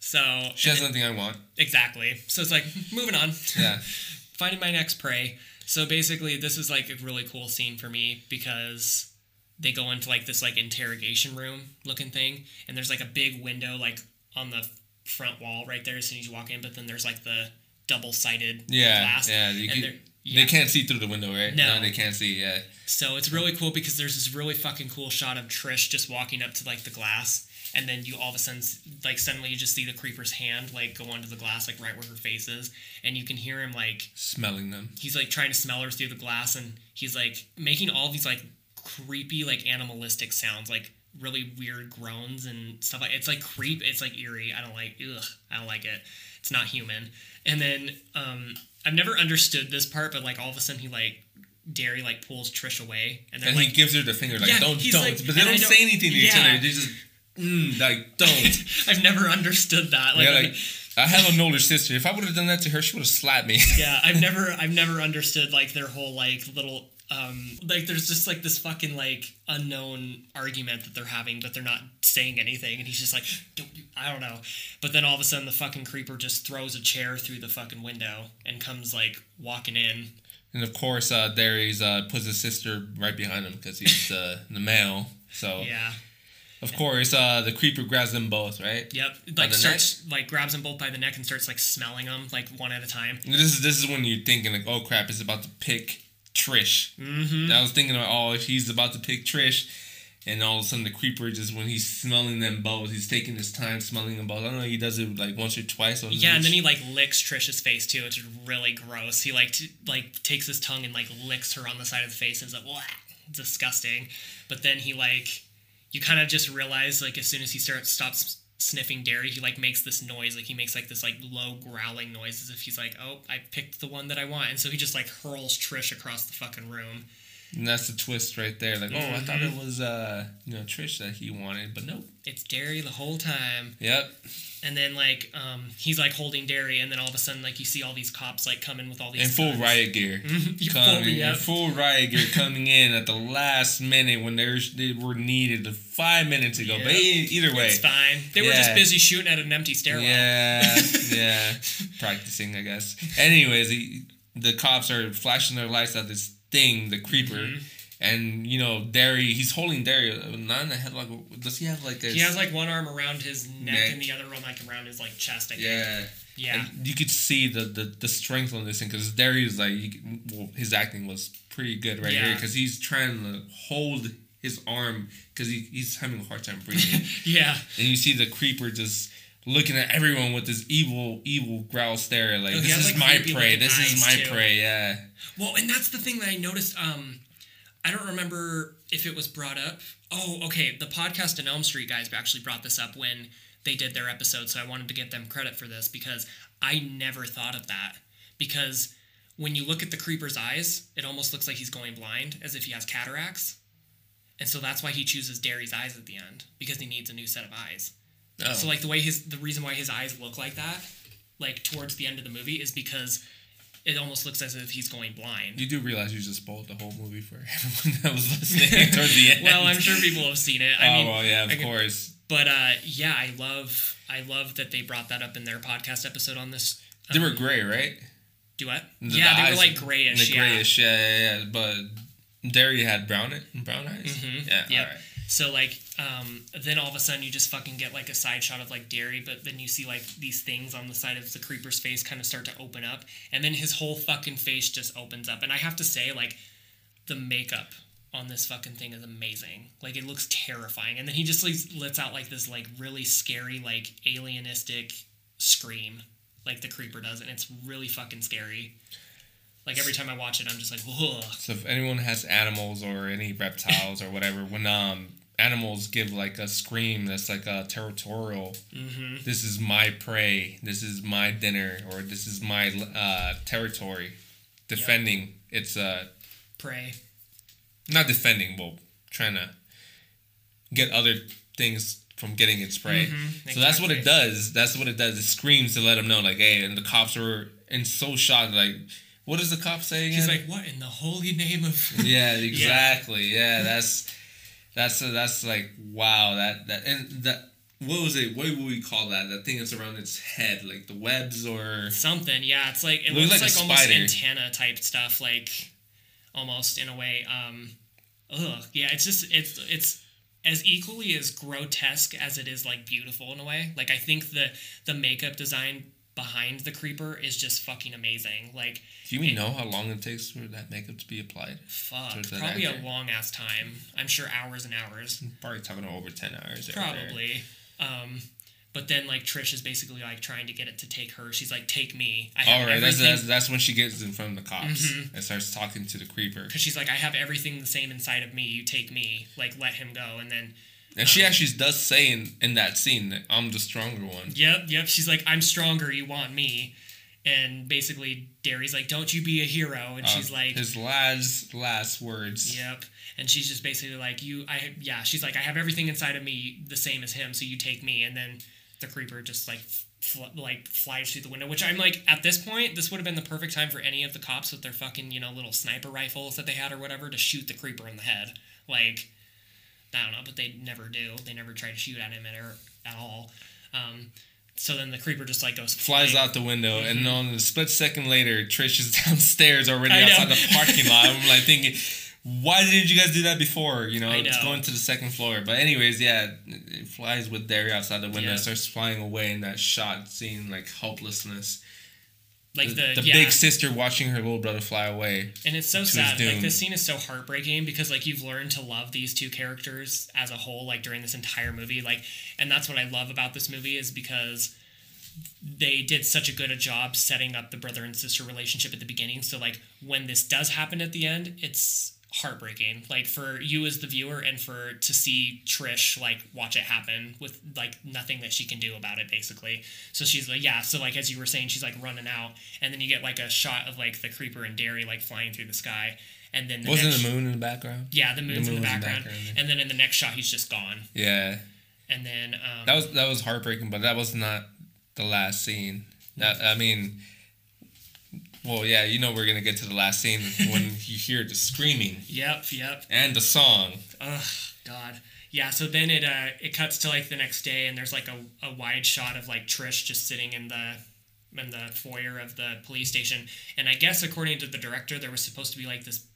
So she has nothing I want. exactly. So it's like moving on. Yeah. finding my next prey. So basically, this is like a really cool scene for me because they go into like this like interrogation room looking thing, and there's like a big window like on the front wall right there as soon as you walk in. But then there's like the double sided Yeah, glass. yeah. You and can- yeah. They can't see through the window, right? No. they can't see. Yeah. So it's really cool because there's this really fucking cool shot of Trish just walking up to like the glass, and then you all of a sudden like suddenly you just see the creeper's hand like go onto the glass like right where her face is, and you can hear him like Smelling them. he's like trying to smell her through the glass and he's like making all these like creepy like animalistic sounds like really weird groans and stuff like it's like creep it's like eerie i don't like ugh i don't like it it's not human and then um i've never understood this part but like all of a sudden he like Darry like pulls Trish away and And like he gives her the finger, like, Yeah, don't, don't. like- but they don't don't- say anything to each other. They just, mm, like, don't. I've never understood that like, yeah, like, I have an older sister. If I would have done that to her, she would have slapped me. yeah i've never i've never understood like their whole like little um like there's just like this fucking like unknown argument that they're having but they're not saying anything and he's just like don't you i don't know. But then all of a sudden the fucking creeper just throws a chair through the fucking window and comes like walking in. And of course, uh, Darius uh, puts his sister right behind him because he's uh, the male. So, yeah. of course, uh, the creeper grabs them both, right? yep. Like starts like grabs them both by the neck and starts like smelling them like one at a time. And this is this is when you're thinking like, oh crap, it's about to pick Trish. mm-hmm I was thinking, oh, if he's about to pick Trish, and all of a sudden the creeper just when he's smelling them both, he's taking his time smelling them both. I don't know, he does it like once or twice. On Yeah, and then he like licks Trisha's face too, which is really gross. He like t- like takes his tongue and like licks her on the side of the face and is like, "Wow, disgusting." But then he like, you kind of just realize like as soon as he starts stops sniffing Darry, he like makes this noise. Like he makes like this like low growling noise as if he's like, "Oh, I picked the one that I want," and so he just like hurls Trish across the fucking room. And that's the twist right there. Like, oh, I thought it Mhm. was uh, you know, Trish that he wanted, but nope. It's Darry the whole time. Yep. And then like um, he's like holding Darry, and then all of a sudden like you see all these cops like coming with all these In full guns. riot gear. Coming, in full riot gear coming in at the last minute when there's they were needed five minutes ago. But e- either way, It's fine. They were just busy shooting at an empty stairwell. Yeah, yeah. Practicing, I guess. Anyways, he, the cops are flashing their lights at this thing, the creeper. Mhm. And, you know, Darry, he's holding Darry, uh, not in the headlock. Does he have like a. He has like one arm around his neck, Neck. and the other one like around his like chest. I think. Yeah. Yeah. And you could see the, the, the strength on this thing because Darry is like, could- well, his acting was pretty good right here because he's trying to hold his arm because he, he's having a hard time breathing. yeah. and you see the creeper just looking at everyone with this evil, evil growl stare. Like Oh, this has, is like, my prey. This is my too. prey. Yeah. Well, and that's the thing that I noticed. Um, I don't remember if it was brought up. Oh, okay. The podcast in Elm Street guys actually brought this up when they did their episode, so I wanted to give them credit for this because I never thought of that. Because when you look at the creeper's eyes, it almost looks like he's going blind, as if he has cataracts. And so that's why he chooses Darry's eyes at the end because he needs a new set of eyes. Oh. So like the way his the reason why his eyes look like that, like towards the end of the movie, is because it almost looks as if he's going blind. you do realize you just spoiled the whole movie for everyone that was listening towards the end. well, I'm sure people have seen it. I oh mean, well, yeah, of I course. but uh, yeah, I love I love that they brought that up in their podcast episode on this. They were um, gray, right? duet. The- yeah, the they were like grayish. The yeah. grayish, yeah, yeah, yeah. But Darry had brown it, brown eyes. Mhm. Yeah. Yep. All right. So like, um, then all of a sudden you just fucking get like a side shot of like Darry, but then you see like these things on the side of the creeper's face kind of start to open up, and then his whole fucking face just opens up. And I have to say, like, the makeup on this fucking thing is amazing. Like, it looks terrifying, and then he just like lets out like this like really scary like alienistic scream, like the creeper does, and it's really fucking scary. Like every time I watch it, I'm just like, whoa. So if anyone has animals or any reptiles or whatever, when um animals give like a scream that's like a territorial, Mm-hmm. this is my prey, this is my dinner, or this is my uh, territory, defending. It's uh prey. not defending, but trying to get other things from getting its prey. Mhm, So that's what it does. That's what it does. It screams to let them know, like, hey, and the cops were in so shocked, like, what does the cop say again? He's like, what in the holy name of? yeah, exactly. Yeah, that's that's that's like wow. That that and that. What was it? What would we call that? That thing that's around its head, like the webs or Something, yeah. It's like it Looks looks, like like, almost antenna type stuff, like almost in a way. Um, ugh, yeah. It's just it's it's as equally as grotesque as it is like beautiful in a way. Like I think the the makeup design behind the creeper is just fucking amazing. Like Do you even know how long it takes for that makeup to be applied? fuck, probably actor. a long ass time. I'm sure hours and hours. Probably talking over ten hours. Probably. Um, but then like Trish is basically like trying to get it to take her. She's like, "Take me." I All right, that's, everything- that's that's when she gets in front of the cops Mhm. and starts talking to the creeper, because she's like, I have everything the same inside of me. You take me, like let him go, and then and she actually does say in in that scene that I'm the stronger one. yep, yep. She's like, I'm stronger. You want me, and basically Darry's like, Don't you be a hero, and she's Uh, like, his last last words. Yep, and she's just basically like, You, I, yeah. She's like, I have everything inside of me the same as him, so you take me, and then the creeper just like. Fl- like flies through the window, which I'm like at this point, this would have been the perfect time for any of the cops with their fucking you know little sniper rifles that they had or whatever to shoot the creeper in the head. Like I don't know, but they never do. They never try to shoot at him at, or, at all. Um, so then the creeper just like goes Flies flying. out the window, and on a split second later, Trish is downstairs already I know. outside the parking lot. I'm like thinking, why didn't you guys do that before? You know, I it's know. going to the second floor. But anyways, yeah, it flies with Darry outside the window, Yeah. starts flying away in that shot, seeing like helplessness. Like the, the yeah. big sister watching her little brother fly away. and it's so sad. Like this scene is so heartbreaking because like you've learned to love these two characters as a whole, like during this entire movie. Like, and that's what I love about this movie is because they did such a good a job setting up the brother and sister relationship at the beginning. So like when this does happen at the end, it's heartbreaking like for you as the viewer and for to see trish like watch it happen with like nothing that she can do about it basically so she's like yeah so like as you were saying she's like running out and then you get like a shot of like the creeper and Darry like flying through the sky and then the Wasn't the moon in the background? yeah the moon's in the moon's background, and then in the next shot he's just gone Yeah, and then um that was that was heartbreaking, but that was not the last scene. That I mean, well, yeah, you know we're gonna get to the last scene when you hear the screaming yep yep and the song. Ugh, God. Yeah, so then it uh it cuts to like the next day and there's like a, a wide shot of like Trish just sitting in the in the foyer of the police station. And I guess according to the director there was supposed to be like this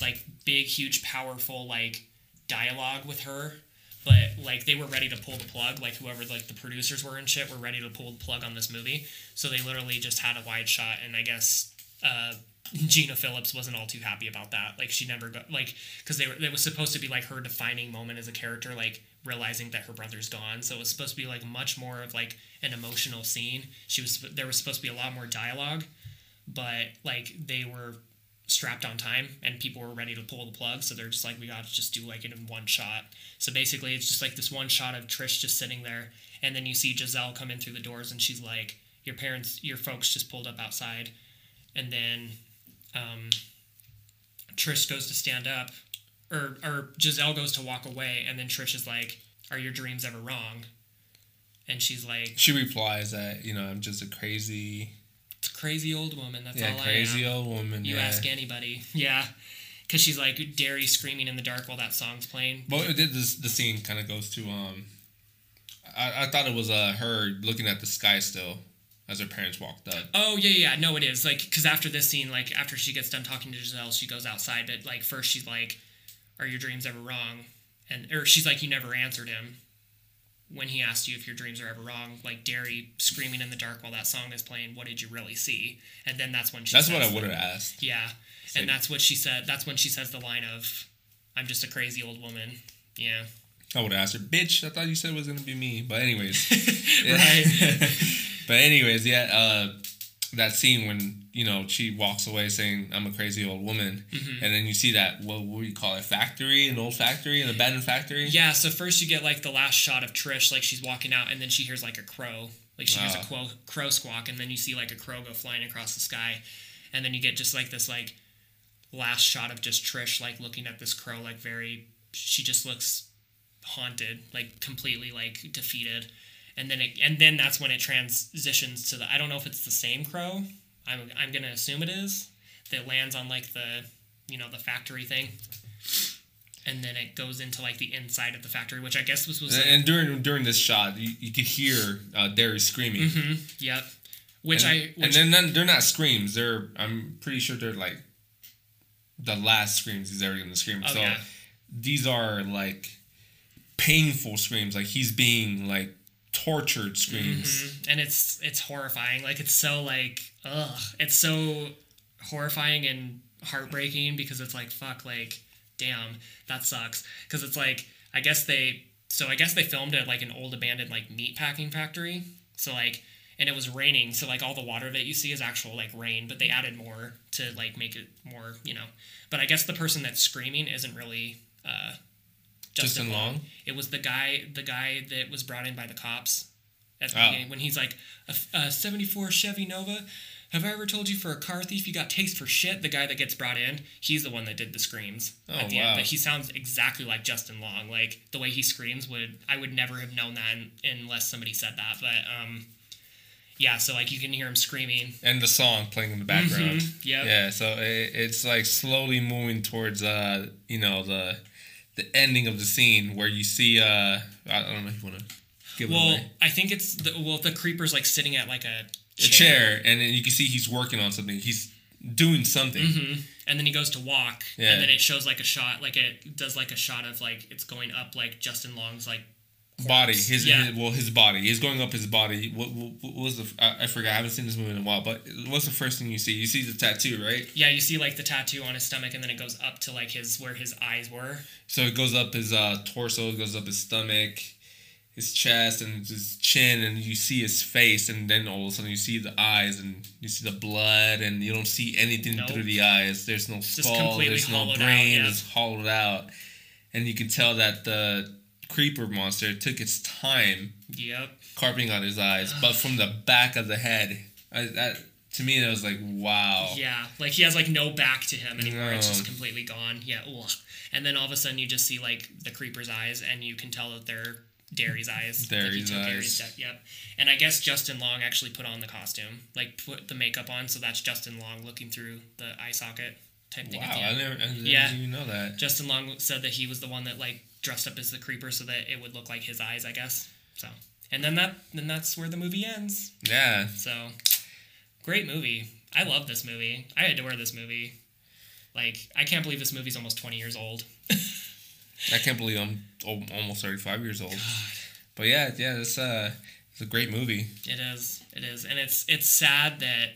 like big, huge, powerful like dialogue with her. But like they were ready to pull the plug, like whoever like the producers were and shit were ready to pull the plug on this movie. So they literally just had a wide shot and I guess uh Gina Philips wasn't all too happy about that. Like she never got like because they were it was supposed to be like her defining moment as a character, like realizing that her brother's gone. So it was supposed to be like much more of like an emotional scene. She was there was supposed to be a lot more dialogue, but like they were strapped on time and people were ready to pull the plug. So they're just like we got to just do like it in one shot. So basically, it's just like this one shot of Trish just sitting there, and then you see Jezelle come in through the doors, and she's like, "Your parents, your folks just pulled up outside," and then um, Trish goes to stand up, or or Jezelle goes to walk away, and then Trish is like, "Are your dreams ever wrong?" And she's like, She replies that you know I'm just a crazy, "It's a crazy old woman. That's yeah, all I am." Crazy old woman. You yeah. ask anybody, yeah, because she's like Darry screaming in the dark while that song's playing. But did this the scene kind of goes to um. I, I thought it was uh her looking at the sky still, as her parents walked up. Oh yeah, yeah, no, it is like because after this scene, like after she gets done talking to Jezelle, she goes outside. But like first, she's like, "Are your dreams ever wrong?" And or she's like, "You never answered him." When he asked you if your dreams are ever wrong, like Darry screaming in the dark while that song is playing, what did you really see? And then that's when she. That's what I would have asked. Yeah, and that's what she said. That's when she says the line of, "I'm just a crazy old woman." Yeah. I would have asked her, bitch. I thought you said it was gonna be me. But anyways, right. but anyways, yeah. Uh, that scene when you know she walks away saying I'm a crazy old woman, Mm-hmm. and then you see that what what do you call it factory, an old factory, an abandoned factory. Yeah, so first you get like the last shot of Trish, like she's walking out, and then she hears like a crow, like she hears a crow, crow squawk, and then you see like a crow go flying across the sky, and then you get just like this like last shot of just Trish like looking at this crow, like very, she just looks haunted, like completely like defeated, and then it and then that's when it transitions to the I don't know if it's the same crow, I'm I'm gonna assume it is that lands on like the you know the factory thing and then it goes into like the inside of the factory, which I guess was was like, And during during this shot, you, you could hear uh, Darry screaming. Mhm, yep. Which and, I and which, then, then they're not screams. They're I'm pretty sure they're like the last screams he's ever gonna scream. Oh, so yeah. these are like painful screams. Like he's being like tortured screams. Mhm, and it's it's horrifying. Like it's so like ugh, it's so horrifying and heartbreaking because it's like fuck, like damn, that sucks. Because it's like I guess they so I guess they filmed at like an old abandoned like meat packing factory. So like and it was raining, so like all the water that you see is actual like rain, but they added more to like make it more, you know. But I guess the person that's screaming isn't really uh Justin Long? It was the guy the guy that was brought in by the cops at the Oh. beginning when he's like a, a 74 Chevy Nova. Have I ever told you for a car thief you got taste for shit? The guy that gets brought in, he's the one that did the screams Oh, at the wow. end. But he sounds exactly like Justin Long. Like the way he screams would I would never have known that unless somebody said that. But um, yeah. So like you can hear him screaming. And the song playing in the background. Mhm, yep. Yeah, so it, it's like slowly moving towards uh you know the the ending of the scene where you see uh I don't know if you want to give it Well, away. I think it's the well the creeper's like sitting at like a a chair, and then you can see he's working on something. He's doing something. hmm And then he goes to walk, Yeah. and then it shows like a shot, like it does like a shot of like it's going up like Justin Long's like Body, his, yeah. his well, his body. He's going up his body. What, what, what was the? I, I forgot. I haven't seen this movie in a while. But what's the first thing you see? You see the tattoo, right? yeah, you see like the tattoo on his stomach, and then it goes up to like his where his eyes were. So it goes up his uh, torso. It goes up his stomach. his chest and his chin, and you see his face, and then all of a sudden you see the eyes, and you see the blood, and you don't see anything Nope. through the eyes. There's no skull. There's no hollowed out, brain. yeah. It's hollowed out, and you can tell that the creeper monster took its time Yep. carving out his eyes, but from the back of the head, I, that to me that was like wow. Yeah, like he has like no back to him anymore. It's just completely gone. Yeah. Ugh. And then all of a sudden you just see like the creeper's eyes, and you can tell that they're Darry's eyes. Darry's took eyes. Death. Yep. And I guess Justin Long actually put on the costume, like put the makeup on, so that's Justin Long looking through the eye socket type thing. Wow, I never, I didn't Yeah. even know that. Justin Long said that he was the one that like dressed up as the creeper so that it would look like his eyes, I guess. So, and then that then that's where the movie ends. Yeah, So, great movie. I love this movie. I adore this movie. Like, I can't believe this movie's almost 20 years old. I can't believe I'm al- almost 35 years old. But yeah, yeah, it's uh, it's a great movie. It is. It is. And it's it's sad that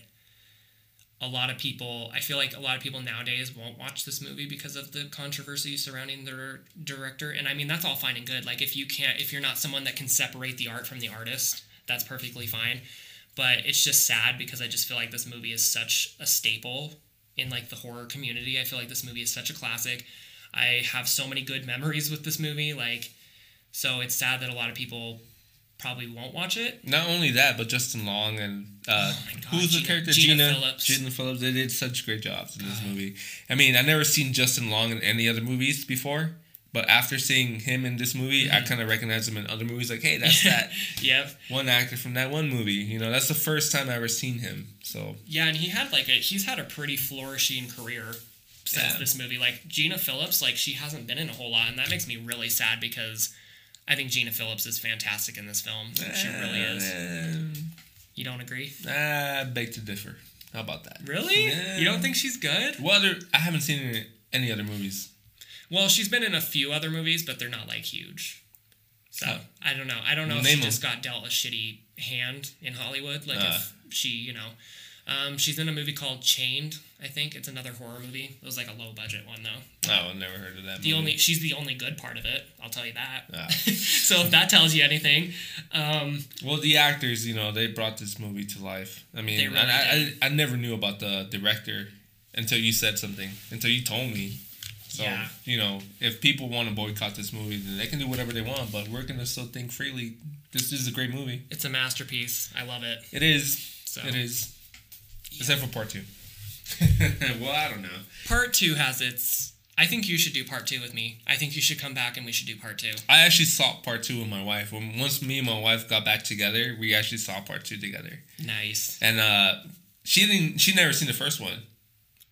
a lot of people, I feel like a lot of people nowadays won't watch this movie because of the controversy surrounding the director. And I mean, that's all fine and good. Like, if you can't, if you're not someone that can separate the art from the artist, that's perfectly fine. But it's just sad because I just feel like this movie is such a staple in like the horror community. I feel like this movie is such a classic. I have so many good memories with this movie. Like, so it's sad that a lot of people probably won't watch it. Not only that, but Justin Long and uh, Oh God, who's the character? Gina Gina Philips. Gina Philips. They did such great jobs in this movie. I mean, I never seen Justin Long in any other movies before, but after seeing him in this movie, Mm-hmm. I kind of recognize him in other movies. Like, hey, that's that Yep. one actor from that one movie. You know, that's the first time I ever seen him. So Yeah, and he had like a he's had a pretty flourishing career since Yeah. this movie. Like Gina Philips, like she hasn't been in a whole lot, and that makes me really sad because I think Gina Philips is fantastic in this film. She really is. You don't agree? I beg to differ. How about that? Really? Yeah. You don't think she's good? Other? I haven't seen any, any other movies. Well, she's been in a few other movies, but they're not like huge. So Oh. I don't know. I don't know if Name she 'em. just got dealt a shitty hand in Hollywood. Like Ah. if she, you know, um, she's in a movie called Chained. I think it's another horror movie. It was like a low budget one though. Oh, I've never heard of that. The movie. only she's the only good part of it. I'll tell you that. Ah. so if that tells you anything, um, Well, the actors, you know, they brought this movie to life. I mean, They really I, I. I, never knew about the director until you said something, until you told me. So, Yeah. you know, if people want to boycott this movie, then they can do whatever they want, but we're going to still think freely. This is a great movie. it's a masterpiece. I love it. It is. So It is. Except for part two. well, I don't know. part two has its. I think you should do part two with me. I think you should come back and we should do part two. I actually saw part two with my wife. When once me and my wife got back together, we actually saw part two together. Nice. And uh, she didn't. She never seen the first one.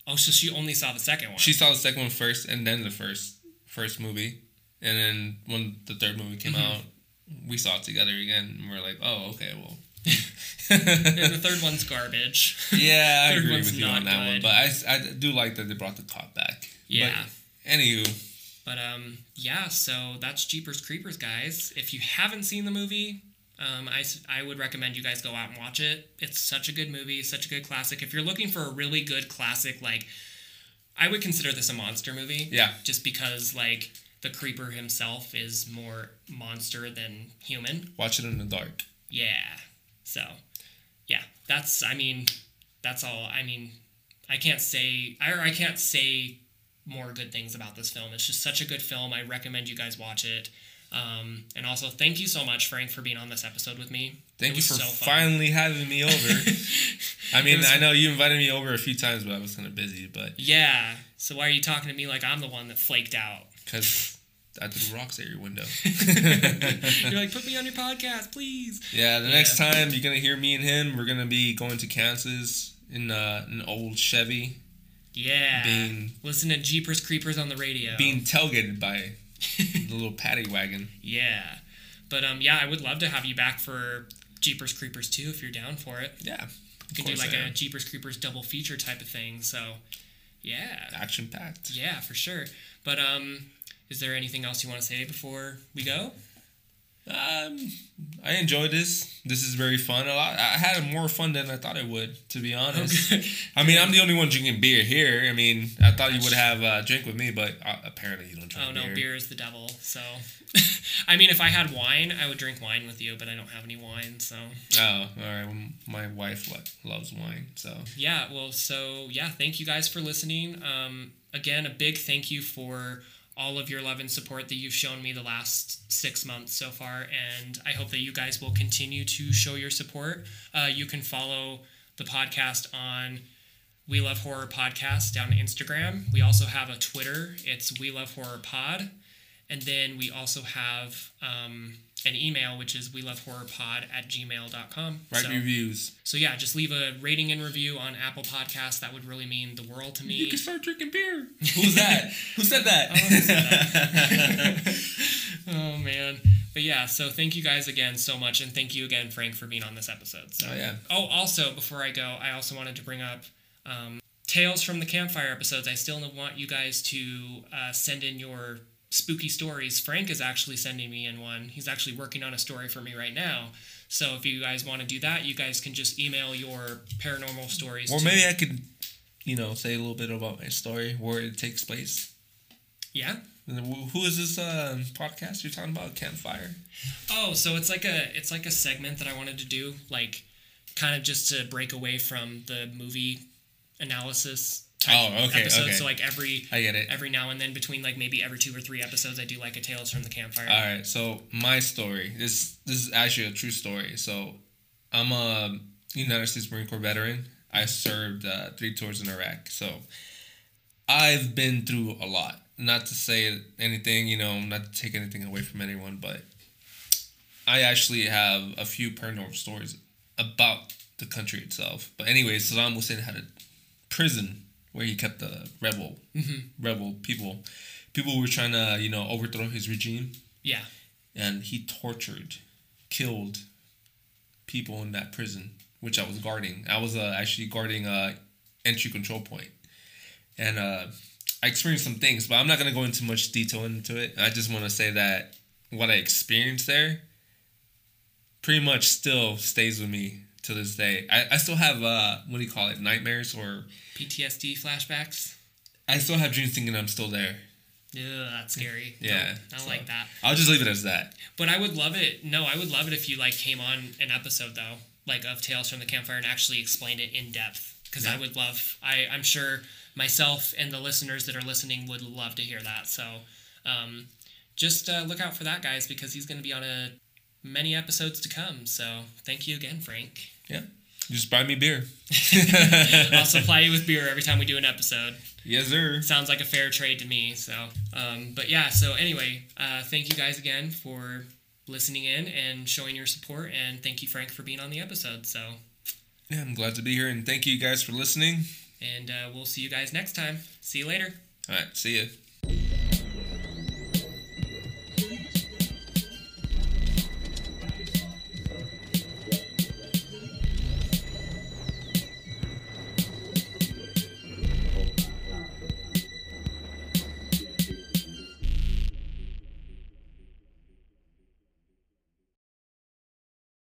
Oh, so she only saw the second one. She saw the second one first, and then the first first movie, and then when the third movie came Mhm. out, we saw it together again, and we're like, oh, okay, well. And the third one's garbage. yeah, I agree with you on that one, but I, I do like that they brought the cop back. Yeah. But, anywho, But um, yeah, so that's Jeepers Creepers, guys. If you haven't seen the movie, um, I, I would recommend you guys go out and watch it. It's such a good movie, such a good classic. If you're looking for a really good classic, like, I would consider this a monster movie. Yeah. Just because, like, the creeper himself is more monster than human. watch it in the dark. Yeah. So, yeah, that's, I mean, that's all. I mean, I can't say, I, I can't say more good things about this film. It's just such a good film. I recommend you guys watch it. Um, and also, thank you so much, Frank, for being on this episode with me. Thank you for so finally having me over. I mean, was- I know you invited me over a few times, but I was kind of busy. But Yeah. So why are you talking to me like I'm the one that flaked out? because I threw rocks at your window. You're like, put me on your podcast, please. Yeah, the next time you're gonna hear me and him, we're gonna be going to Kansas in uh, an old Chevy, Yeah. being Listen to Jeepers Creepers on the radio. being tailgated by the little paddy wagon. yeah. But um, yeah, I would love to have you back for Jeepers Creepers too if you're down for it. Yeah, We could do like a Jeepers Creepers double feature type of thing. So, yeah, action packed. yeah, for sure. But um, is there anything else you want to say before we go? Um, I enjoyed this. This is very fun. A lot. I had more fun than I thought I would, to be honest. Okay. I mean, I'm the only one drinking beer here. I mean, I thought you would have a drink with me, but uh, apparently you don't drink Oh no, beer. beer is the devil. So, I mean, if I had wine, I would drink wine with you, but I don't have any wine. So, Oh, all right. Well, my wife lo- loves wine, so yeah. Well, so yeah, thank you guys for listening. Um, again, a big thank you for all of your love and support that you've shown me the last six months so far, and I hope that you guys will continue to show your support. Uh, you can follow the podcast on We Love Horror Podcast down Instagram. We also have a Twitter. It's We Love Horror Pod. And then we also have um, an email, which is we love horror pod at gmail.com. write so, reviews. so, yeah, just leave a rating and review on Apple Podcasts. That would really mean the world to me. You can start drinking beer. Who's that? Who said that? oh, man. But yeah, so thank you guys again so much. And thank you again, Frank, for being on this episode. So. Oh, yeah. Oh, also, before I go, I also wanted to bring up um, Tales from the Campfire episodes. I still want you guys to uh, send in your spooky stories. Frank is actually sending me in one. He's actually working on a story for me right now. So if you guys want to do that, you guys can just email your paranormal stories. or to- maybe I could, you know, say a little bit about my story, where it takes place. yeah. And then wh- Who is this uh, podcast you're talking about? Campfire. Oh, so it's like a it's like a segment that I wanted to do, like kind of just to break away from the movie analysis Oh, okay, episode. okay. So like every I get it. every now and then between like maybe every two or three episodes I do like a Tales from the Campfire. All right, so my story. This this is actually a true story. So, I'm a United States Marine Corps veteran. I served uh, three tours in Iraq. So, I've been through a lot. Not to say anything, you know, not to take anything away from anyone, but I actually have a few paranormal stories about the country itself. But anyway, Saddam Hussein had a prison where he kept the rebel rebel people. People were trying to, you know, overthrow his regime Yeah. and he tortured, killed people in that prison, which I was guarding. I was uh, actually guarding a entry control point, and uh, I experienced some things, but I'm not gonna go into much detail into it. I just want to say that what I experienced there, pretty much still stays with me to this day. I, I still have uh, what do you call it, nightmares, or PTSD flashbacks. I still have dreams thinking I'm still there. Yeah, that's scary. Yeah, No, I don't so- like that. I'll just leave it as that. But I would love it. No, I would love it if you like came on an episode though, like of Tales from the Campfire, and actually explained it in depth. Because I would love. I I'm sure myself and the listeners that are listening would love to hear that. So, um, just uh, look out for that, guys, because he's going to be on a many episodes to come. So, thank you again, Frank. Yeah, just buy me beer. I'll supply you with beer every time we do an episode. Yes, sir. Sounds like a fair trade to me. So, um, but yeah. So anyway, uh, thank you guys again for listening in and showing your support, and thank you Frank for being on the episode. So, Yeah, I'm glad to be here, and thank you guys for listening. and uh, we'll see you guys next time. See you later. All right, see ya.